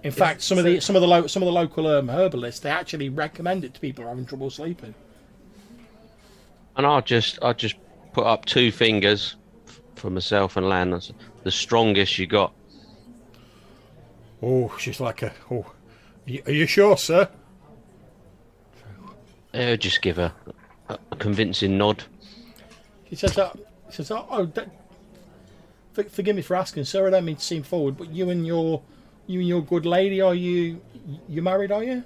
In fact, some of the some of the lo- some of the local um, herbalists they actually recommend it to people who are having trouble sleeping. And I'll just I'll just put up two fingers f- for myself and Lan. That's the strongest you got. Oh, she's like a oh. Are you, are you sure, sir? Uh, just give her a, a convincing nod. She says, uh, she says, oh, oh don't- for, forgive me for asking, sir. I don't mean to seem forward, but you and your, you and your good lady, are you, you married? Are you?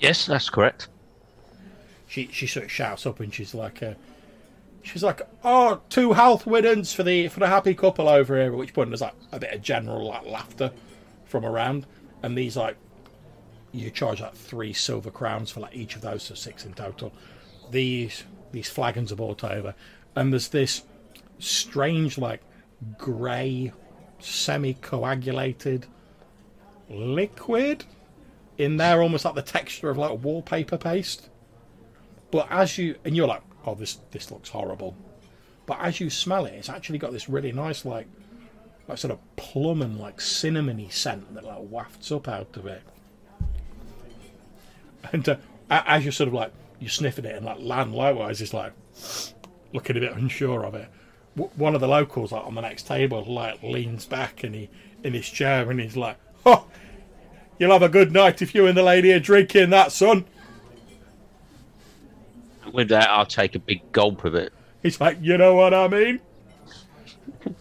Yes, that's correct. She she sort of shouts up and she's like, uh, she's like, oh, two health widdens for the for the happy couple over here. At which point there's like a bit of general like laughter from around, and these like, you charge like three silver crowns for like each of those, so six in total. These these flagons are brought over, and there's this strange like grey, semi-coagulated liquid in there, almost like the texture of like wallpaper paste. But as you and you're like, oh, this this looks horrible. But as you smell it, it's actually got this really nice like, like sort of plum and like cinnamony scent that like wafts up out of it. And uh, as you're sort of like you're sniffing it, and like Lan likewise is like looking a bit unsure of it. One of the locals like on the next table like leans back and he in his chair and he's like, "Oh, you'll have a good night if you and the lady are drinking that, son." With that, I'll take a big gulp of it. He's like, you know what I mean? [LAUGHS]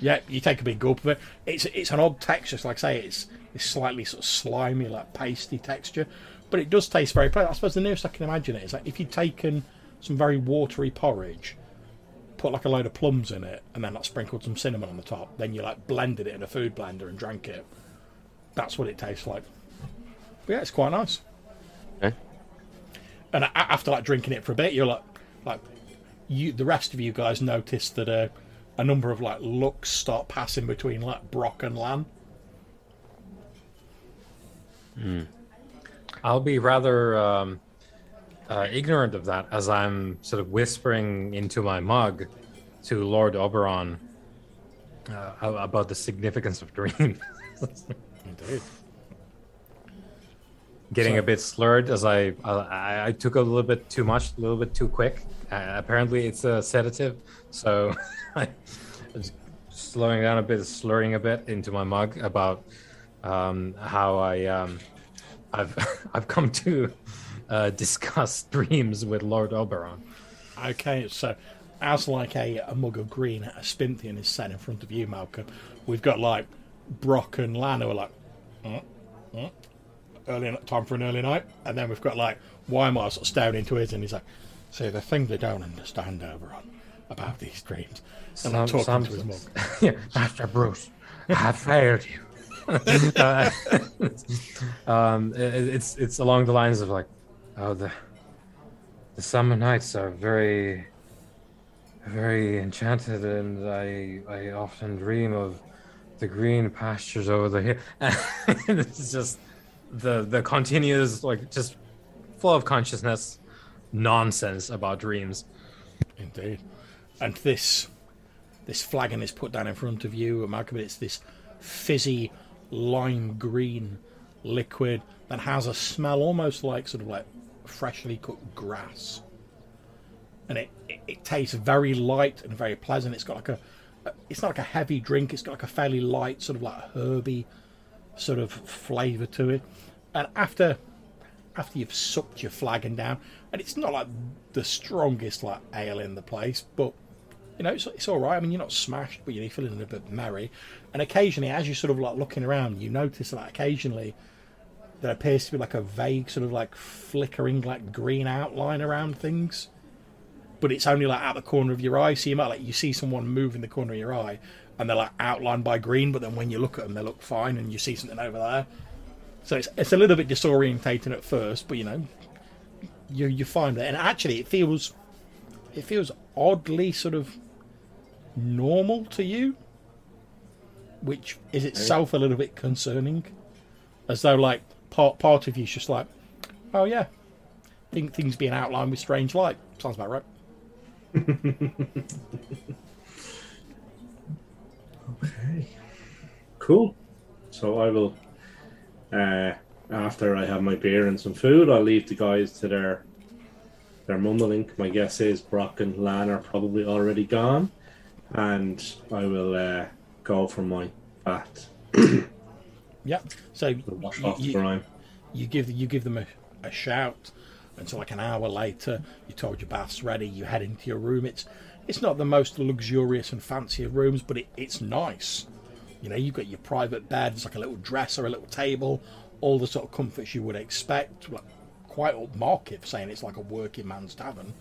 yeah, you take a big gulp of it. It's it's an odd texture. It's like I say, it's it's slightly sort of slimy, like pasty texture, but it does taste very pleasant. I suppose the nearest I can imagine it is like if you'd taken some very watery porridge, put like a load of plums in it, and then like sprinkled some cinnamon on the top, then you like blended it in a food blender and drank it. That's what it tastes like. But yeah, it's quite nice. Okay. And after like drinking it for a bit, you're like, like you, the rest of you guys notice that uh, a number of like looks start passing between like Brock and Lan. I'll be rather um, uh, ignorant of that as I'm sort of whispering into my mug to Lord Oberon uh, about the significance of dreams. [LAUGHS] Indeed. Getting So- a bit slurred as I, I I took a little bit too much, a little bit too quick. Uh, apparently, it's a sedative, so [LAUGHS] I was slowing down a bit, slurring a bit into my mug about um, how I um, I've [LAUGHS] I've come to uh, [LAUGHS] discuss dreams with Lord Oberon. Okay, so as like a, a mug of green, a Spinthian is set in front of you, Malcolm. We've got like Brock and Lan who are like, "Uh, uh, early time for an early night, and then we've got like Weimar sort of staring into his, and he's like, "See, the thing they don't understand, Oberon, about these dreams." And I'm talking some- to his mug. [LAUGHS] yeah, Master Bruce, I have failed you. [LAUGHS] Uh, um, it, it's it's along the lines of like, oh the the summer nights are very very enchanted, and I I often dream of the green pastures over the hill. [LAUGHS] it's just the the continuous like just full of consciousness nonsense about dreams. Indeed. And this this flagon is put down in front of you, and Malcolm. It's this fizzy lime green liquid that has a smell almost like sort of like freshly cooked grass. And it, it, it tastes very light and very pleasant. It's got like a it's not like a heavy drink, it's got like a fairly light, sort of like herby sort of flavour to it. And after after you've sucked your flagon down, and it's not like the strongest like ale in the place, but you know it's, it's all right. I mean, you're not smashed, but you're feeling a bit merry. And occasionally, as you're sort of like looking around, you notice that occasionally there appears to be like a vague sort of like flickering like green outline around things, but it's only like at the corner of your eye. So you might like you see someone move in the corner of your eye, and they're like outlined by green, but then when you look at them, they look fine, and you see something over there. So it's, it's a little bit disorientating at first, but you know, you you find it, and actually it feels it feels oddly sort of normal to you, which is itself a little bit concerning, as though like part part of you's just like, oh yeah, think things being outlined with strange light sounds about right. [LAUGHS] Okay. Cool. So I will, uh, after I have my beer and some food, I'll leave the guys to their their mumbling. My guess is Brock and Lan are probably already gone, and I will uh, go for my bat. [CLEARS THROAT] Yeah. So you- you- you give you give them a, a shout and so like an hour later you told your bath's ready you head into your room. It's it's not the most luxurious and fancy of rooms but it, it's nice. You know you've got your private bed it's like a little dresser a little table all the sort of comforts you would expect like quite upmarket for saying it's like a working man's tavern.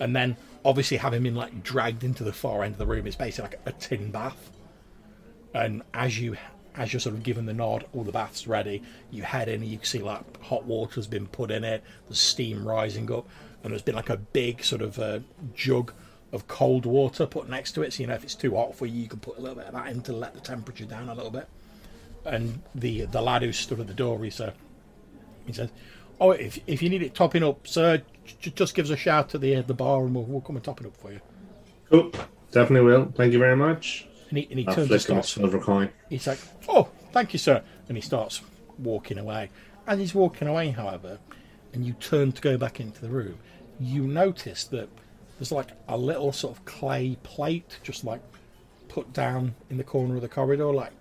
And then obviously having been like dragged into the far end of the room it's basically like a tin bath. And as you as you're sort of given the nod, all the baths ready, you head in and you can see like hot water's been put in it, the steam rising up, and there's been like a big sort of uh, jug of cold water put next to it. So you know if it's too hot for you, you can put a little bit of that in to let the temperature down a little bit. And the the lad who stood at the door, he said, he says, "Oh, if if you need it topping up, sir, j- just give us a shout at the uh, the bar and we'll, we'll come and top it up for you." Cool. Definitely will. Thank you very much. And he, and he I'll turns and flick him a starts silver coin. He's like, "Oh, thank you, sir," and he starts walking away. As he's walking away, however, and you turn to go back into the room, you notice that there's like a little sort of clay plate just like put down in the corner of the corridor, like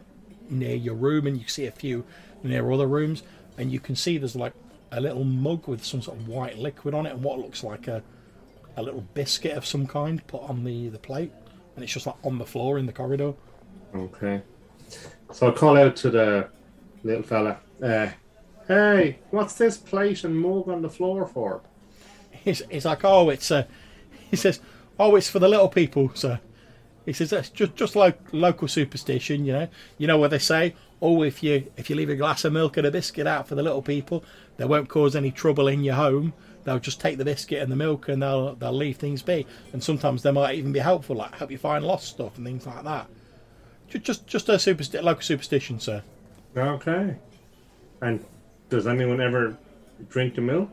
near your room, and you see a few near other rooms, and you can see there's like a little mug with some sort of white liquid on it, and what looks like a a little biscuit of some kind put on the the plate, and it's just like on the floor in the corridor. Okay. So I call out to the little fella. Uh, hey, what's this plate and mug on the floor for? He's, he's like, oh, it's uh, [LAUGHS] he says, oh, it's for the little people, sir. He says that's just just like local superstition, you know. You know what they say? Oh, if you if you leave a glass of milk and a biscuit out for the little people, they won't cause any trouble in your home. They'll just take the biscuit and the milk and they'll they'll leave things be. And sometimes they might even be helpful, like help you find lost stuff and things like that. Just just just a supersti- local superstition, sir. Okay. And does anyone ever drink the milk?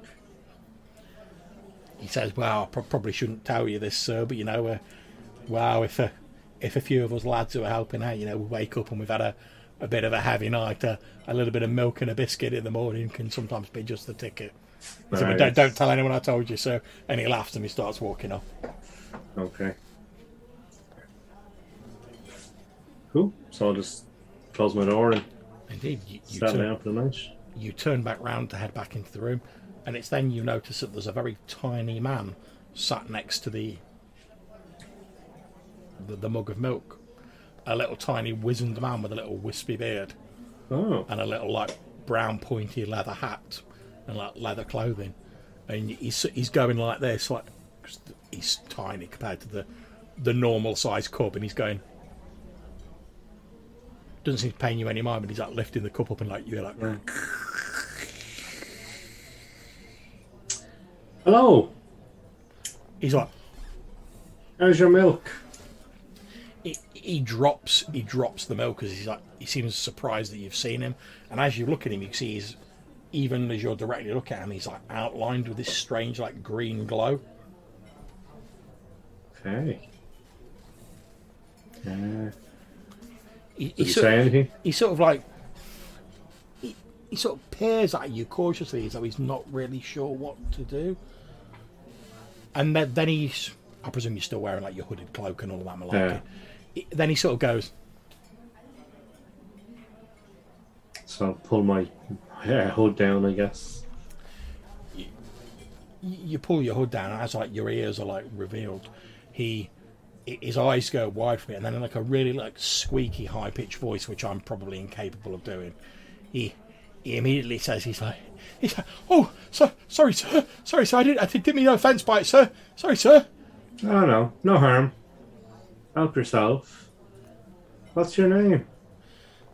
he says, "Well, I pro- probably shouldn't tell you this, sir, but you know, uh, well, if a if a few of us lads who are helping out, you know, we wake up and we've had a, a bit of a heavy night, uh, a little bit of milk and a biscuit in the morning can sometimes be just the ticket." He said, "But don't, don't tell anyone I told you, so. And he laughs and he starts walking off. Okay. Cool. So I'll just close my door and Indeed, you, you turn, down for the you turn back round to head back into the room, and it's then you notice that there's a very tiny man sat next to the the, the mug of milk. A little tiny wizened man with a little wispy beard Oh. and a little like brown pointy leather hat and like leather clothing, and he's he's going like this, like he's tiny compared to the the normal size cup, and he's going. Doesn't seem to paying you any mind, but he's like lifting the cup up and like you're like. [LAUGHS] Hello. He's like How's your milk? he, he drops he drops the milk because he's like he seems surprised that you've seen him, and as you look at him, you see he's even as you're directly looking at him, he's like outlined with this strange like green glow. Okay. Uh, He, he he sort, anything? he sort of like he, he sort of peers at you cautiously as though he's not really sure what to do. And then, then he's I presume you're still wearing like your hooded cloak and all that malarkey. Yeah. Then he sort of goes, So I'll pull my yeah, hood down, I guess. y- you pull your hood down as like your ears are like revealed. He his eyes go wide for me, and then in like a really like squeaky high pitched voice, which I'm probably incapable of doing. He he immediately says he's like he's like oh so, sorry sir sorry sir I didn't I didn't mean no offence by it sir sorry sir Oh no, no harm. Help yourself. What's your name?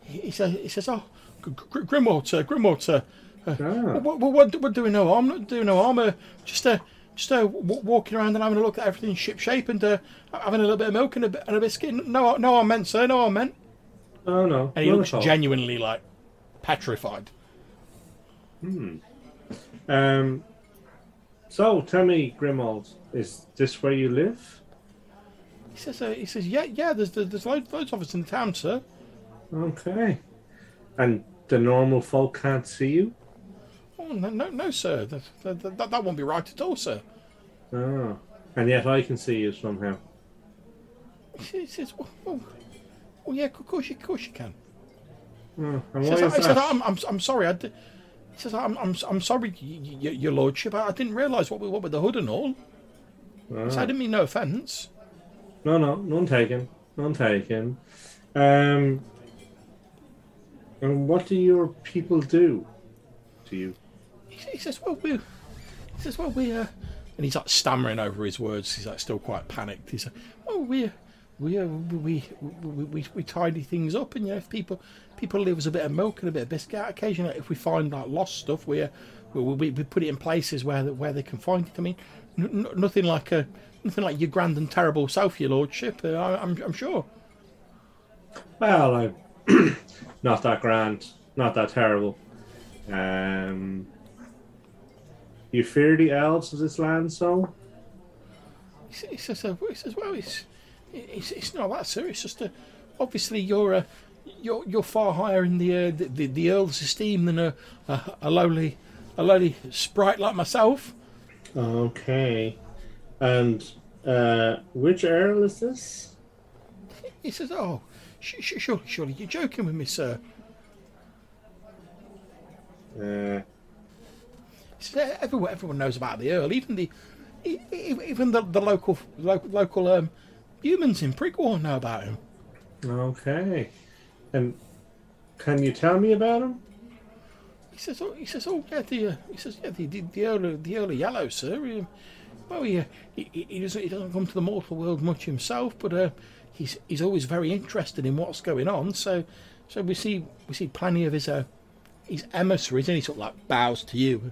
he, he says he says oh Gr- Gr- Grimwald sir Grimwald sir uh, Ah. what, what, what, what doing no harm not doing no harm uh, just uh, just uh, w- walking around and having a look at everything ship shape and uh, having a little bit of milk and a, bit- and a biscuit no no I meant sir no I meant Oh no. and he looks genuinely like petrified Hmm. Um. So tell me, Grimwald, is this where you live? he says uh, he says yeah yeah there's there's, loads, loads of us in town sir Okay. And the normal folk can't see you? oh no no, no sir that, that, that, that won't be right at all sir Oh. And yet I can see you somehow. he says well, well, well yeah of course you of course you can Oh, and He why says, is says that? I'm, I'm, I'm sorry. I he says, I'm, I'm, I'm sorry, y- y- your lordship. I I didn't realise what, we- what with the hood and all. Ah. So I didn't mean no offence. No, no, none taken. None taken. Um. And what do your people do? to you? He, he says, well, we, he says, well, we, uh, and he's like stammering over his words. He's like still quite panicked. He's like, oh, we, we, uh, we, we, we, we tidy things up, and you know, if people, people leave us a bit of milk and a bit of biscuit, occasionally, if we find like lost stuff, we, uh, we, we, we put it in places where where they can find it. I mean, n- n- nothing like a, nothing like your grand and terrible self, your lordship. Uh, I, I'm, I'm sure. Well, I [CLEARS THROAT] not that grand, not that terrible. Um, you fear the elves of this land, so? He sa- he says, uh, he says, well, it's, it's, it's not that serious. It's just, uh, obviously, you're, uh, you're, you're far higher in the, uh, the, the, the earl's esteem than a, a, a lowly, a lowly sprite like myself. Okay. And uh, which earl is this? He says, oh, sh- sh- surely, surely you're joking with me, sir. Uh, everyone, everyone knows about the earl, even the, even the, the local, local, local um, humans in Prigwort know about him. okay. And can you tell me about him? He says, "Oh, he says, oh, yeah, the, uh, he says, yeah, the, the, the early, the early yellow, sir. He, well, he, uh, he, he- he doesn't, he doesn't come to the mortal world much himself, but uh, he's, he's always very interested in what's going on. So, so we see, we see plenty of his, uh, his emissaries, and he sort of like bows to you,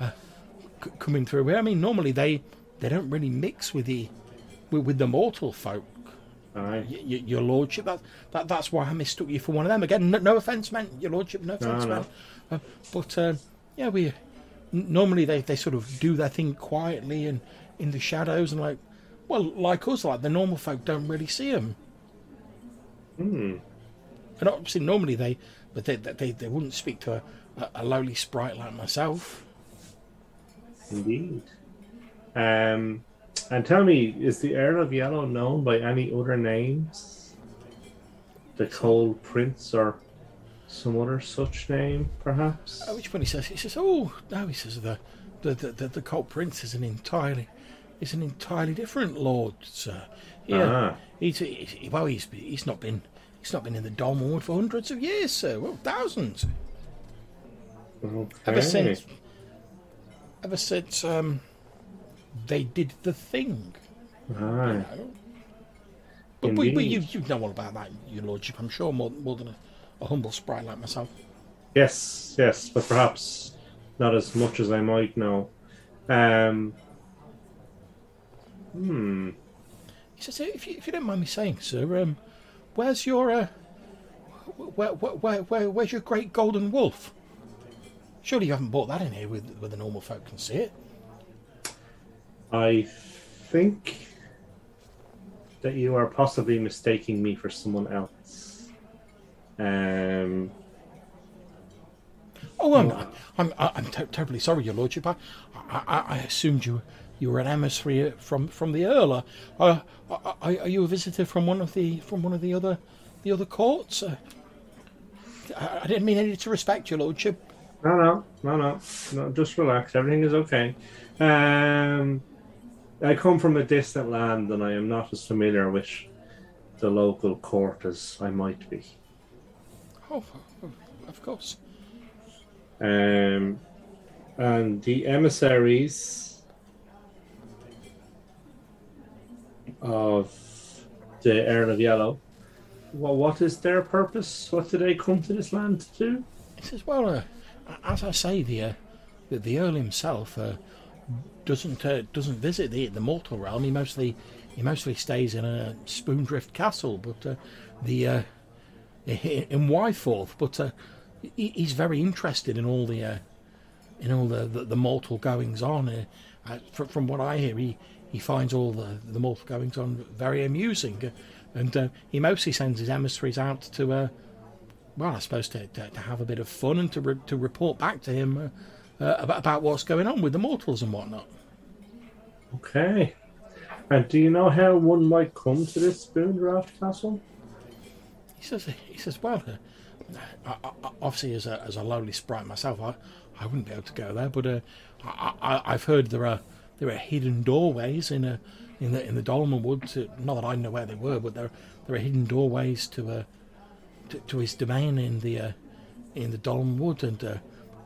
uh, c- coming through. I mean, normally they, they don't really mix with the, with, with the mortal folk. Aye. Y- y- your lordship. That, that that's why I mistook you for one of them. Again, no, no offence meant, your lordship. No offence no. meant. Uh, but um, yeah, we n- normally they, they sort of do their thing quietly and in the shadows and like, well, like us, like the normal folk don't really see them. Hmm. And obviously, normally they, but they they, they wouldn't speak to a, a, lowly sprite like myself. Indeed. Um, and tell me, is the Earl of Yellow known by any other names? The Cold Prince or some other such name, perhaps? At which point he says, he says, oh no, he says the the the, the, the Cold Prince is an entirely is an entirely different lord, sir. Yeah, Ah. he's, he's well, he's he's not been he's not been in the Dolmenwood for hundreds of years, sir. Well, thousands. Ever since ever since um they did the thing. Ah, you know. But, but, but you you know all about that, your lordship. I'm sure more more than a, a humble sprite like myself. Yes, yes, but perhaps not as much as I might know. Um, hmm. He says, if you, if you don't mind me saying, sir, um, where's your, uh, where, where, where, where, where's your great golden wolf? Surely you haven't brought that in here with, where the normal folk can see it. I think that you are possibly mistaking me for someone else. Um, Oh, I'm, I'm, I'm, I'm ter- terribly sorry, your lordship. I, I, I- I assumed you, you were an emissary from, from the earl. Uh, uh, are, are you a visitor from one of the, from one of the other, the other courts? Uh, I, I didn't mean any disrespect, your lordship. no, no, no, no, no. Just relax. Everything is okay. Um, I come from a distant land, and I am not as familiar with the local court as I might be. Oh, of course. Um, and the emissaries of the Earl of Yellow. Well, what is their purpose? What do they come to this land to do? He says, "Well, uh, as I say, the uh, the, the Earl himself uh, doesn't uh, doesn't visit the the mortal realm. He mostly he mostly stays in a Spoondrift Castle, but uh, the uh, in Wyforth. But he, he's very interested in all the in all the, the, the mortal goings on. From, from what I hear, he, he finds all the, the mortal goings on very amusing, and uh, he mostly sends his emissaries out to." Uh, well, I suppose to, to, to have a bit of fun and to re- to report back to him uh, uh, about, about what's going on with the mortals and whatnot. Okay. And do you know how one might come to this Spoondrift Castle? He says he says well, uh, I, I, obviously as a as a lowly sprite myself, I, I wouldn't be able to go there, but uh, I, I I've heard there are there are hidden doorways in a in the in the Dolmenwood. To, not that I know where they were, but there there are hidden doorways to uh, to, to his domain in the uh, in the Dolmenwood, and uh,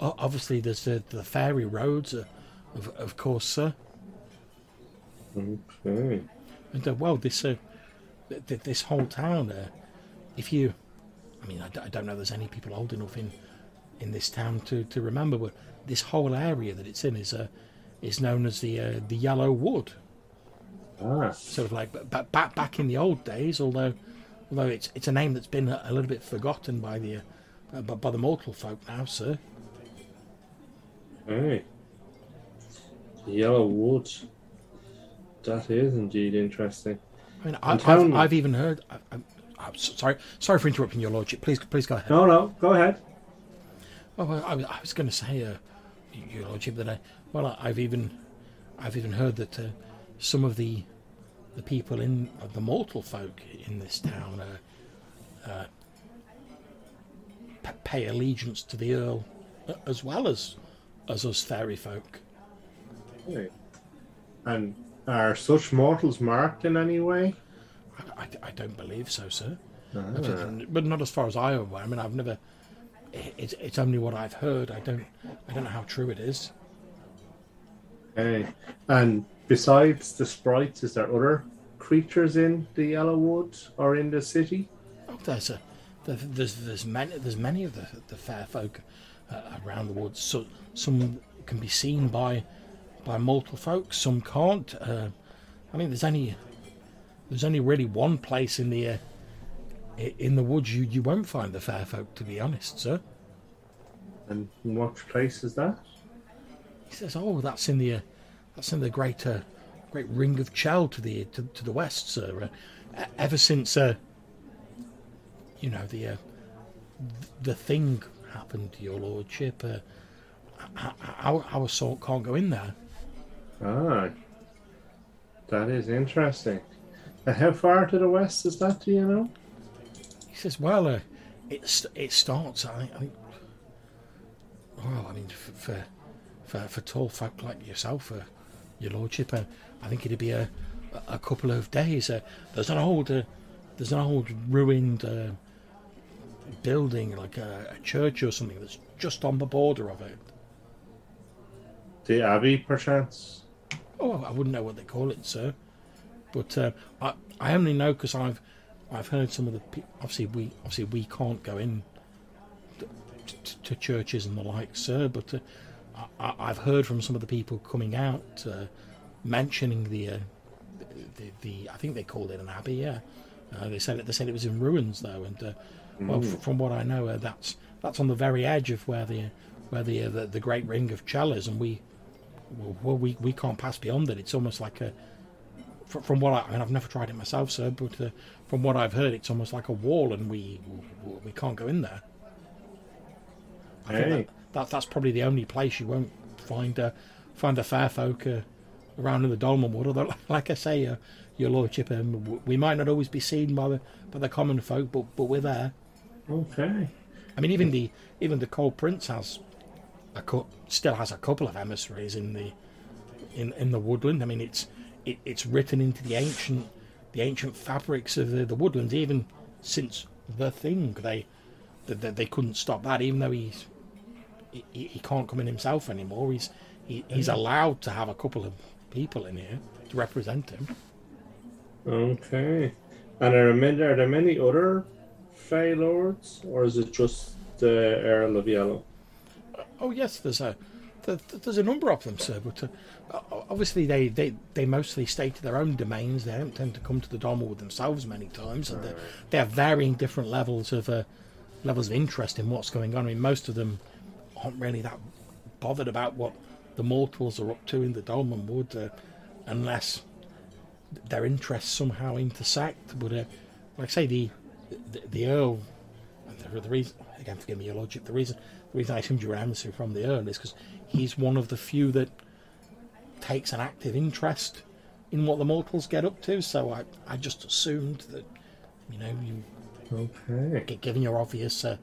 obviously there's the the fairy roads, uh, of of course, sir. Okay. And uh, well, this uh, th- th- this whole town, uh, if you, I mean, I, d- I don't know there's any people old enough in in this town to, to remember, but this whole area that it's in is uh, is known as the uh, the Yellow Wood. Ah, Sort of like b- b- back back in the old days, although although it's it's a name that's been a, little bit forgotten by the uh, by, by the mortal folk now, sir. okay. Yellow wood. That is indeed interesting. I mean, I, I've, me- I've even heard. I, I'm, I'm sorry, sorry for interrupting your lordship. Please, please go ahead. No, no, go ahead. Oh, well, I was, I was going to say, uh, Your Lordship, that I, well, I've even, I've even heard that uh, some of the, the people in uh, the mortal folk in this town, uh, uh, p- pay allegiance to the Earl, as well as, as us fairy folk. And are such mortals marked in any way? I, I, I don't believe so, sir. Ah. But not as far as I am aware. I mean, I've never. It's, it's only what I've heard. I don't. I don't know how true it is. Okay. And besides the sprites, is there other creatures in the Yellow Wood or in the city? Oh, there's a, there's there's many there's many of the the fair folk uh, around the woods. So some can be seen by by mortal folk, some can't. Uh, I mean, there's only there's only really one place in the uh, in the woods you you won't find the fair folk. To be honest, sir. And what place is that? He says, "Oh, that's in the uh, that's in the great uh, great ring of Chell to the to, to the west, sir. Uh, ever since uh, you know the uh, the thing happened to your lordship, uh, our our sort can't go in there. Ah, that is interesting. How far to the west is that? Do you know? He says, "Well, uh, it it starts. I. I well, I mean, f- for for for tall folk like yourself, uh, your lordship, uh, I think it'd be a a couple of days. Uh, there's an old uh, there's an old ruined uh, building, like a, a church or something, that's just on the border of it. The abbey, perchance. Oh, I wouldn't know what they call it, sir. But I I only know because I've I've heard some of the pe- obviously we obviously we can't go in t- t- to churches and the like, sir. But uh, I, I've heard from some of the people coming out uh, mentioning the, uh, the the I think they called it an abbey. Yeah, uh, they said it. They said it was in ruins though, and uh, well, f- from what I know, uh, that's that's on the very edge of where the where the uh, the, the Great Ring of Chell is, and we well, we, we can't pass beyond it. It's almost like a, fr- from what I, I mean, I've never tried it myself, sir, but uh, from what I've heard, it's almost like a wall, and we we can't go in there. I think Hey. that, that that's probably the only place you won't find uh, find a fair folk uh, around in the Dolmenwood. Although, [LAUGHS] like I say, uh, your lordship, um, we might not always be seen by the by the common folk, but but we're there. Okay. I mean, even the even the Cold Prince has a cou- still has a couple of emissaries in the in in the woodland. I mean, it's it, it's written into the ancient the ancient fabrics of the, the woodlands, even since the thing. They they, they couldn't stop that, even though he's he, he can't come in himself anymore. He's he, he's allowed to have a couple of people in here to represent him. Okay. And are there, are there many other Fey Lords, or is it just the Earl of Yellow? Oh yes, there's a there, there's a number of them, sir. But uh, obviously they, they, they mostly stay to their own domains. They don't tend to come to the Dormer themselves many times, and they, they have varying different levels of uh, levels of interest in what's going on. I mean, most of them aren't really that bothered about what the mortals are up to in the Dolmenwood, uh, unless their interests somehow intersect. But uh, like I say, the the, the Earl, and the, the reason again, forgive me, your lordship, the reason the reason I assumed you were an emissary from the Earl is because he's one of the few that takes an active interest in what the mortals get up to. So I, I just assumed that, you know, you Okay. given your obvious uh,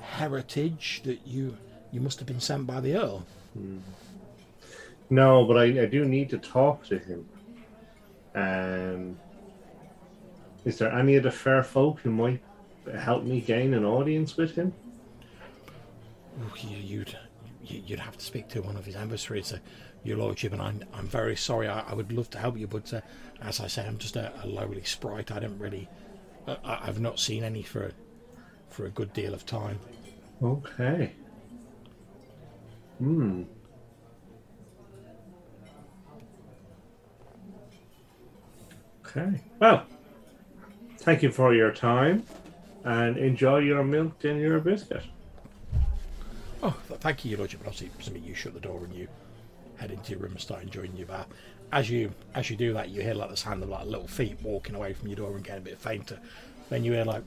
heritage, that you you must have been sent by the Earl. No, but I, I do need to talk to him. Um, is there any of the fair folk who might help me gain an audience with him? You, you'd you- you'd have to speak to one of his emissaries, uh, your lordship, and I'm I'm very sorry. I, I would love to help you, but uh, as I say, I'm just a, a lowly sprite. I don't really, uh, I, I've not seen any for for a good deal of time. Okay. Hmm. Okay. Well, thank you for your time and enjoy your milk and your biscuit. Oh, thank you, your lordship. But obviously, something you shut the door and you head into your room and start enjoying your bath. As you as you do that, you hear like the sound of like little feet walking away from your door and getting a bit fainter. Then you hear like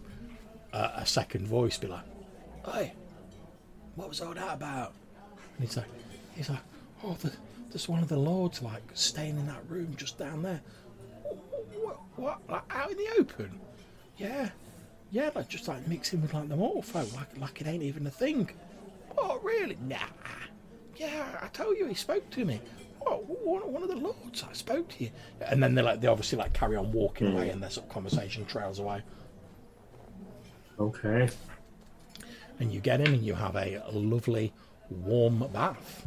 a, a second voice be like, "Hey, what was all that about?" And he's like, "He's like, oh, the, there's one of the lords like staying in that room just down there. What? What? Like out in the open? Yeah, yeah, like just like mixing with like the mortal folk, like like it ain't even a thing." Oh, really? Nah. Yeah, I told you he spoke to me. Oh, one, one of the lords, I spoke to you. And then they like they obviously like carry on walking hmm. away, and their sort of conversation trails away. Okay. And you get in, and you have a lovely warm bath.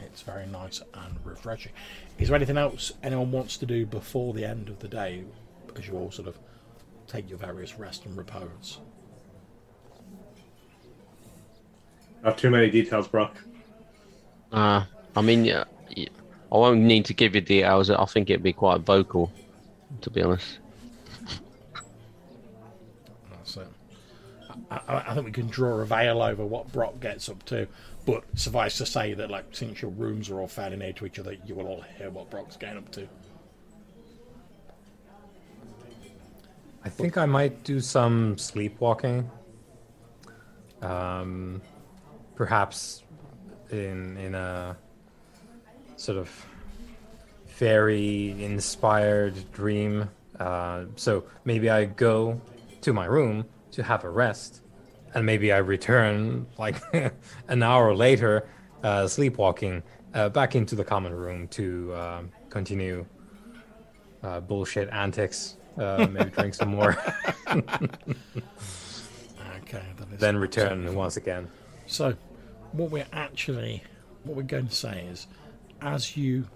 It's very nice and refreshing. Is there anything else anyone wants to do before the end of the day, as you all sort of take your various rest and repose? Not too many details, Brock. Uh, I mean, yeah, yeah, I won't need to give you details. I think it'd be quite vocal, to be honest. That's it. I, I think we can draw a veil over what Brock gets up to. But suffice to say that, like, since your rooms are all fairly near to each other, you will all hear what Brock's getting up to. I think I might do some sleepwalking. Um, perhaps in in a sort of fairy inspired dream. Uh, so maybe I go to my room to have a rest, and maybe I return like [LAUGHS] an hour later, uh, sleepwalking uh, back into the common room to uh, continue uh, bullshit antics. Uh, [LAUGHS] maybe drink some more, Okay. Then return once again. So, what we're actually, what we're going to say is, as you,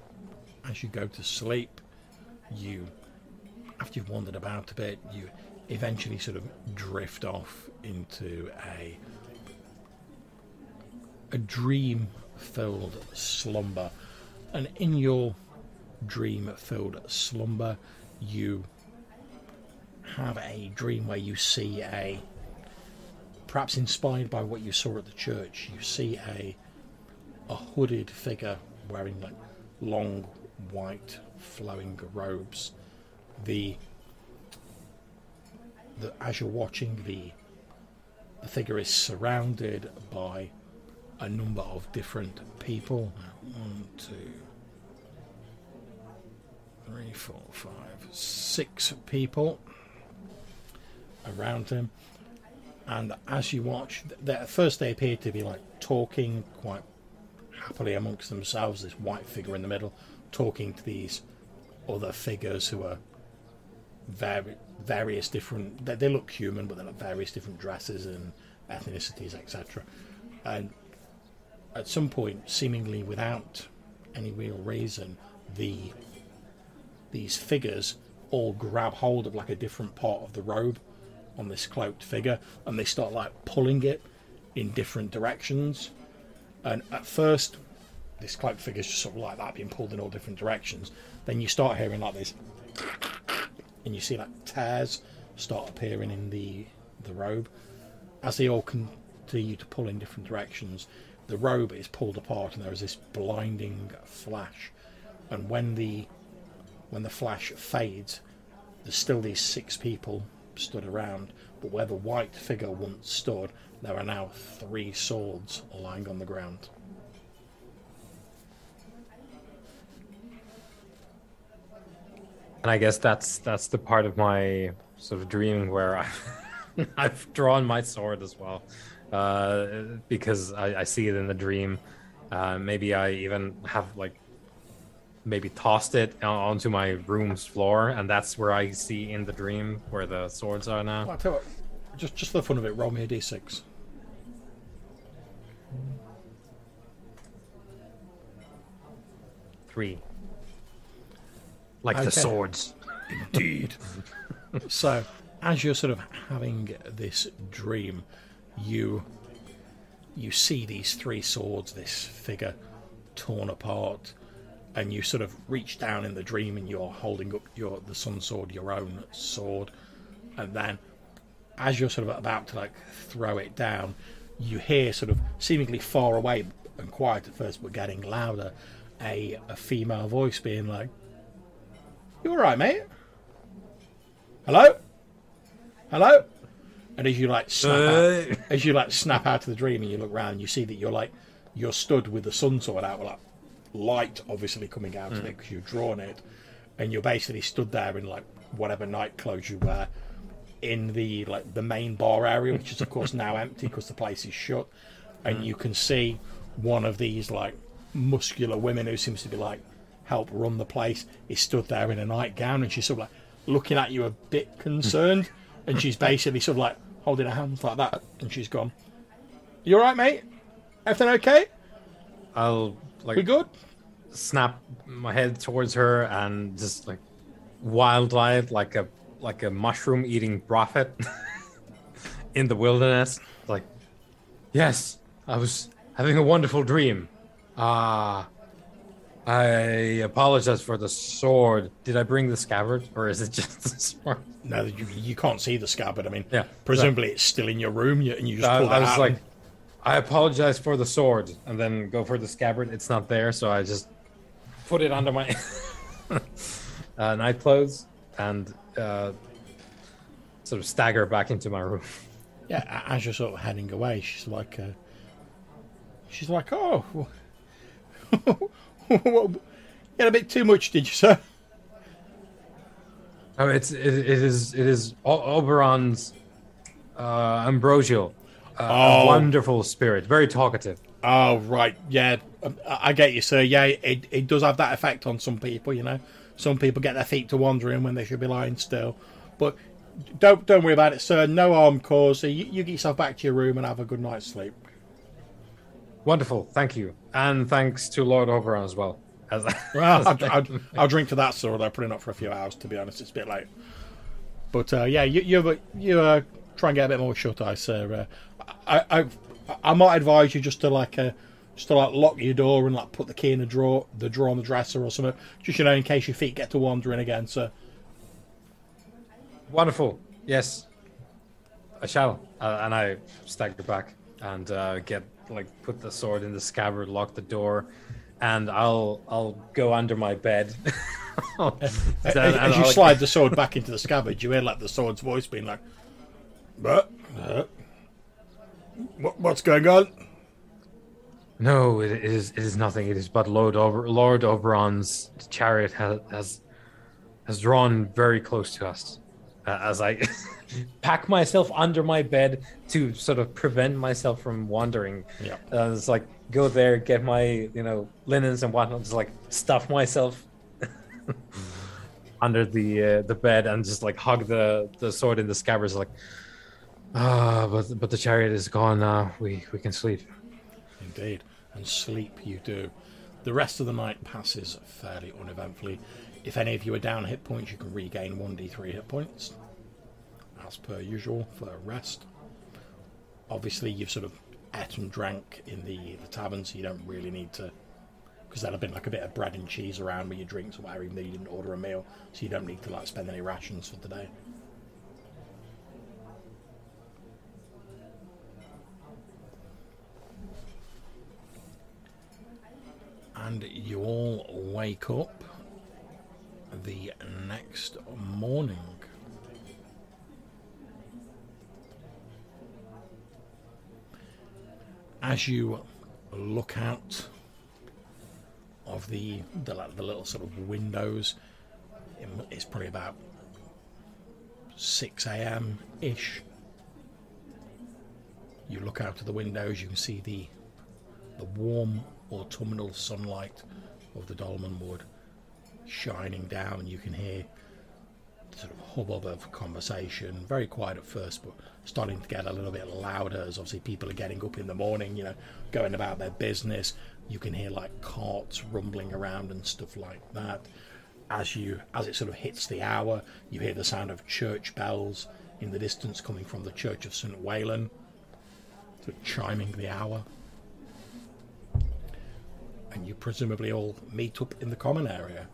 as you go to sleep, you, after you've wandered about a bit, you eventually sort of drift off into a, a dream-filled slumber, and in your dream-filled slumber, you have a dream where you see a perhaps inspired by what you saw at the church, you see a a hooded figure wearing like long white flowing robes. The the as you're watching the the figure is surrounded by a number of different people. One, two, three, four, five, six people around him and as you watch, at first they appear to be like talking quite happily amongst themselves. This white figure in the middle talking to these other figures who are very various different. They, they look human, but they're like various different dresses and ethnicities, etc. And at some point, seemingly without any real reason, the these figures all grab hold of like a different part of the robe on this cloaked figure and they start like pulling it in different directions. And at first, this cloaked figure's just sort of like that being pulled in all different directions. Then you start hearing like this, and you see like tears start appearing in the the robe as they all continue to pull in different directions. The robe is pulled apart, and there is this blinding flash. And when the when the flash fades, there's still these six people stood around, but where the white figure once stood, there are now three swords lying on the ground. And I guess that's that's the part of my sort of dream where I, [LAUGHS] I've drawn my sword as well, uh, because I, I see it in the dream. Uh, maybe I even have like maybe tossed it onto my room's floor, and that's where I see in the dream where the swords are now. Well, I tell you what, just just for the fun of it, roll me a d6. Three. Like the swords. Indeed. [LAUGHS] so, as you're sort of having this dream, you you see these three swords, this figure torn apart, and you sort of reach down in the dream and you're holding up your the sun sword, your own sword, and then as you're sort of about to like throw it down, you hear sort of seemingly far away and quiet at first, but getting louder, a a female voice being like, "You all right, mate? Hello, hello." And as you like snap out, as you like snap out of the dream and you look around, you see that you're like you're stood with the sun sword out, like light obviously coming out of it mm. because you've drawn it, and you're basically stood there in like whatever night clothes you wear in the like the main bar area, which is of course now empty because the place is shut, and mm. you can see one of these like muscular women who seems to be like help run the place is stood there in a nightgown, and she's sort of like looking at you a bit concerned, and she's basically sort of like holding her hands like that, and she's gone. You all right, mate? Everything okay? I'll like We good? snap my head towards her and just like wild eyed like a like a mushroom eating prophet [LAUGHS] in the wilderness. Like, yes, I was having a wonderful dream. Ah, I apologize for the sword. Did I bring the scabbard, or is it just [LAUGHS] the sword? No, you, you can't see the scabbard. I mean, Yeah. presumably it's still in your room, and you just I, pull that I was out. like, and- I apologize for the sword, and then go for the scabbard. It's not there, so I just put it under my [LAUGHS] uh, night clothes and uh, sort of stagger back into my room. [LAUGHS] yeah, as you're sort of heading away, she's like, uh, she's like, oh, [LAUGHS] you had a bit too much, did you, sir? Oh, it's it, it is it is Oberon's uh, ambrosial, uh, Oh. a wonderful spirit, very talkative. Oh, right, yeah, um, I I get you, sir. Yeah, it, it does have that effect on some people, you know. Some people get their feet to wandering when they should be lying still. But don't don't worry about it, sir. No harm caused. So you, you get yourself back to your room and have a good night's sleep. Wonderful, thank you, and thanks to Lord Oberon as well. As Well, I'll, [LAUGHS] I'll, I'll drink to that, sir. Although putting up for a few hours, to be honest, it's a bit late. But uh, yeah, you you you uh, try and get a bit more shut eye, sir. Uh, I, I I might advise you just to like uh, just to like lock your door and like put the key in the drawer, the drawer on the dresser or something. Just you know, in case your feet get to wandering again, sir. Wonderful. Yes, I shall. Uh, and I stagger back and uh, get like put the sword in the scabbard, lock the door, and I'll I'll go under my bed. [LAUGHS] As, Then as you I'll- slide the sword back into the scabbard, you hear like the sword's voice being like, "But uh, what, what's going on?" No, it is it is nothing. It is but Lord Ober- Lord Oberon's chariot has has, has drawn very close to us. Uh, as I [LAUGHS] pack myself under my bed to sort of prevent myself from wandering. Yeah. Uh, it's like go there, get my you know linens and whatnot, just like stuff myself [LAUGHS] under the uh, the bed and just like hug the the sword in the scabbard. It's like ah, but but the chariot is gone now. We we can sleep. Indeed, and sleep you do. The rest of the night passes fairly uneventfully. If any of you are down hit points, you can regain 1d3 hit points, as per usual, for rest. Obviously, you've sort of ate and drank in the, the tavern, so you don't really need to. Because there'll have been like a bit of bread and cheese around with your drinks or whatever, even though you didn't order a meal, so you don't need to like spend any rations for today. and you all wake up the next morning. As you look out of the the, the little sort of windows, it's probably about six a.m. ish. You look out of the windows, you can see the the warm autumnal sunlight of the Dolmenwood shining down. You can hear sort of hubbub of conversation. Very quiet at first, but starting to get a little bit louder as obviously people are getting up in the morning, you know, going about their business. You can hear like carts rumbling around and stuff like that. As you as it sort of hits the hour, you hear the sound of church bells in the distance coming from the church of St. Wayland, sort of chiming the hour and you presumably all meet up in the common area.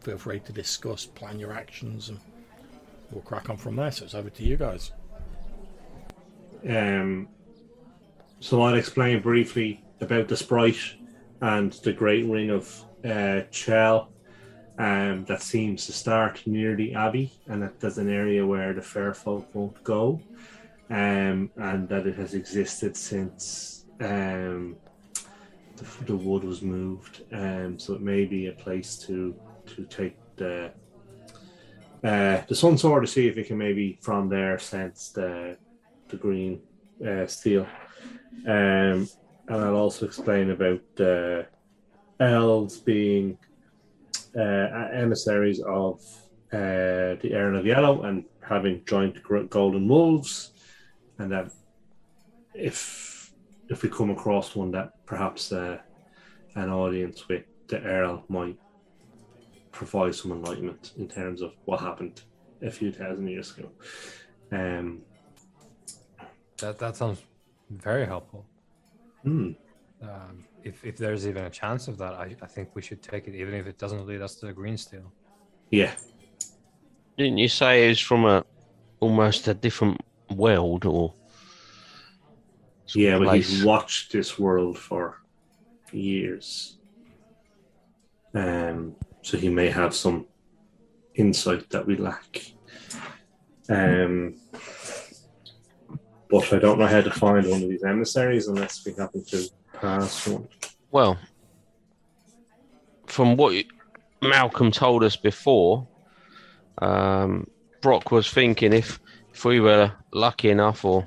Feel free to discuss, plan your actions, and we'll crack on from there. So it's over to you guys. Um, so I'll explain briefly about the sprite and the Great Ring of uh, Chell um, that seems to start near the Abbey, and that there's an area where the fair folk won't go, um, and that it has existed since um, the, the wood was moved. Um, so it may be a place to to take the uh, the sun sword to see if it can maybe from there sense the the green uh, steel. Um, and I'll also explain about the elves being uh, emissaries of uh, the Earl of Yellow and having joined Gr- Golden Wolves, and that if if we come across one that perhaps uh, an audience with the Earl might provide some enlightenment in terms of what happened a few thousand years ago. Um, That that sounds very helpful. Hmm. um, if if there's even a chance of that, I, I think we should take it, even if it doesn't lead us to the green steel. Yeah. Didn't you say it's from a almost a different world or? Yeah, of but he's place? watched this world for years. Um, so he may have some insight that we lack. Um, but I don't know how to find one of these emissaries unless we happen to pass one. Well, from what Malcolm told us before, um, Brock was thinking if if we were lucky enough, or,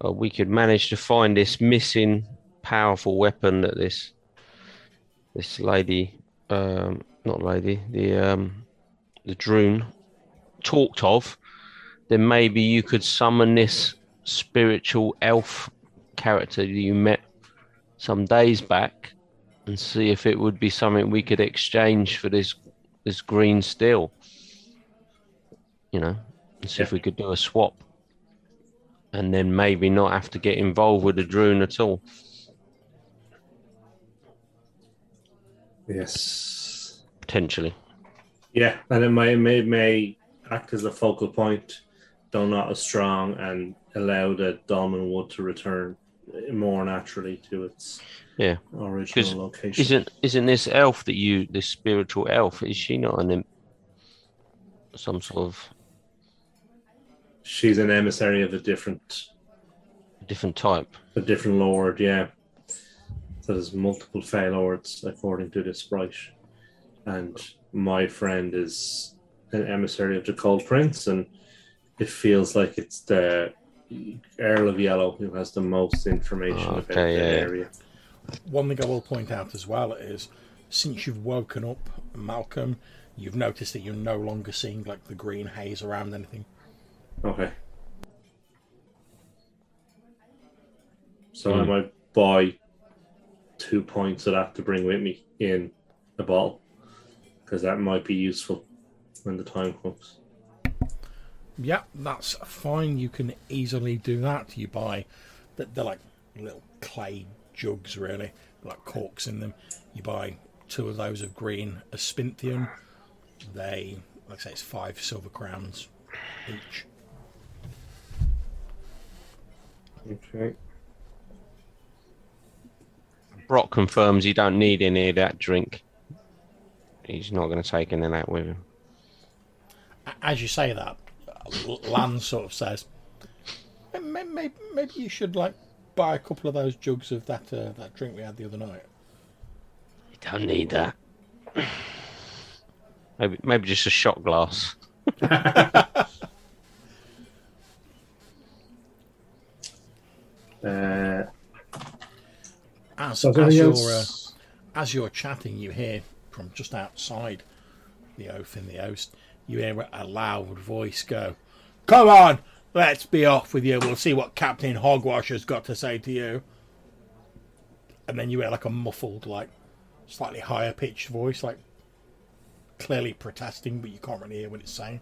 or we could manage to find this missing powerful weapon that this this lady, um, not lady, the um, the Drune talked of, then maybe you could summon this spiritual elf character you met some days back and see if it would be something we could exchange for this this green steel. You know, and see if we could do a swap. And then maybe not have to get involved with the Drune at all. Yes. Potentially. Yeah, and it may may may act as a focal point, though not as strong, and allow the Dolmenwood to return more naturally to its Yeah. original location. Isn't isn't this elf that you this spiritual elf, is she not an? Some sort of She's an emissary of a different different type. a different lord, yeah. So there's multiple Fey lords according to this sprite. And my friend is an emissary of the Cold Prince, and it feels like it's the Earl of Yellow who has the most information Oh, about okay, the yeah, yeah. area. One thing I will point out as well is since you've woken up Malcolm, you've noticed that you're no longer seeing like the green haze around anything. Okay. So Hmm. I might buy two points of that to bring with me in the bottle, because that might be useful when the time comes. Yeah, that's fine. You can easily do that. You buy, they're, they're like little clay jugs, really, like corks in them. You buy two of those of green Aspinthium. They, like I say, it's five silver crowns each. Okay. Brock confirms he don't need any of that drink. He's not going to take any of that with him. As you say that, L- Lan sort of says, maybe, maybe you should like buy a couple of those jugs of that uh, that drink we had the other night. You don't need that. [SIGHS] Maybe, maybe just a shot glass. [LAUGHS] Uh, As, so as you're uh, as you're chatting, you hear from just outside the oath in the host, you hear a loud voice go, Come on, let's be off with you. We'll see what Captain Hogwash has got to say to you. And then you hear like a muffled, like slightly higher pitched voice, like clearly protesting, but you can't really hear what it's saying.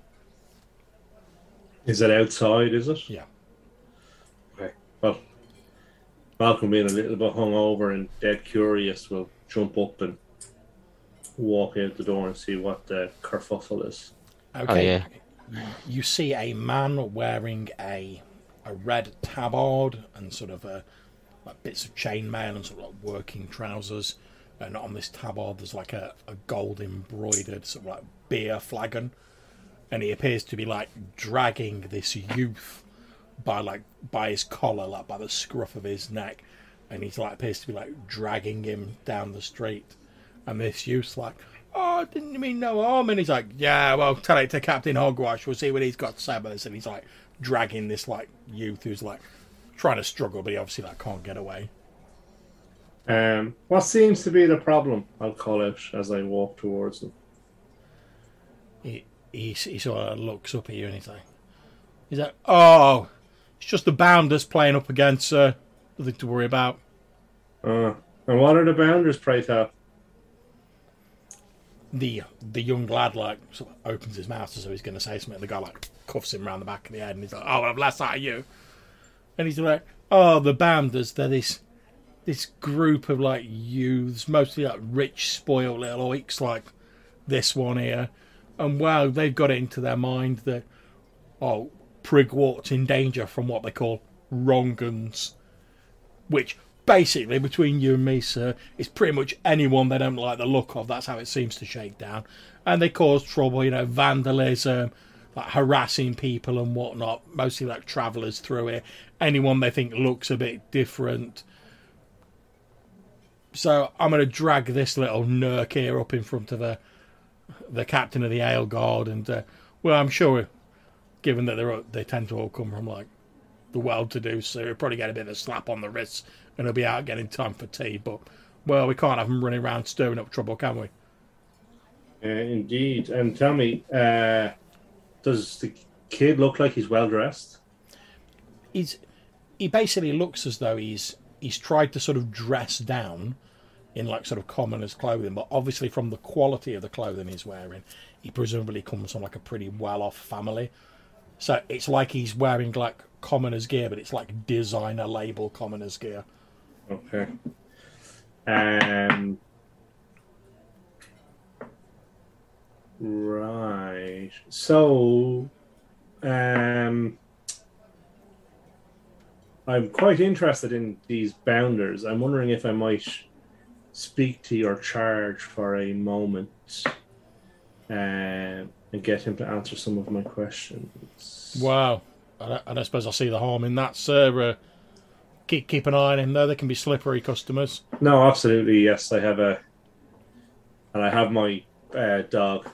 Is it outside? Is it? Yeah. Okay. Well, Malcolm being a little bit hungover and dead curious will jump up and walk out the door and see what the kerfuffle is. Okay. Oh, yeah. You see a man wearing a a red tabard and sort of a like bits of chainmail and sort of like working trousers. And on this tabard, there's like a, a gold embroidered sort of like beer flagon, and he appears to be like dragging this youth by like by his collar, like by the scruff of his neck, and he's like appears to be like dragging him down the street. And this youth's like, "Oh, didn't you mean no harm." And he's like, "Yeah, well, tell it to Captain Hogwash. We'll see what he's got to say about this." And he's like dragging this like youth who's like trying to struggle, but he obviously like can't get away. Um, what seems to be the problem? I'll call out as I walk towards them. He he, he sort of looks up at you and he's like, "He's like, oh, it's just the Bounders playing up against, sir. Nothing to worry about." Uh, and what are the boundaries, pray tell? the the young lad like sort of opens his mouth as though he's going to say something. The guy like cuffs him round the back of the head, and he's like, "Oh, I've last sight of you." And he's like, "Oh, the Bounders, they're this this group of like youths, mostly like rich, spoiled little oiks like this one here, and wow, they've got it into their mind that oh, Prigwort's in danger from what they call wronguns, which basically between you and me, sir, is pretty much anyone they don't like the look of. That's how it seems to shake down, and they cause trouble, you know, vandalism. Like harassing people and whatnot, mostly like travellers through it. Anyone they think looks a bit different, so I'm going to drag this little nurk here up in front of the the captain of the ale guard, and uh, well, I'm sure, given that they're they tend to all come from like the well-to-do, so he'll probably get a bit of a slap on the wrist, and he'll be out getting time for tea. But well, we can't have him running around stirring up trouble, can we? Uh, indeed. And tell me, uh, does the kid look like he's well dressed? He's he basically looks as though he's he's tried to sort of dress down in like sort of commoner's clothing, but obviously from the quality of the clothing he's wearing, he presumably comes from like a pretty well-off family. So it's like he's wearing like commoner's gear, but it's like designer label commoner's gear. Okay. Um. Right. So, um, I'm quite interested in these bounders. I'm wondering if I might speak to your charge for a moment um, and get him to answer some of my questions. Wow. I don't, I don't suppose I see the harm in that, sir. Uh, keep keep an eye on him, though. They can be slippery customers. No, absolutely. Yes, I have a, and I have my uh, dog,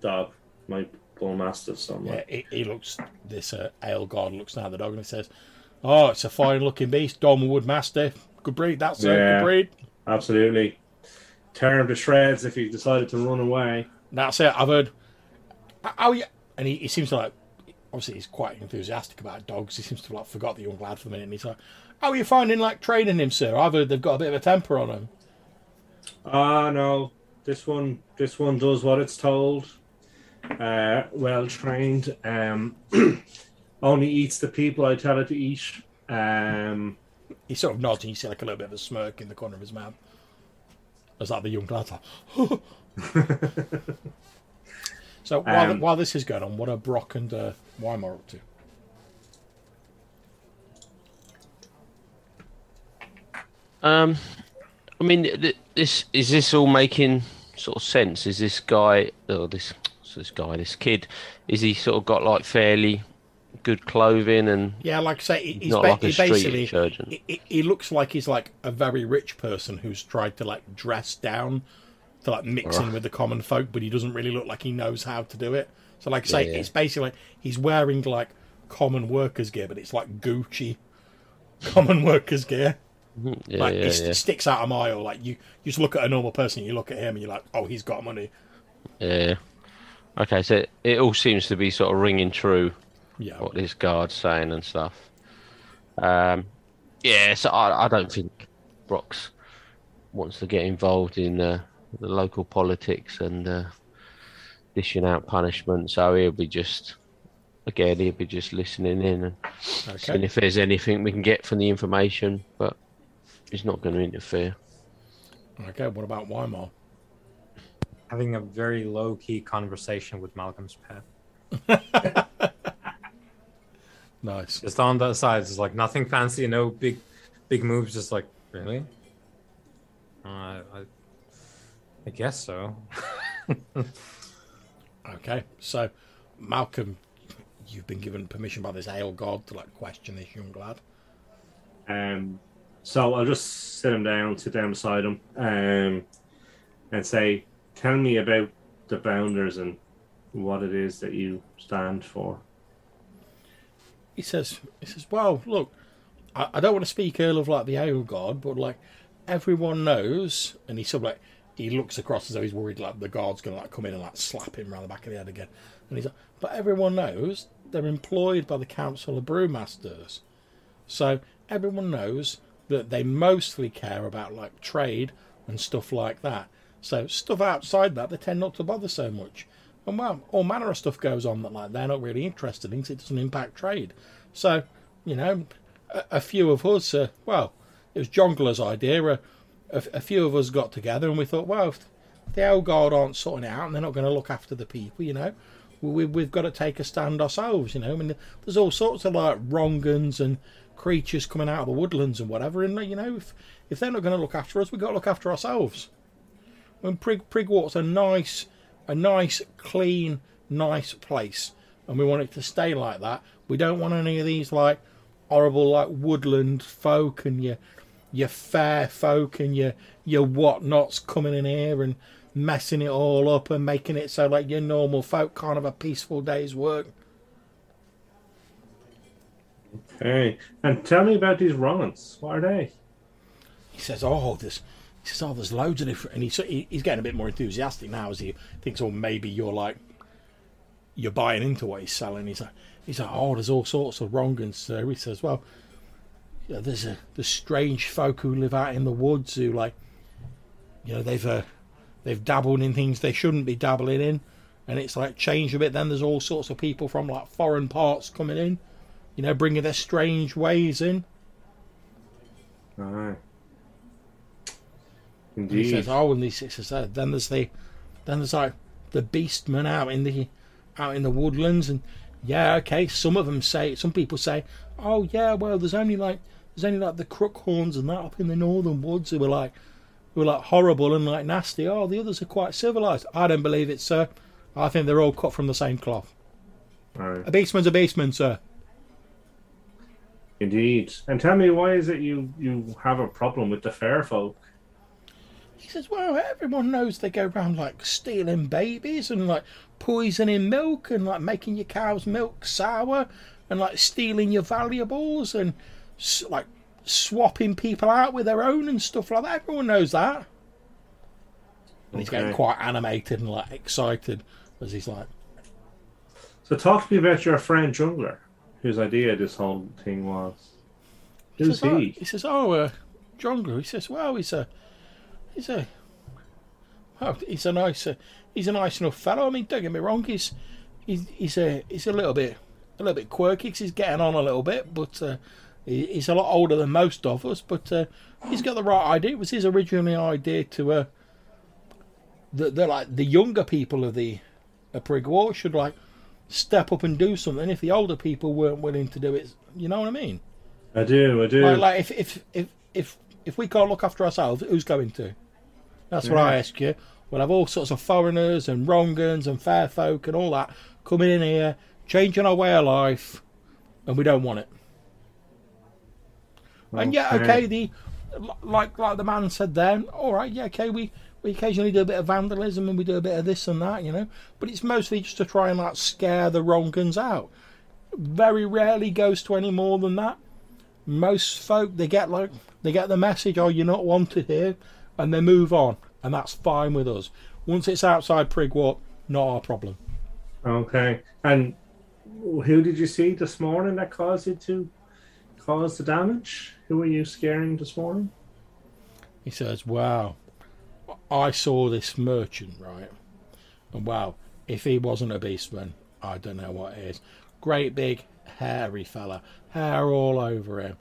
dog, my bull mastiff. So I'm Yeah, he, he looks. This uh, ale guard looks down at the dog and he says, "Oh, it's a fine-looking beast, Dolmenwood Mastiff. Good breed, that's a Yeah. good breed. absolutely, tear him to shreds if he decided to run away. That's it. I've heard. Oh yeah, and he, he seems to like. Obviously, he's quite enthusiastic about dogs. He seems to have, like forgot the young lad for a minute, and he's like, "How are you finding like training him, sir? I've heard they've got a bit of a temper on him." Ah, no, this one, this one does what it's told. Uh, well trained. Um, [CLEARS THROAT] only eats the people I tell it to eat. Um, He sort of nods, and you see like a little bit of a smirk in the corner of his mouth. As like the young like, [LAUGHS] [LAUGHS] So while, Um, while this is going on, what are Brock and uh, Weimar up to? Um, I mean, th- this is this all making sort of sense? Is this guy or this this guy, this kid, is he sort of got like fairly good clothing and Yeah, like I say, he's not ba- like a he basically he, he looks like he's like a very rich person who's tried to like dress down to like mix in with the common folk, but he doesn't really look like he knows how to do it. So, like I say, Yeah, yeah. it's basically he's wearing like common workers gear, but it's like Gucci [LAUGHS] common workers gear. yeah, like yeah, it yeah. sticks out a mile. Like you, you just look at a normal person, you look at him, and you're like, oh, he's got money. yeah. Okay, so it, it all seems to be sort of ringing true Yeah, what this guard's saying and stuff. Um, yeah, so I, I don't think Brox wants to get involved in uh, the local politics and uh, dishing out punishment. So he'll be just, again, he'll be just listening in and seeing if there's anything we can get from the information, but he's not going to interfere. Okay, what about Weimar? Having a very low key conversation with Malcolm's pet. [LAUGHS] Nice. Just on the sides, it's like nothing fancy, no big, big moves. Just like really. Uh, I, I guess so. [LAUGHS] Okay, so Malcolm, you've been given permission by this ale guard to like question this young lad. um, so I'll just sit him down, sit down beside him, um, and say, "Tell me about the bounders and what it is that you stand for." He says, he says, well, look, I, I don't want to speak ill of like the ale guard, but like everyone knows, and he sort of like he looks across as though he's worried like the guard's gonna like come in and like slap him round the back of the head again, and he's like, but everyone knows they're employed by the council of brewmasters, so everyone knows that they mostly care about like trade and stuff like that. So stuff outside that they tend not to bother so much. And well, all manner of stuff goes on that like they're not really interested in 'cause it doesn't impact trade. So, you know, a, a few of us, uh, well, it was Jongler's idea. A, a, a few of us got together and we thought, well, if the Ale Guard aren't sorting it out and they're not going to look after the people, you know, we, we've got to take a stand ourselves, you know. I mean, there's all sorts of like wrongans and creatures coming out of the woodlands and whatever, and you know, if if they're not going to look after us, we've got to look after ourselves. When Prig Prigwort's a nice, a nice, clean, nice place, and we want it to stay like that. We don't want any of these like horrible like woodland folk and your your fair folk and your your whatnots coming in here and messing it all up and making it so like your normal folk can't have a peaceful day's work. Okay. And tell me about these Rollins. What are they? He says, "Oh, there's." He says, "Oh, there's loads of different," and he's he's getting a bit more enthusiastic now as he thinks, "Oh, maybe you're like you're buying into what he's selling." He's like, "He's like, oh, there's all sorts of wrong and so." He says, "Well, yeah, there's a there's strange folk who live out in the woods who like, you know, they've uh, they've dabbled in things they shouldn't be dabbling in, and it's like changed a bit. Then there's all sorts of people from like foreign parts coming in, you know, bringing their strange ways in." Aye. And he Indeed. says, "Oh, and he says, uh, then there's the, then there's like the beastmen out in the, out in the woodlands, and yeah, okay. Some of them say, some people say, oh yeah, well, there's only like, there's only like the crookhorns and that up in the northern woods who were like, who are like horrible and like nasty. Oh, the others are quite civilized. I don't believe it, sir. I think they're all cut from the same cloth. Aye. A beastman's a beastman, sir. Indeed. And tell me, why is it you you have a problem with the fair folk? He says, well, everyone knows they go around like stealing babies and like poisoning milk and like making your cow's milk sour and like stealing your valuables and like swapping people out with their own and stuff like that. Everyone knows that. And he's getting quite animated and like excited as he's like, So talk to me about your friend Jungler, whose idea this whole thing was. he Who's says, oh, he? he says, oh, uh, Jongler. He says, well, he's a, he's a, well, he's a nice, uh, he's a nice enough fellow. I mean, don't get me wrong, he's, he's, he's a, he's a little bit, a little bit quirky 'cause he's getting on a little bit, but uh, he, he's a lot older than most of us. But uh, he's got the right idea. It was his original idea to, uh, the, the like the younger people of the, Prigwort should like step up and do something if the older people weren't willing to do it. You know what I mean? I do, I do. Like, like if, if if if if we can't look after ourselves, who's going to? That's what I ask you. We'll have all sorts of foreigners and wrongans and fair folk and all that coming in here, changing our way of life, and we don't want it. And yeah, okay, the like like the man said then, all right, yeah, okay, we we occasionally do a bit of vandalism and we do a bit of this and that, you know, but it's mostly just to try and like scare the wrongans out. Very rarely goes to any more than that most folk they get like they get the message oh you're not wanted here and they move on and that's fine with us once it's outside Prigwort not our problem Okay. And who did you see this morning that caused it to cause the damage? Who were you scaring this morning? he says wow i saw this merchant right? And wow if he wasn't a beastman i don't know what is. Great big hairy fella hair all over him.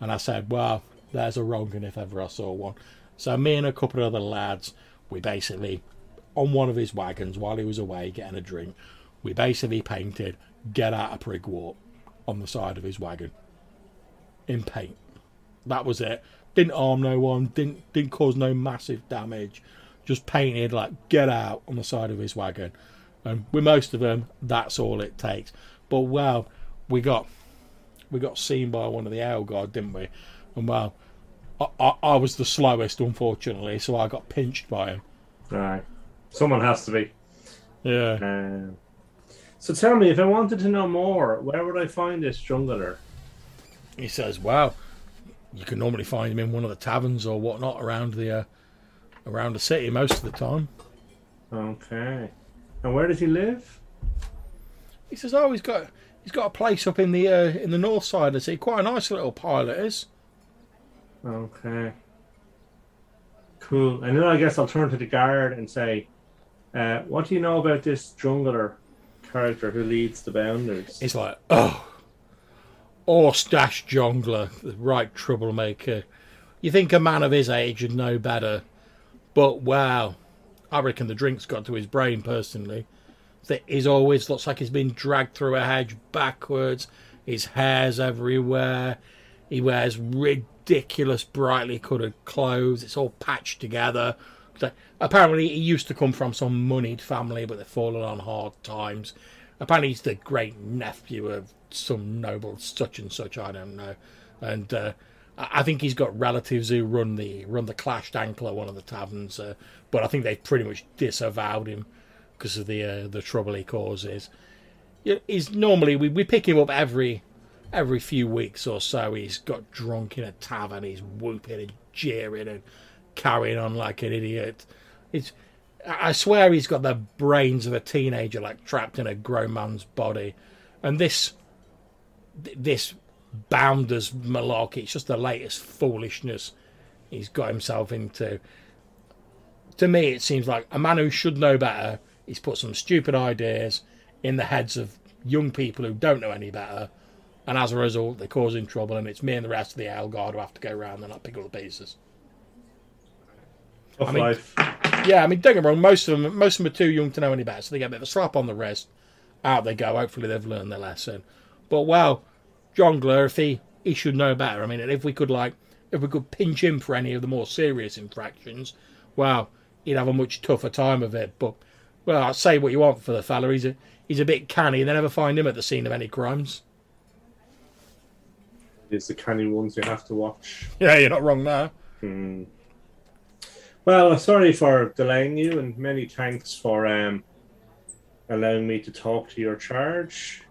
And i said well there's a wrong if ever i saw one. So me and a couple of other lads we basically on one of his wagons while he was away getting a drink we basically painted get out of prig Prigwort on the side of his wagon in paint that was it. Didn't harm no one didn't didn't cause no massive damage. Just painted like get out on the side of his wagon. And with most of them that's all it takes. But well we got we got seen by one of the Ale Guard, didn't we? And well I, I, I was the slowest unfortunately so I got pinched by him. Right. Someone has to be. yeah. Um, so tell me, if I wanted to know more, where would I find this jungler? he says well you can normally find him in one of the taverns or whatnot around the uh, around the city most of the time Okay. And where does he live? He says, "Oh, he's got he's got a place up in the uh, in the north side of the city. Quite a nice little pile it is." Okay. Cool. And then I guess I'll turn to the guard and say, uh, what do you know about this jungler character who leads the bounders? He's like, "Oh, horse dash jungler, the right troublemaker. you think a man of his age would know better, but wow, I reckon the drink's got to his brain personally. He's always looks like he's been dragged through a hedge backwards. His hair's everywhere. He wears ridiculous, brightly coloured clothes. It's all patched together. Apparently, he used to come from some moneyed family, but they've fallen on hard times. Apparently, he's the great nephew of some noble such and such. I don't know, and uh, I think he's got relatives who run the run the Clashed Ankle at one of the taverns, uh, but I think they've pretty much disavowed him because of the uh, the trouble he causes. He's normally we, we pick him up every every few weeks or so. He's got drunk in a tavern. He's whooping and jeering and carrying on like an idiot. It's I swear he's got the brains of a teenager like trapped in a grown man's body, and this th- this bounders malarkey. It's just the latest foolishness he's got himself into. To me, it seems like a man who should know better. He's put some stupid ideas in the heads of young people who don't know any better, and as a result, they're causing trouble. And it's me and the rest of the Ale Guard who have to go around and like pick up the pieces. Tough I mean- life. Yeah, I mean, don't get me wrong. Most of them, most of them are too young to know any better, so they get a bit of a slap on the wrist. Out they go. Hopefully, they've learned their lesson. But well, Jongler, if he he should know better. I mean, if we could like, if we could pinch him for any of the more serious infractions, well, he'd have a much tougher time of it. But well, I'll say what you want for the fella. He's a he's a bit canny. They never find him at the scene of any crimes. It's the canny ones you have to watch. [LAUGHS] Yeah, you're not wrong there. Hmm. Well, sorry for delaying you, and many thanks for um, allowing me to talk to your charge.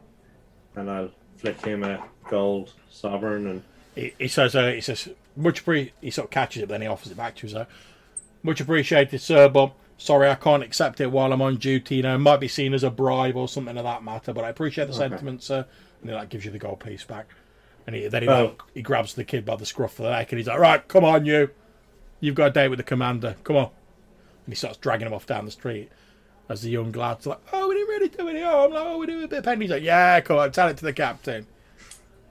And I'll flick him a gold sovereign, and he, he says, uh, he says, much appre- he sort of catches it, but then he offers it back to us. So, much appreciated, sir, but sorry, I can't accept it while I'm on duty. You know, it might be seen as a bribe or something of that matter, but I appreciate the Okay. sentiment, sir. And he like gives you the gold piece back, and he, then he like, he grabs the kid by the scruff of the neck, and he's like, right, come on, you, you've got a date with the commander, come on. And he starts dragging him off down the street. As the young lad's like, oh, we didn't really do any harm. Like, oh, we did a bit of pain. He's like, yeah, come on, tell it to the captain.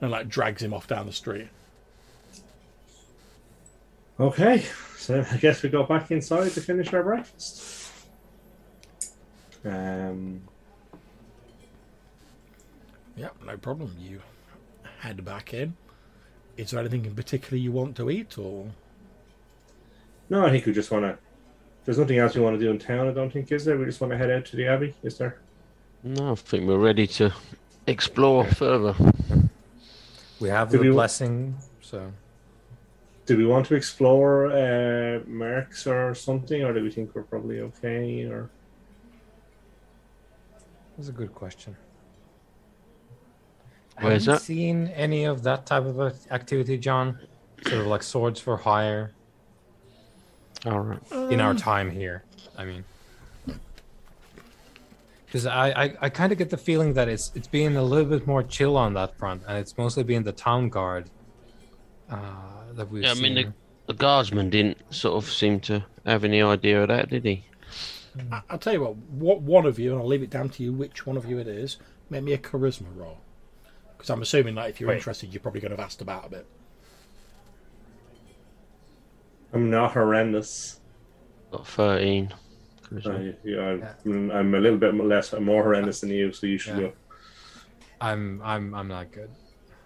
And like drags him off down the street. okay. So I guess we go back inside to finish our breakfast. Um, Yeah, no problem. You head back in. Is there anything in particular you want to eat, or no, I think we just want to. There's nothing else we want to do in town. I don't think is there. We just want to head out to the abbey. Is there? No, I think we're ready to explore further. We have Do the we- blessing, so Do we want to explore uh, Marks or something, or do we think we're probably okay? Or that's a good question. Where's Have you that? seen any of that type of activity, John? Sort of like swords for hire All right. in our time here. I mean, because I, I, I kind of get the feeling that it's it's being a little bit more chill on that front, and it's mostly being the town guard uh, that we've Yeah, I seen. mean, the, the guardsman didn't sort of seem to have any idea of that, did he? I- I'll tell you what. What one of you, and I'll leave it down to you, which one of you it is. Make me a charisma roll, because I'm assuming that if you're Wait. interested, you're probably going to have asked about a bit. I'm not horrendous. Got 13. charisma. I, yeah, I'm, I'm a little bit less, more horrendous than you, so you should Yeah. go. I'm I'm I'm not good.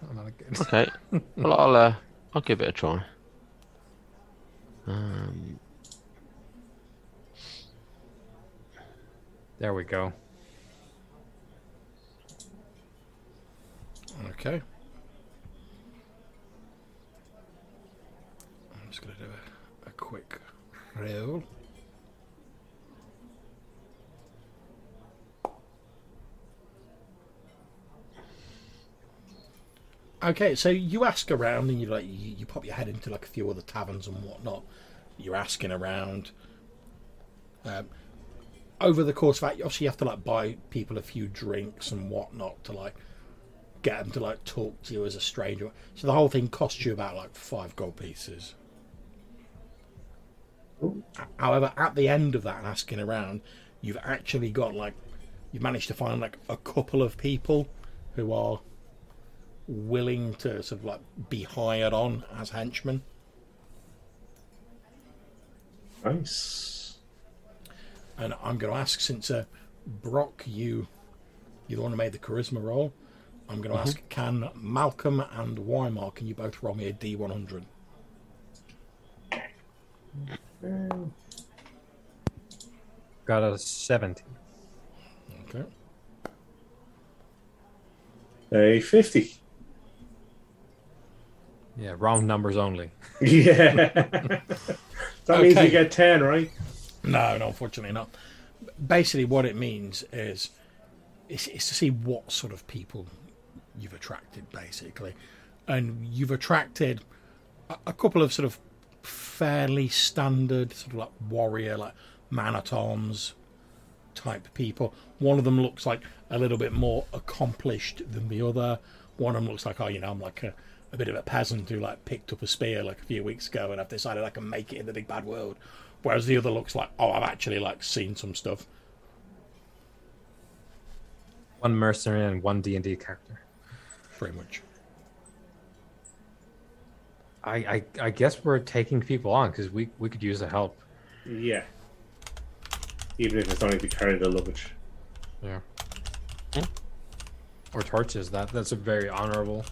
I'm not good. Okay. [LAUGHS] well, I'll, uh, I'll give it a try. Um, There we go. Okay. I'm just going to do a, a quick roll. Okay, so you ask around and you like you, you pop your head into like a few other taverns and whatnot. You're asking around. Um, over the course of that, obviously you have to like buy people a few drinks and whatnot to like get them to like talk to you as a stranger. So the whole thing costs you about like five gold pieces. However, at the end of that and asking around, you've actually got like you've managed to find like a couple of people who are willing to sort of like be hired on as henchmen. Nice. And I'm going to ask since uh, Brock, you you're the one who made the charisma roll. I'm going to ask can Malcolm and Weimar can you both roll me a D100? Um, got a 70. Okay. A 50. Yeah, round numbers only. [LAUGHS] Yeah. [LAUGHS] that means you get 10, right? No, no, unfortunately not. Basically, what it means is it's, it's to see what sort of people you've attracted, basically, and you've attracted a, a couple of sort of fairly standard sort of like warrior, like man at arms type people. One of them looks like a little bit more accomplished than the other. One of them looks like, oh, you know, I'm like a, a bit of a peasant who like picked up a spear like a few weeks ago, and I've decided I can make it in the big bad world. Whereas the other looks like, oh, I've actually like seen some stuff. One mercenary and one D&D character. Pretty much. I, I, I guess we're taking people on because we, we could use the help. Yeah. Even if it's only to carry the luggage. Yeah. Or torches. That that's a very honorable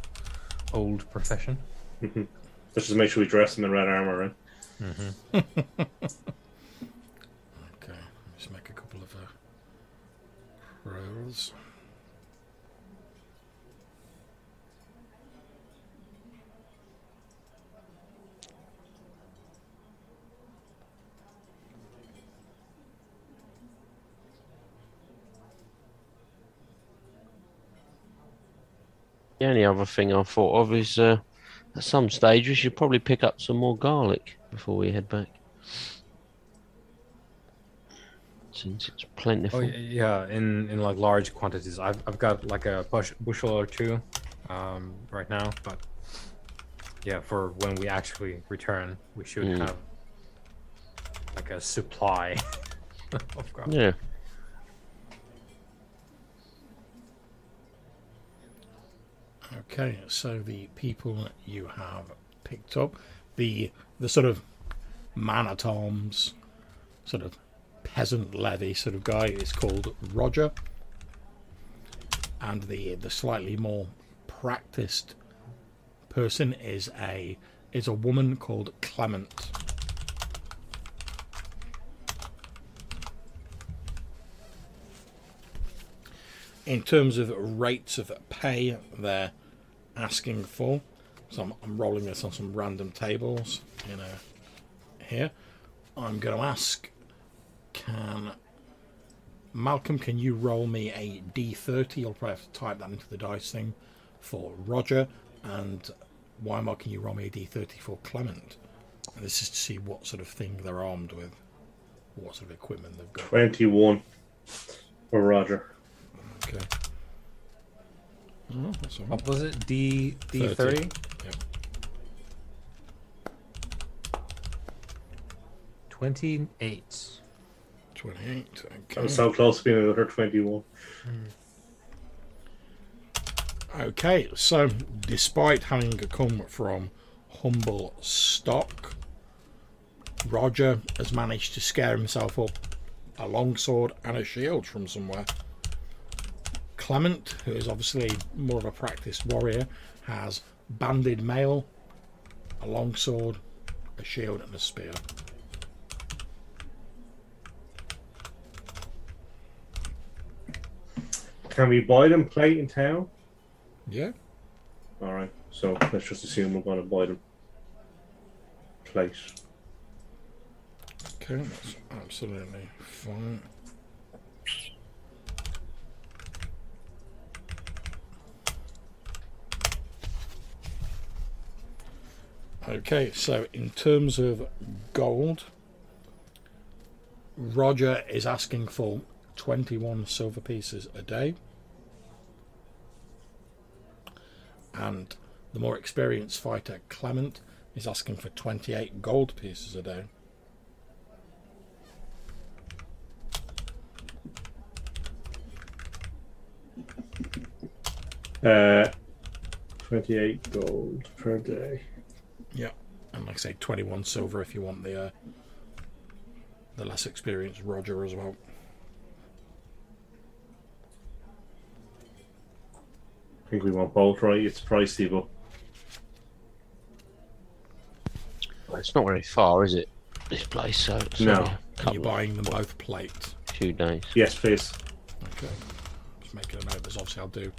old profession. Let's [LAUGHS] just make sure we dress them in red armor, right? [LAUGHS] Okay, let's make a couple of uh, rolls. The only other thing I thought of is uh, at some stage we should probably pick up some more garlic before we head back. Since it's plentiful. Oh yeah, in, in like large quantities. I've, I've got like a bush, bushel or two um, right now, but yeah, for when we actually return, we should Mm. have like a supply [LAUGHS] of garlic. Yeah. Okay, so the people you have picked up, the the sort of man at arms, sort of peasant levy sort of guy is called Roger, and the the slightly more practiced person is a is a woman called Clement. In terms of rates of pay, they're asking for. So I'm, I'm rolling this on some random tables, you know, here. I'm going to ask, can Malcolm, can you roll me a d30? You'll probably have to type that into the dice thing for Roger. And Weimar, can you roll me a d30 for Clement? And this is to see what sort of thing they're armed with, what sort of equipment they've got. 21 for Roger. Okay. Oh, that's all right. What was it? D D Thirty. thirty? Yep. Twenty eight. 28. Okay. I'm so close to being another 21. Hmm. Okay, so despite having come from humble stock, Roger has managed to scare himself up a longsword and a shield from somewhere. Clement, who is obviously more of a practiced warrior, has banded mail, a longsword, a shield, and a spear. Can we buy them plate in town? Yeah. Alright, so let's just assume we're going to buy them plate. Okay, that's absolutely fine. Okay, so in terms of gold, Roger is asking for 21 silver pieces a day. And the more experienced fighter, Clement, is asking for 28 gold pieces a day. Uh, 28 gold per day. Yeah, and like I say, 21 silver if you want the uh, the less experienced Roger as well. I think we want both, right? It's pricey, but Well, it's not very far, is it? This place, so it's No. And you're buying them both plates. Two days. yes, please. Okay. Just making a note. There's obviously I'll do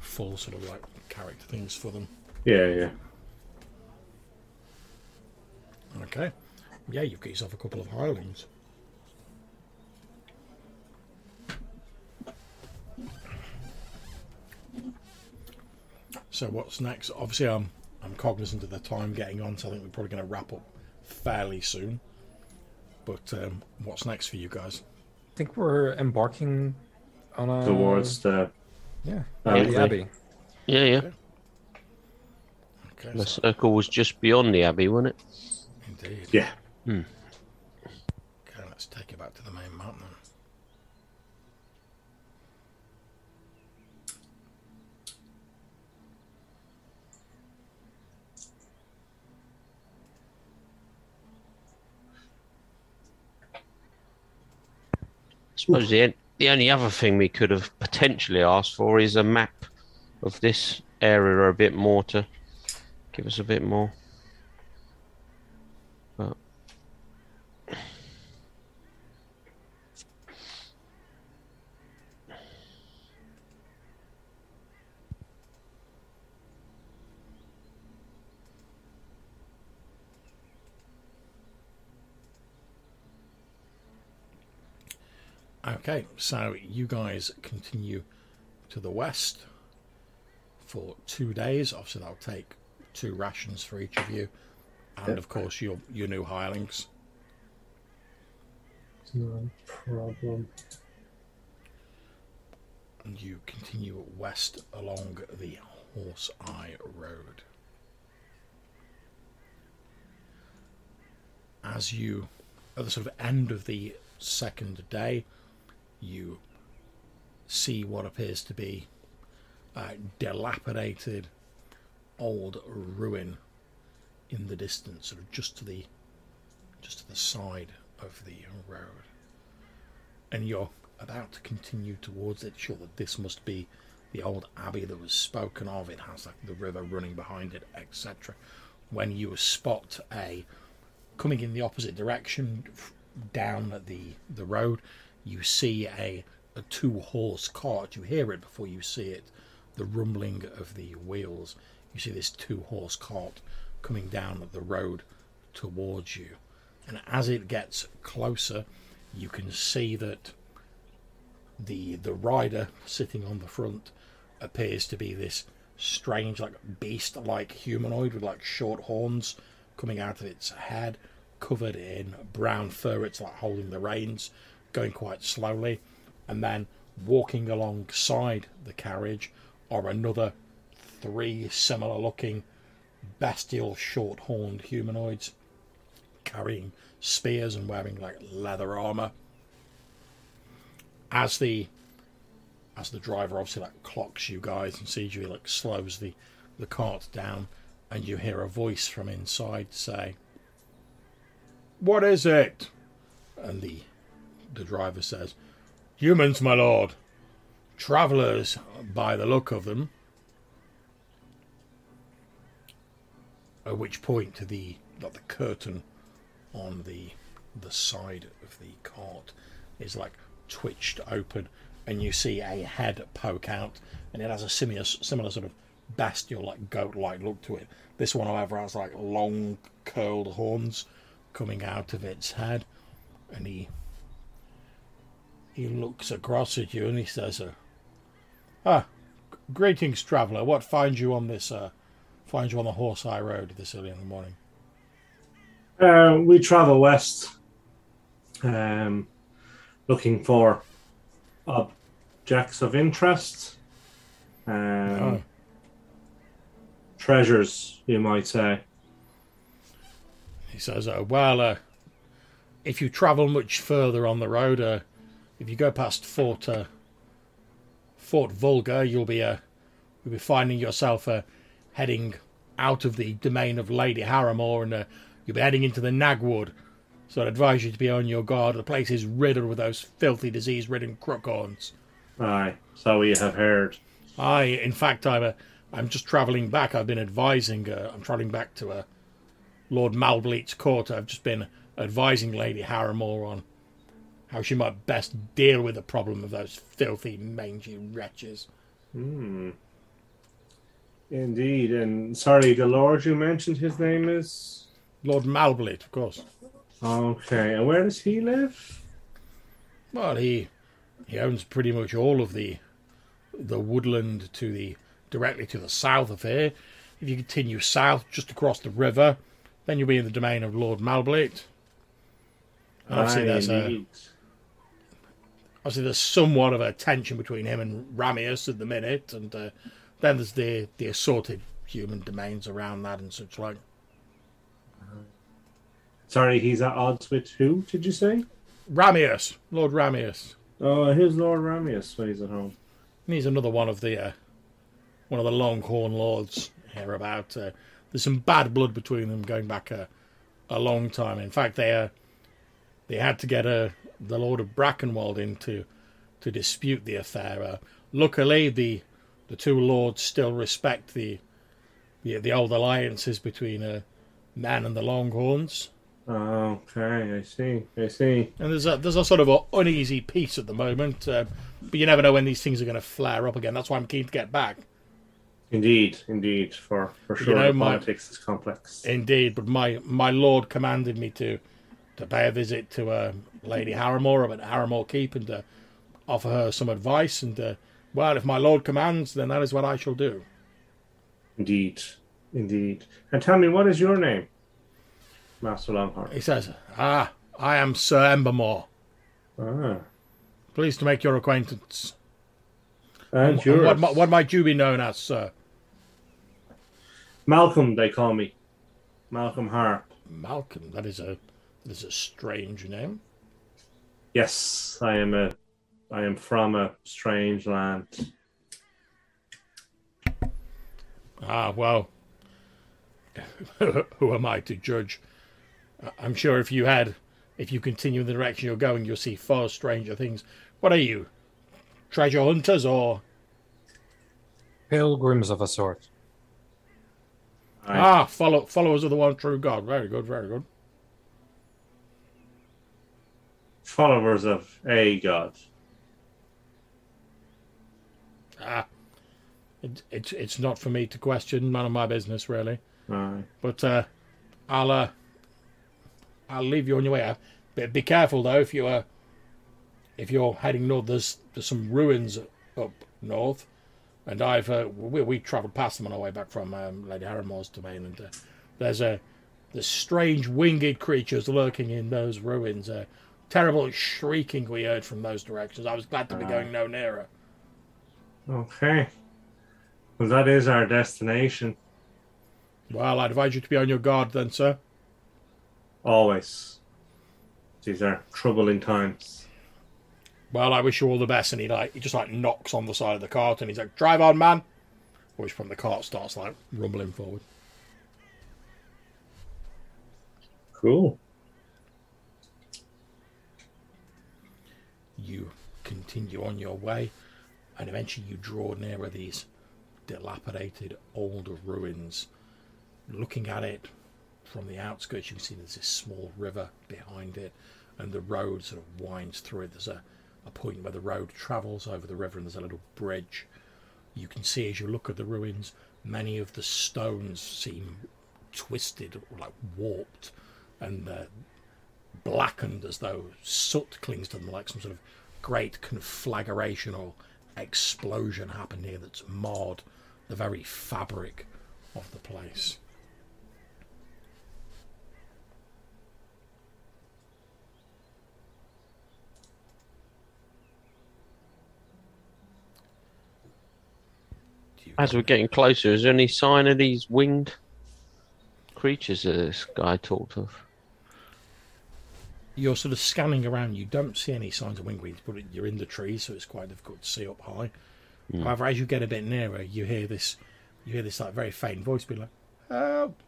full sort of like character things for them. Yeah, yeah. Okay. Yeah, you've got yourself a couple of hirelings. So what's next? Obviously, I'm I'm cognizant of the time getting on, so I think we're probably going to wrap up fairly soon. But um, what's next for you guys? I think we're embarking on a Towards the yeah, Abbey. the Abbey. Yeah, yeah. Okay, The so, circle was just beyond the abbey, wasn't it? Indeed. yeah. Hmm. Okay, let's take you back to the main map then. I suppose the, the only other thing we could have potentially asked for is a map of this area a bit more to give us a bit more. Okay, so you guys continue to the west for two days. Obviously, that'll take two rations for each of you, and of course your your new hirelings. No problem. And you continue west along the Horse Eye Road. As you, at the sort of end of the second day, you see what appears to be a dilapidated old ruin in the distance, sort of just to the just to the side of the road. And you're about to continue towards it, sure that this must be the old abbey that was spoken of. It has like the river running behind it, etc. When you spot a coming in the opposite direction down the the road, you see a a two horse cart. You hear it before you see it, the rumbling of the wheels. You see this two horse cart coming down the road towards you, and as it gets closer, you can see that the the rider sitting on the front appears to be this strange like beast like humanoid with like short horns coming out of its head covered in brown fur it's like holding the reins going quite slowly and then walking alongside the carriage are another three similar looking bestial short horned humanoids carrying spears and wearing like leather armor. As the as the driver obviously like clocks you guys and sees you like slows the the cart down and you hear a voice from inside say what is it? And the the driver says humans my lord travelers by the look of them. At which point the like the curtain on the the side of the cart is like twitched open and you see a head poke out and it has a similar similar sort of bestial like goat like look to it. This one however has like long curled horns coming out of its head and he he looks across at you and he says uh, ah greetings traveller what finds you on this uh finds you on the horse eye road this early in the morning Uh, we travel west, um, looking for objects of interest, um, Oh. treasures, you might say. He says, uh, "Well, uh, if you travel much further on the road, uh, if you go past Fort uh, Fort Vulgar, you'll be uh, you'll be finding yourself uh, heading out of the domain of Lady Harrowmoor, and uh, you'll be heading into the Nagwood. So I'd advise you to be on your guard. The place is riddled with those filthy, disease-ridden crookhorns. Aye, so we have heard. I, in fact, I'm a, I'm just travelling back. I've been advising. Uh, I'm travelling back to uh, Lord Malbleat's court. I've just been advising Lady Harrowmoor on how she might best deal with the problem of those filthy, mangy wretches. Hmm. Indeed, and sorry, the lord you mentioned, his name is. Lord Malbleat, of course. Okay, and where does he live? Well, he he owns pretty much all of the the woodland to the directly to the south of here. If you continue south, just across the river, then you'll be in the domain of Lord. And obviously, Aye, there's a. obviously there's somewhat of a tension between him and Ramius at the minute, and uh, then there's the the assorted human domains around that and such like. Sorry, he's at odds with who? Did you say? Ramius, Lord Ramius. Oh, here's Lord Ramius when he's at home? And he's another one of the uh, one of the Longhorn lords hereabout. Uh, there's some bad blood between them going back a, a long time. In fact, they uh, they had to get uh, the Lord of Brackenwold in to, to dispute the affair. Uh, luckily, the the two lords still respect the the, the old alliances between uh, man and the Longhorns. Oh, okay, I see, I see. And there's a there's a sort of a uneasy peace at the moment, uh, but you never know when these things are going to flare up again. That's why I'm keen to get back. Indeed, indeed, for for You sure. know, my- politics is complex. Indeed, but my my lord commanded me to to pay a visit to uh, Lady Harrowmoor up at Harrowmoor Keep and to offer her some advice. And uh, well, if my lord commands, then that is what I shall do. Indeed, indeed. And tell me, what is your name, Master Longhorn? He says, "Ah, I am Sir Embermore. Ah, Pleased to make your acquaintance. and And yours. What, what might you be known as, sir? Malcolm, they call me. Malcolm Harp. Malcolm. That is a that is a strange name. Yes, I am a. I am from a strange land. Ah, well, [LAUGHS] who am I to judge? I- I'm sure if you had, if you continue in the direction you're going, you'll see far stranger things. What are you? Treasure hunters or. Pilgrims of a sort. I, Ah, follow, followers of the one true God. Very good, very good. Followers of a god. Ah, it, it's it's not for me to question. None of my business, really. Aye. But uh, I'll uh, I'll leave you on your way. Uh, Be, be careful though if you uh, if you're heading north. There's there's some ruins up north, and I've uh, we we travelled past them on our way back from um, Lady Harrowmoor's domain, and uh, there's a there's strange winged creatures lurking in those ruins. Uh, terrible shrieking we heard from those directions. I was glad to be Ah. going no nearer. Okay. Well, that is our destination. Well, I'd advise you to be on your guard then, sir. Always. These are troubling times. Well, I wish you all the best. And he like he just like knocks on the side of the cart and he's like, "Drive on, man." Which point the cart starts like rumbling forward. Cool. You continue on your way, and eventually you draw nearer these dilapidated old ruins. Looking at it from the outskirts, you can see there's this small river behind it, and the road sort of winds through it. There's a, a point where the road travels over the river, and there's a little bridge. You can see as you look at the ruins, many of the stones seem twisted like warped, and uh, blackened as though soot clings to them, like some sort of great conflagration or explosion happened here that's marred the very fabric of the place. As we're getting closer, is there any sign of these winged creatures that this guy talked of? You're sort of scanning around. You don't see any signs of wingweeds, but you're in the trees, so it's quite difficult to see up high. However, as you get a bit nearer, you hear this. You hear this like very faint voice be like, "Help!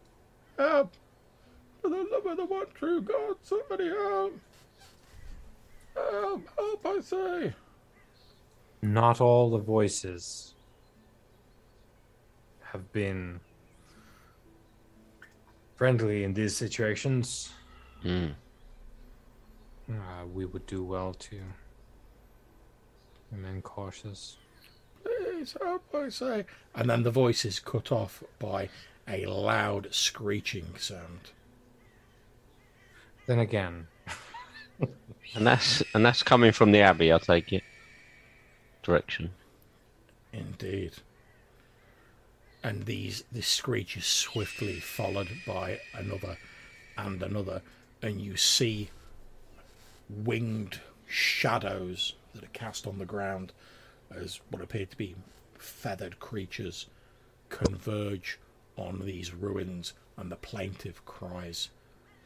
Help! For the love of the one true God, somebody help! Help! Help! I say! Not all the voices have been friendly in these situations. Hmm. Uh, we would do well to remain cautious. Please help! I say. And then the voice is cut off by a loud screeching sound. Then again, [LAUGHS] And that's and that's coming from the abbey. I take it. Direction. Indeed. And these this screech is swiftly followed by another and another, and you see winged shadows that are cast on the ground as what appear to be feathered creatures converge on these ruins and the plaintive cries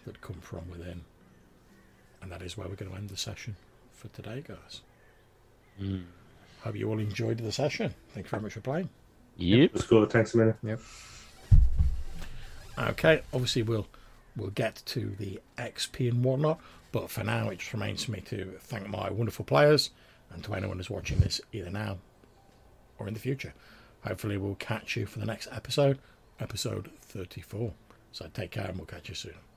that come from within. And that is where we're going to end the session for today, guys. Hmm. Hope you all enjoyed the session. Thank you very much for playing. Yep. It's good. Thanks a minute. yep. Okay, obviously we'll we'll get to the XP and whatnot, but for now it just remains for me to thank my wonderful players and to anyone who's watching this either now or in the future. Hopefully we'll catch you for the next episode, episode 34. So take care and we'll catch you soon.